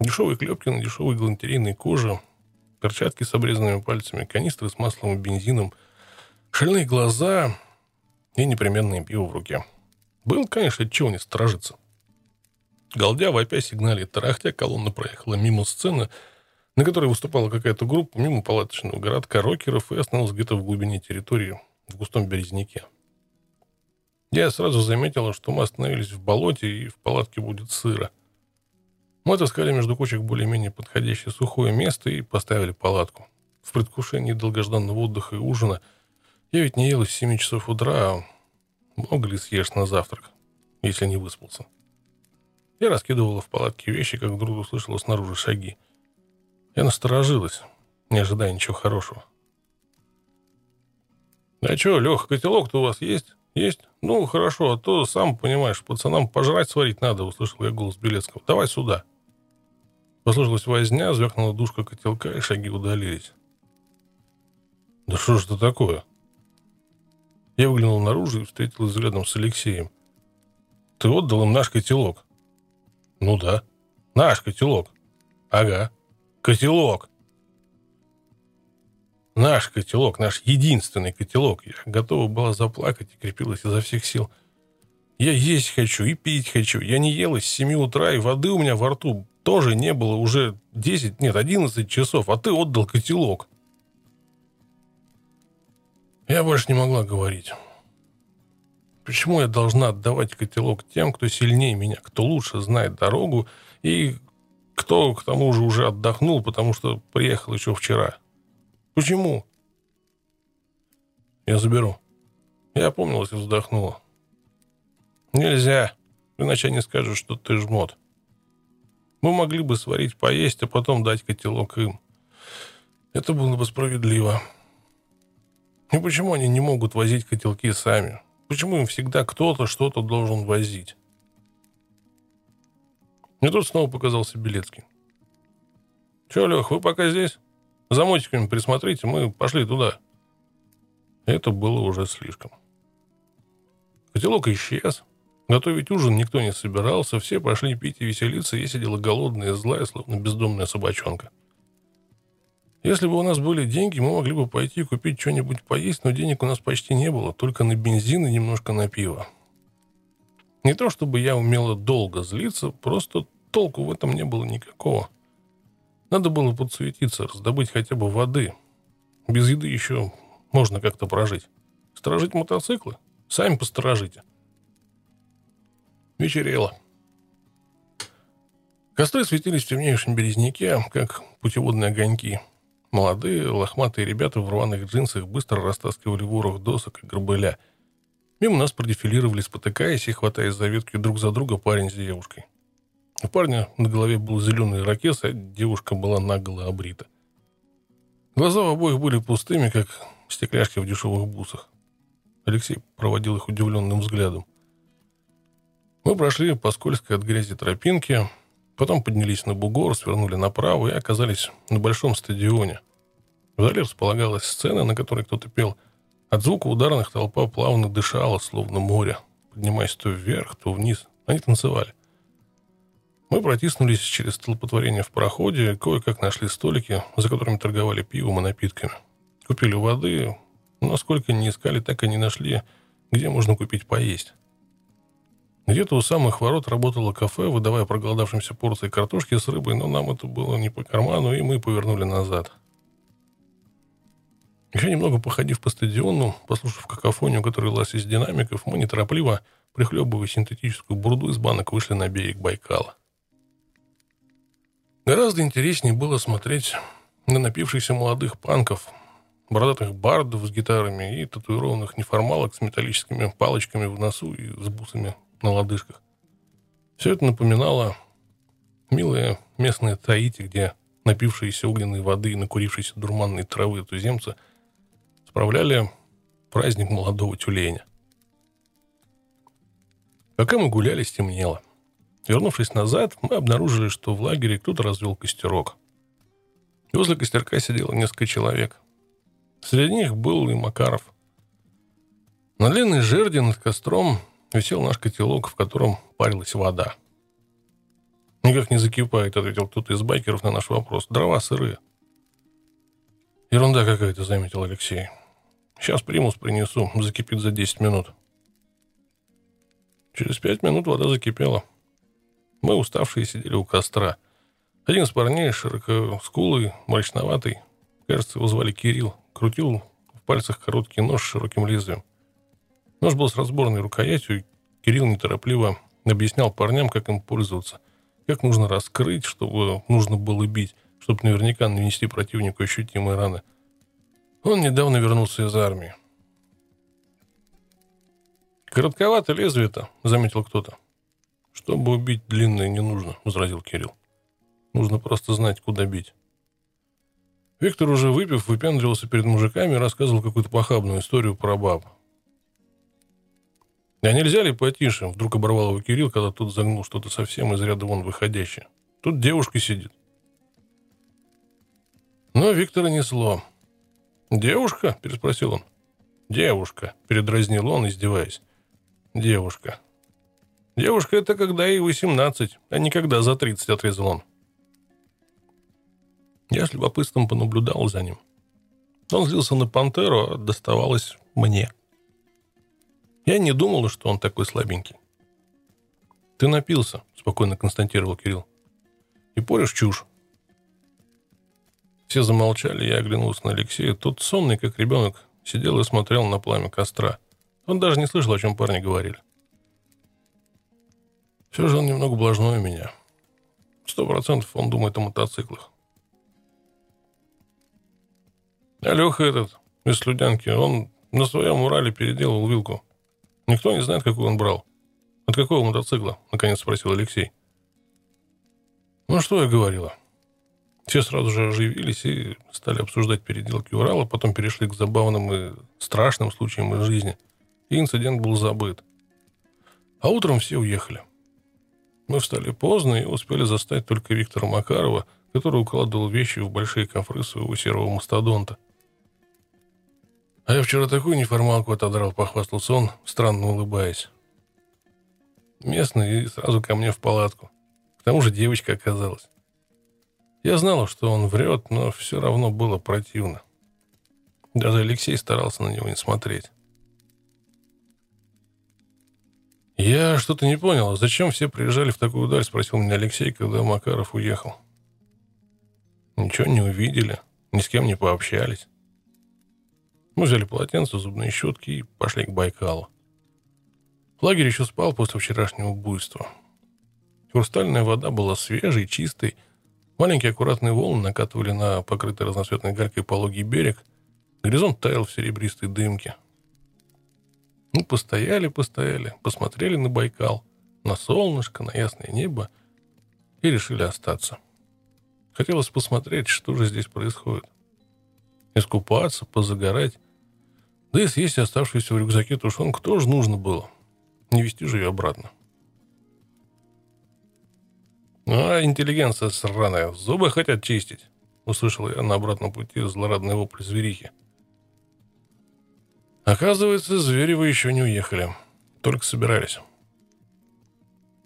Дешевые клепки на дешевой галантерейной коже, перчатки с обрезанными пальцами, канистры с маслом и бензином, шальные глаза и непременное пиво в руке. Был, конечно, чего не сторожиться. Галдя, вопя, сигнали тарахтя, колонна проехала мимо сцены, на которой выступала какая-то группа, мимо палаточного городка рокеров и остановилась где-то в глубине территории, в густом березняке. Я сразу заметила, что мы остановились в болоте, и в палатке будет сыро. Мы отыскали между кочек более-менее подходящее сухое место и поставили палатку. В предвкушении долгожданного отдыха и ужина я ведь не ел с 7 часов утра, а много ли съешь на завтрак, если не выспался. Я раскидывала в палатке вещи, как вдруг услышала снаружи шаги. Я насторожилась, не ожидая ничего хорошего. «А что, Леха, котелок-то у вас есть?» «Есть? Ну, хорошо, а то, сам понимаешь, пацанам пожрать сварить надо», — услышал я голос Белецкого. «Давай сюда». Послышалась возня, звякнула душка котелка, и шаги удалились. «Да что ж это такое?» Я выглянул наружу и встретился взглядом с Алексеем. «Ты отдал им наш котелок?» «Ну да. Наш котелок». «Ага. Котелок». Наш котелок, наш единственный котелок. Я готова была заплакать и крепилась изо всех сил. Я есть хочу и пить хочу. Я не ела с 7 утра, и воды у меня во рту тоже не было уже 10, нет, 11 часов, а ты отдал котелок. Я больше не могла говорить. Почему я должна отдавать котелок тем, кто сильнее меня, кто лучше знает дорогу и кто, к тому же, уже отдохнул, потому что приехал еще вчера? Почему? Я заберу. Я опомнилась и вздохнула. Нельзя, иначе они скажут, что ты жмот. Мы могли бы сварить поесть, а потом дать котелок им. Это было бы справедливо. И почему они не могут возить котелки сами? Почему им всегда кто-то что-то должен возить? И тут снова показался Белецкий. «Че, Лех, вы пока здесь? За мотиками присмотрите, мы пошли туда». Это было уже слишком. Котелок исчез. Готовить ужин никто не собирался, все пошли пить и веселиться, я сидела голодная злая, словно бездомная собачонка. Если бы у нас были деньги, мы могли бы пойти купить что-нибудь поесть, но денег у нас почти не было, только на бензин и немножко на пиво. Не то чтобы я умела долго злиться, просто толку в этом не было никакого. Надо было подсуетиться, раздобыть хотя бы воды. Без еды еще можно как-то прожить. Сторожить мотоциклы? Сами посторожите. Вечерело. Костры светились в темнейшем березняке, как путеводные огоньки. Молодые, лохматые ребята в рваных джинсах быстро растаскивали ворох досок и горбыля. Мимо нас продефилировали, спотыкаясь и хватаясь за ветки друг за друга парень с девушкой. У парня на голове был зеленый ракес, а девушка была наголо обрита. Глаза у обоих были пустыми, как стекляшки в дешевых бусах. Алексей проводил их удивленным взглядом. Мы прошли по скользкой от грязи тропинке, Потом поднялись на бугор, свернули направо и оказались на большом стадионе. Вдали располагалась сцена, на которой кто-то пел. От звука ударных толпа плавно дышала, словно море, поднимаясь то вверх, то вниз. Они танцевали. Мы протиснулись через столпотворение в проходе, кое-как нашли столики, за которыми торговали пивом и напитками. Купили воды, но сколько не искали, так и не нашли, где можно купить поесть. Где-то у самых ворот работало кафе, выдавая проголодавшимся порции картошки с рыбой, но нам это было не по карману, и мы повернули назад. Еще немного походив по стадиону, послушав какофонию, которая лилась из динамиков, мы неторопливо, прихлебывая синтетическую бурду из банок, вышли на берег Байкала. Гораздо интереснее было смотреть на напившихся молодых панков, бородатых бардов с гитарами и татуированных неформалок с металлическими палочками в носу и с бусами на лодыжках. Все это напоминало милые местные Таити, где напившиеся огненной воды и накурившиеся дурманной травы туземцы справляли праздник молодого тюленя. Пока мы гуляли, стемнело. Вернувшись назад, мы обнаружили, что в лагере кто-то развел костерок. возле костерка сидело несколько человек. Среди них был и Макаров. На длинной жерди над костром висел наш котелок, в котором парилась вода. «Никак не закипает», — ответил кто-то из байкеров на наш вопрос. «Дрова сырые». «Ерунда какая-то», — заметил Алексей. «Сейчас примус принесу, закипит за 10 минут». Через пять минут вода закипела. Мы, уставшие, сидели у костра. Один из парней, широкоскулый, мрачноватый, кажется, его звали Кирилл, крутил в пальцах короткий нож с широким лезвием. Нож был с разборной рукоятью, и Кирилл неторопливо объяснял парням, как им пользоваться, как нужно раскрыть, чтобы нужно было бить, чтобы наверняка нанести противнику ощутимые раны. Он недавно вернулся из армии. «Коротковато лезвие-то», — заметил кто-то. «Чтобы убить длинное не нужно», — возразил Кирилл. «Нужно просто знать, куда бить». Виктор, уже выпив, выпендривался перед мужиками и рассказывал какую-то похабную историю про баб. «А нельзя ли потише?» Вдруг оборвал его Кирилл, когда тут загнул что-то совсем из ряда вон выходящее. «Тут девушка сидит». Но Виктора несло. «Девушка?» – переспросил он. «Девушка», – передразнил он, издеваясь. «Девушка». «Девушка – это когда ей 18, а не когда за 30», – отрезал он. Я с любопытством понаблюдал за ним. Он злился на пантеру, а доставалось мне. Я не думал, что он такой слабенький. «Ты напился», — спокойно констатировал Кирилл. «И порешь чушь». Все замолчали, я оглянулся на Алексея. Тот сонный, как ребенок, сидел и смотрел на пламя костра. Он даже не слышал, о чем парни говорили. Все же он немного блажной меня. Сто процентов он думает о мотоциклах. А Леха этот, из Слюдянки, он на своем Урале переделал вилку. Никто не знает, какую он брал. От какого мотоцикла? Наконец спросил Алексей. Ну, что я говорила. Все сразу же оживились и стали обсуждать переделки Урала, потом перешли к забавным и страшным случаям из жизни. И инцидент был забыт. А утром все уехали. Мы встали поздно и успели застать только Виктора Макарова, который укладывал вещи в большие кофры своего серого мастодонта. «А я вчера такую неформалку отодрал», — похвастался он, странно улыбаясь. Местный и сразу ко мне в палатку. К тому же девочка оказалась. Я знала, что он врет, но все равно было противно. Даже Алексей старался на него не смотреть. «Я что-то не понял, зачем все приезжали в такую даль?» — спросил меня Алексей, когда Макаров уехал. «Ничего не увидели, ни с кем не пообщались. Мы взяли полотенце, зубные щетки и пошли к Байкалу. Лагерь еще спал после вчерашнего буйства. Хрустальная вода была свежей, чистой. Маленькие аккуратные волны накатывали на покрытый разноцветной галькой пологий берег. Горизонт таял в серебристой дымке — мы постояли, постояли, посмотрели на Байкал, на солнышко, на ясное небо и решили остаться. Хотелось посмотреть, что же здесь происходит. Искупаться, позагорать. Да и съесть оставшуюся в рюкзаке тушенку тоже нужно было. Не вести же ее обратно. «А, интеллигенция сраная, зубы хотят чистить», — услышал я на обратном пути злорадный вопль зверихи. Оказывается, Зверевы еще не уехали. Только собирались.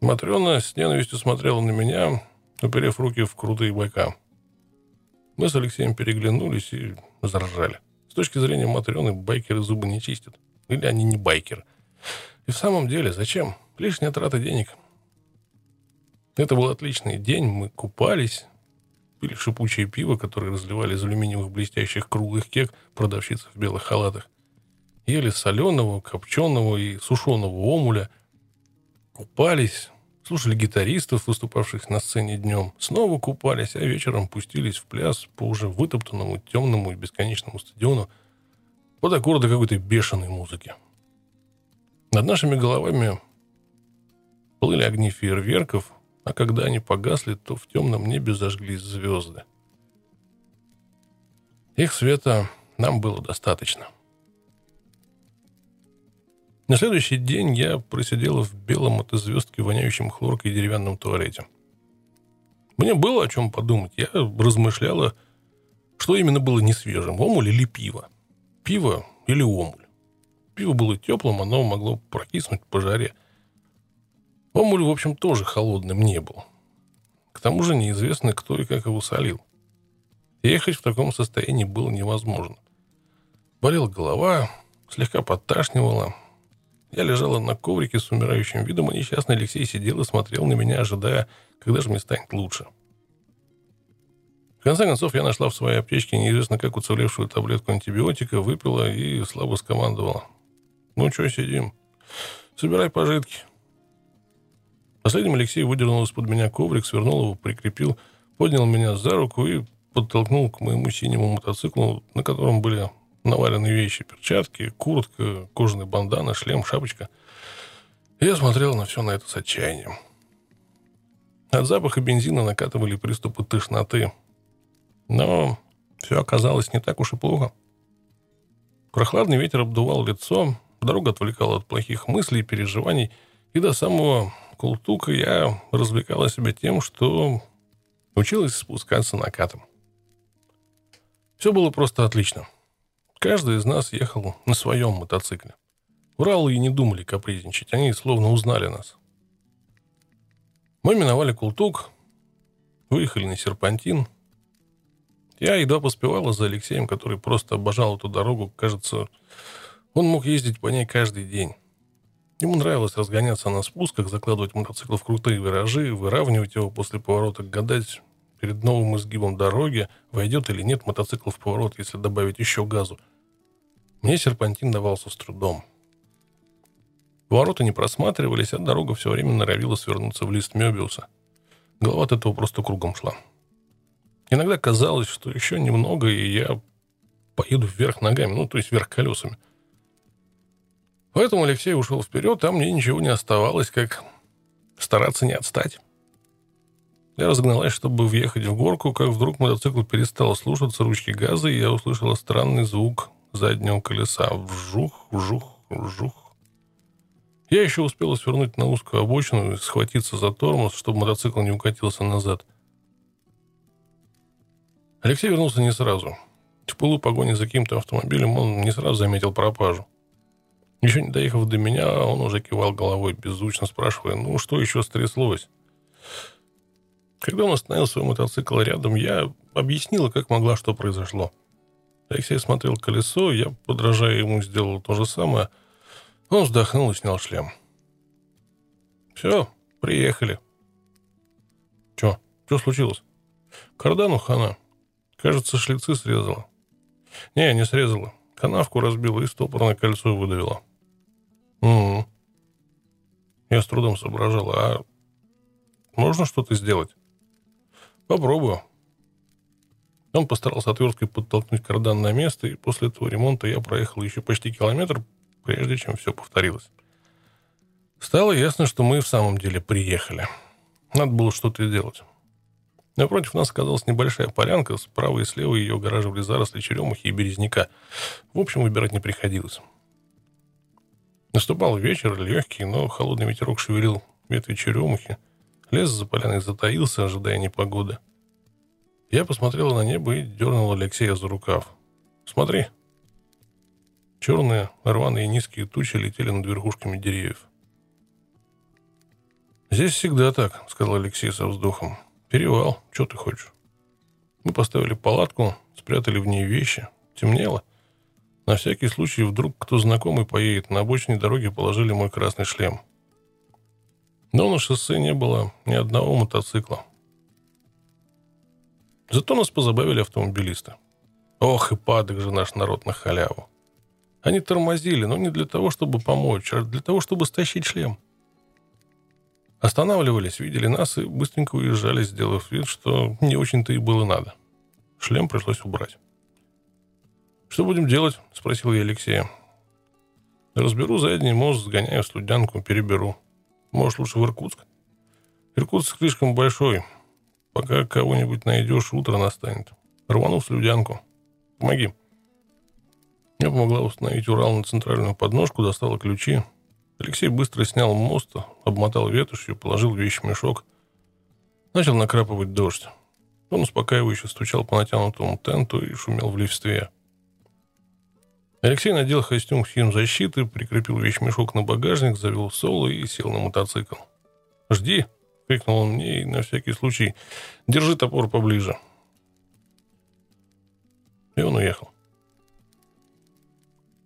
Матрена с ненавистью смотрела на меня, уперев руки в крутые бока. Мы с Алексеем переглянулись и заржали. С точки зрения Матрены, байкеры зубы не чистят. Или они не байкеры. И в самом деле, зачем? Лишняя трата денег. Это был отличный день. Мы купались, пили шипучее пиво, которое разливали из алюминиевых блестящих круглых кек продавщицы в белых халатах ели соленого, копченого и сушеного омуля, купались, слушали гитаристов, выступавших на сцене днем, снова купались, а вечером пустились в пляс по уже вытоптанному, темному и бесконечному стадиону под аккорды какой-то бешеной музыки. Над нашими головами плыли огни фейерверков, а когда они погасли, то в темном небе зажглись звезды. Их света нам было достаточно. — на следующий день я просидела в белом от звездки, воняющем хлоркой деревянном туалете. Мне было о чем подумать. Я размышляла, что именно было несвежим, омуль или пиво. Пиво или омуль. Пиво было теплым, оно могло прокиснуть по жаре. Омуль, в общем, тоже холодным не был. К тому же неизвестно, кто и как его солил. Ехать в таком состоянии было невозможно. Болела голова, слегка подташнивала, я лежала на коврике с умирающим видом, а несчастный Алексей сидел и смотрел на меня, ожидая, когда же мне станет лучше. В конце концов, я нашла в своей аптечке неизвестно как уцелевшую таблетку антибиотика, выпила и слабо скомандовала. «Ну что, сидим? Собирай пожитки». Последним Алексей выдернул из-под меня коврик, свернул его, прикрепил, поднял меня за руку и подтолкнул к моему синему мотоциклу, на котором были наваленные вещи, перчатки, куртка, кожаный бандана, шлем, шапочка. Я смотрел на все на это с отчаянием. От запаха бензина накатывали приступы тошноты. Но все оказалось не так уж и плохо. Прохладный ветер обдувал лицо, дорога отвлекала от плохих мыслей и переживаний, и до самого Култука я развлекала себя тем, что училась спускаться накатом. Все было просто отлично. Каждый из нас ехал на своем мотоцикле. Уралы и не думали капризничать, они словно узнали нас. Мы миновали Култук, выехали на Серпантин. Я едва поспевала за Алексеем, который просто обожал эту дорогу. Кажется, он мог ездить по ней каждый день. Ему нравилось разгоняться на спусках, закладывать мотоцикл в крутые виражи, выравнивать его после поворота, гадать перед новым изгибом дороги, войдет или нет мотоцикл в поворот, если добавить еще газу. Мне серпантин давался с трудом. Ворота не просматривались, а дорога все время норовила свернуться в лист Мебиуса. Голова от этого просто кругом шла. Иногда казалось, что еще немного, и я поеду вверх ногами, ну, то есть вверх колесами – Поэтому Алексей ушел вперед, а мне ничего не оставалось, как стараться не отстать. Я разгналась, чтобы въехать в горку, как вдруг мотоцикл перестал слушаться ручки газа, и я услышала странный звук заднего колеса. Вжух, вжух, вжух. Я еще успела свернуть на узкую обочину и схватиться за тормоз, чтобы мотоцикл не укатился назад. Алексей вернулся не сразу. В пылу погони за каким-то автомобилем он не сразу заметил пропажу. Еще не доехав до меня, он уже кивал головой, беззвучно спрашивая, ну, что еще стряслось? Когда он остановил свой мотоцикл рядом, я объяснила, как могла, что произошло. Алексей смотрел колесо, я, подражая ему, сделал то же самое. Он вздохнул и снял шлем. «Все, приехали». «Че? Что случилось?» «Кардану хана. Кажется, шлицы срезала». «Не, не срезала. Канавку разбила и стопорное кольцо выдавила». Угу. Я с трудом соображал, а можно что-то сделать? Попробую. Он постарался отверткой подтолкнуть кардан на место, и после этого ремонта я проехал еще почти километр, прежде чем все повторилось. Стало ясно, что мы в самом деле приехали. Надо было что-то делать. Напротив нас оказалась небольшая полянка, справа и слева ее огораживали заросли черемухи и березняка. В общем, выбирать не приходилось. Наступал вечер, легкий, но холодный ветерок шевелил ветви черемухи. Лес за поляной затаился, ожидая непогоды. Я посмотрела на небо и дернула Алексея за рукав. «Смотри!» Черные, рваные низкие тучи летели над верхушками деревьев. «Здесь всегда так», — сказал Алексей со вздохом. «Перевал, что ты хочешь?» Мы поставили палатку, спрятали в ней вещи. Темнело. На всякий случай, вдруг кто знакомый поедет, на обочине дороги положили мой красный шлем. Но на шоссе не было ни одного мотоцикла. Зато нас позабавили автомобилисты. Ох, и падок же наш народ на халяву. Они тормозили, но не для того, чтобы помочь, а для того, чтобы стащить шлем. Останавливались, видели нас и быстренько уезжали, сделав вид, что не очень-то и было надо. Шлем пришлось убрать. «Что будем делать?» – спросил я Алексея. «Разберу задний мост, сгоняю в Студянку, переберу. Может, лучше в Иркутск?» «Иркутск слишком большой. Пока кого-нибудь найдешь, утро настанет. Рвану в Слюдянку. Помоги». Я помогла установить Урал на центральную подножку, достала ключи. Алексей быстро снял мост, обмотал ветошью, положил вещи в мешок. Начал накрапывать дождь. Он успокаивающе стучал по натянутому тенту и шумел в лифстве. Алексей надел костюм химзащиты, прикрепил вещмешок на багажник, завел соло и сел на мотоцикл. «Жди!» — крикнул он мне и на всякий случай «Держи топор поближе!» И он уехал.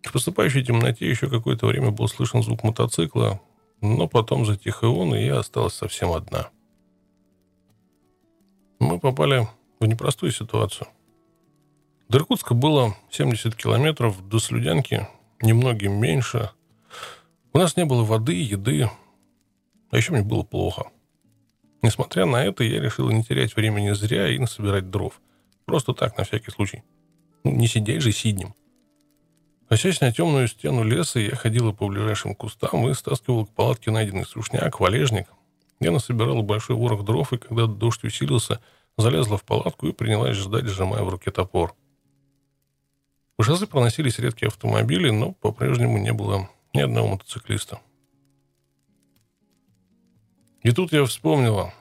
В поступающей темноте еще какое-то время был слышен звук мотоцикла, но потом затих и он, и я осталась совсем одна. Мы попали в непростую ситуацию. До Иркутска было 70 километров, до Слюдянки немногим меньше. У нас не было воды, еды, а еще мне было плохо. Несмотря на это, я решил не терять времени зря и насобирать дров. Просто так, на всякий случай. Ну, не сидеть же сиднем. Косясь на темную стену леса, я ходила по ближайшим кустам и стаскивала к палатке найденный сушняк, валежник. Я насобирала большой ворох дров, и когда дождь усилился, залезла в палатку и принялась ждать, сжимая в руке топор. По шоссе проносились редкие автомобили, но по-прежнему не было ни одного мотоциклиста. И тут я вспомнила,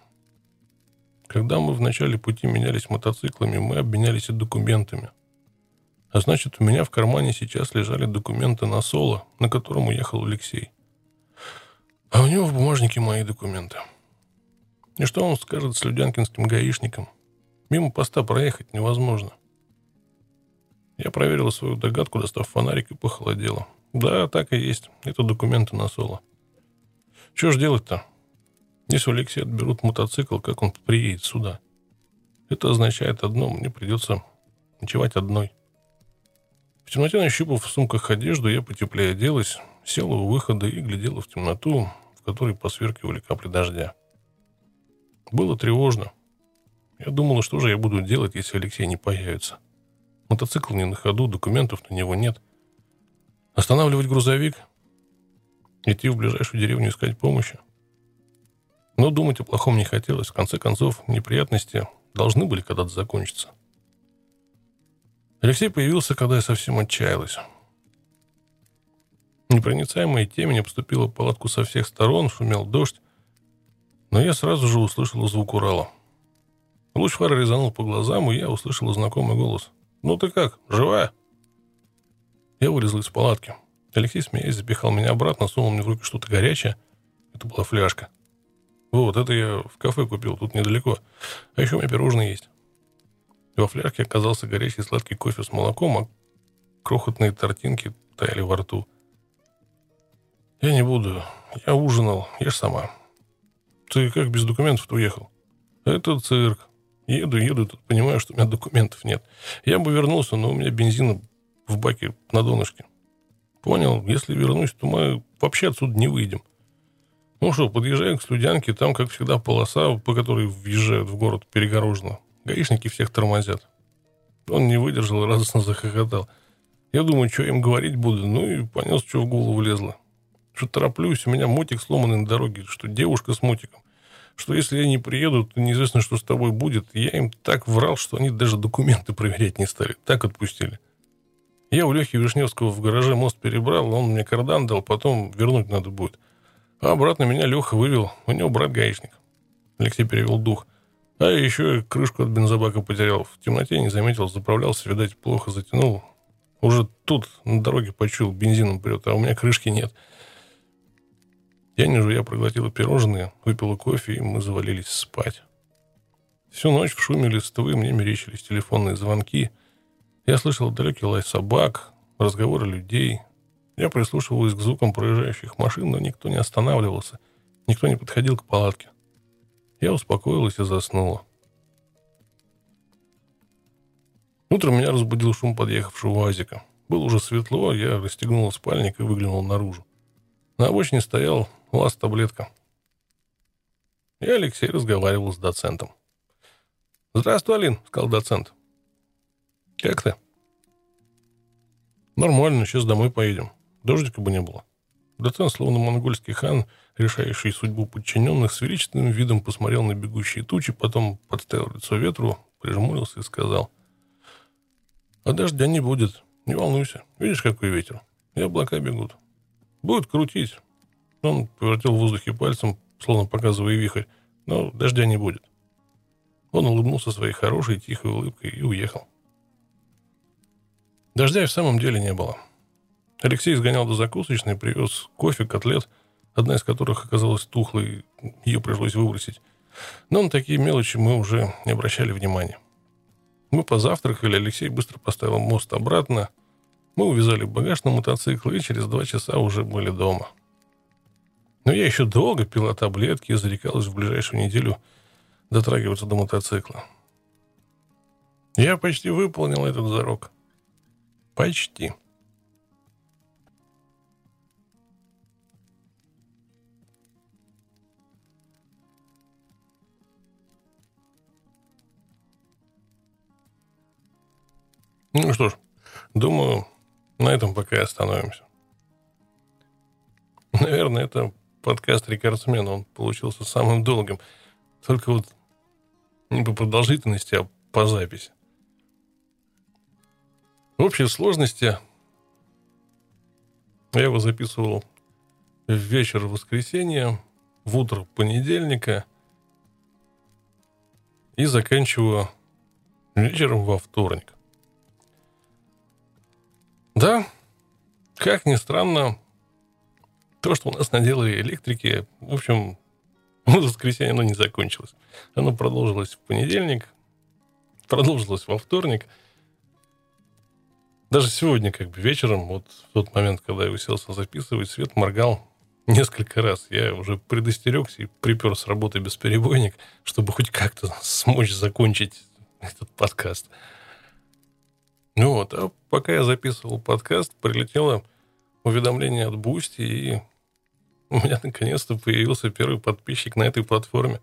когда мы в начале пути менялись мотоциклами, мы обменялись и документами. А значит, у меня в кармане сейчас лежали документы на соло, на котором уехал Алексей. А у него в бумажнике мои документы. И что он скажет с людянкинским гаишником? Мимо поста проехать невозможно. — Я проверила свою догадку, достав фонарик и похолодела. Да, так и есть. Это документы на соло. Что ж делать-то? Если у Алексея отберут мотоцикл, как он приедет сюда? Это означает одно, мне придется ночевать одной. В темноте, нащупав в сумках одежду, я потеплее оделась, села у выхода и глядела в темноту, в которой посверкивали капли дождя. Было тревожно. Я думала, что же я буду делать, если Алексей не появится. Мотоцикл не на ходу, документов на него нет. Останавливать грузовик? Идти в ближайшую деревню искать помощи? Но думать о плохом не хотелось. В конце концов, неприятности должны были когда-то закончиться. Алексей появился, когда я совсем отчаялась. Непроницаемая темень обступила палатку со всех сторон, шумел дождь, но я сразу же услышала звук Урала. Луч фары резанул по глазам, и я услышала знакомый голос. «Ну ты как, живая?» Я вылезла из палатки. Алексей, смеясь, запихал меня обратно, сунул мне в руки что-то горячее. Это была фляжка. Вот, это я в кафе купил, тут недалеко. А еще у меня пирожные есть. Во фляжке оказался горячий сладкий кофе с молоком, а крохотные тортинки таяли во рту. Я не буду. Я ужинал. Ешь сама. Ты как без документов-то уехал? Это цирк. Еду, еду, тут понимаю, что у меня документов нет. Я бы вернулся, но у меня бензина в баке на донышке. Понял, если вернусь, то мы вообще отсюда не выйдем. Ну что, подъезжаем к Слюдянке, там, как всегда, полоса, по которой въезжают в город, перегорожена. Гаишники всех тормозят. Он не выдержал и радостно захохотал. Я думаю, что им говорить буду, ну и понес, что в голову лезло. Что тороплюсь, у меня мотик сломанный на дороге, что девушка с мотиком. Что если я не приеду, то неизвестно, что с тобой будет. Я им так врал, что они даже документы проверять не стали. Так отпустили. Я у Лехи Вишневского в гараже мост перебрал, он мне кардан дал, потом вернуть надо будет. А обратно меня Леха вывел, у него брат гаишник. Алексей перевел дух. А еще крышку от бензобака потерял. В темноте не заметил, заправлялся, видать, плохо затянул. Уже тут на дороге почуял, бензином прет, а у меня крышки нет. Я не жуя проглотила пирожные, выпила кофе, и мы завалились спать. Всю ночь в шуме листвы мне мерещились телефонные звонки. Я слышал далекий лай собак, разговоры людей. Я прислушивалась к звукам проезжающих машин, но никто не останавливался. Никто не подходил к палатке. Я успокоилась и заснула. Утром меня разбудил шум подъехавшего УАЗика. Было уже светло, я расстегнула спальник и выглянул наружу. На обочине стоял УАЗ-таблетка. И Алексей разговаривал с доцентом. «Здравствуй, Алин», — сказал доцент. «Как ты?» «Нормально, сейчас домой поедем. Дождика бы не было». Доцент, словно монгольский хан, решающий судьбу подчиненных, с величественным видом посмотрел на бегущие тучи, потом подставил лицо ветру, прижмурился и сказал. «А дождя не будет. Не волнуйся. Видишь, какой ветер? И облака бегут. Будет крутить». Он повертел в воздухе пальцем, словно показывая вихрь, но дождя не будет. Он улыбнулся своей хорошей, тихой улыбкой и уехал. Дождя и в самом деле не было. Алексей сгонял до закусочной, привез кофе, котлет, одна из которых оказалась тухлой, ее пришлось выбросить. Но на такие мелочи мы уже не обращали внимания. Мы позавтракали, Алексей быстро поставил мост обратно. Мы увязали багаж на мотоцикл и через два часа уже были дома. Но я еще долго пила таблетки и зарекалась в ближайшую неделю дотрагиваться до мотоцикла. Я почти выполнил этот зарок. Почти. Ну что ж, думаю, на этом пока и остановимся. Наверное, это подкаст «Рекордсмен». Он получился самым долгим. Только вот не по продолжительности, а по записи. В общей сложности я его записывал в вечер воскресенья, в утро понедельника и заканчиваю вечером во вторник. Да, как ни странно, то, что у нас наделали электрики, в общем, воскресенье оно не закончилось. Оно продолжилось в понедельник, продолжилось во вторник. Даже сегодня, как бы вечером, вот в тот момент, когда я уселся записывать, свет моргал несколько раз. Я уже предостерегся и припер с работы бесперебойник, чтобы хоть как-то смочь закончить этот подкаст. Ну вот, а пока я записывал подкаст, прилетело уведомление от Boosty, и у меня наконец-то появился первый подписчик на этой платформе.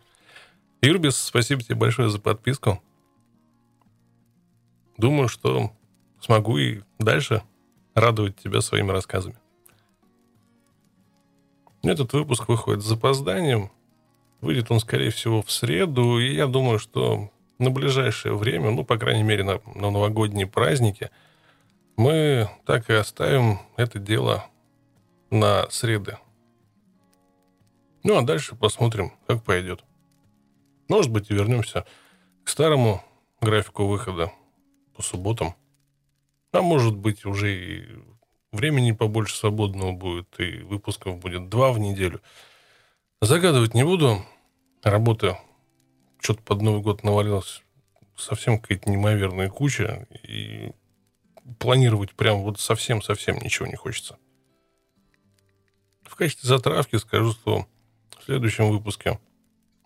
Юрбис, спасибо тебе большое за подписку. Думаю, что смогу и дальше радовать тебя своими рассказами. Этот выпуск выходит с запозданием. Выйдет он, скорее всего, в среду. И я думаю, что на ближайшее время, ну, по крайней мере, на, на новогодние праздники, мы так и оставим это дело на среды. Ну, а дальше посмотрим, как пойдет. Может быть, и вернемся к старому графику выхода по субботам. А может быть, уже и времени побольше свободного будет, и выпусков будет два в неделю. Загадывать не буду. Работа что-то под Новый год навалилась совсем какая-то неимоверная куча, и планировать прям вот совсем-совсем ничего не хочется. В качестве затравки скажу, что в следующем выпуске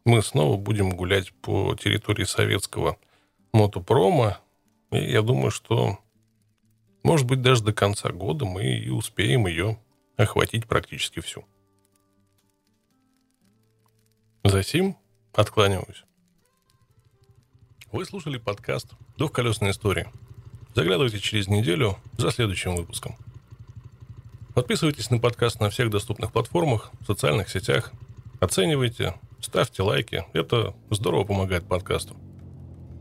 мы снова будем гулять по территории советского мотопрома, и я думаю, что может быть, даже до конца года мы и успеем ее охватить практически всю. Засим откланиваюсь. Вы слушали подкаст «Двухколесная история». Заглядывайте через неделю за следующим выпуском. Подписывайтесь на подкаст на всех доступных платформах, в социальных сетях. Оценивайте, ставьте лайки. Это здорово помогает подкасту.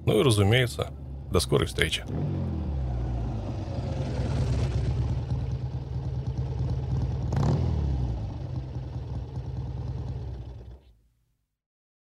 Ну и, разумеется, до скорой встречи.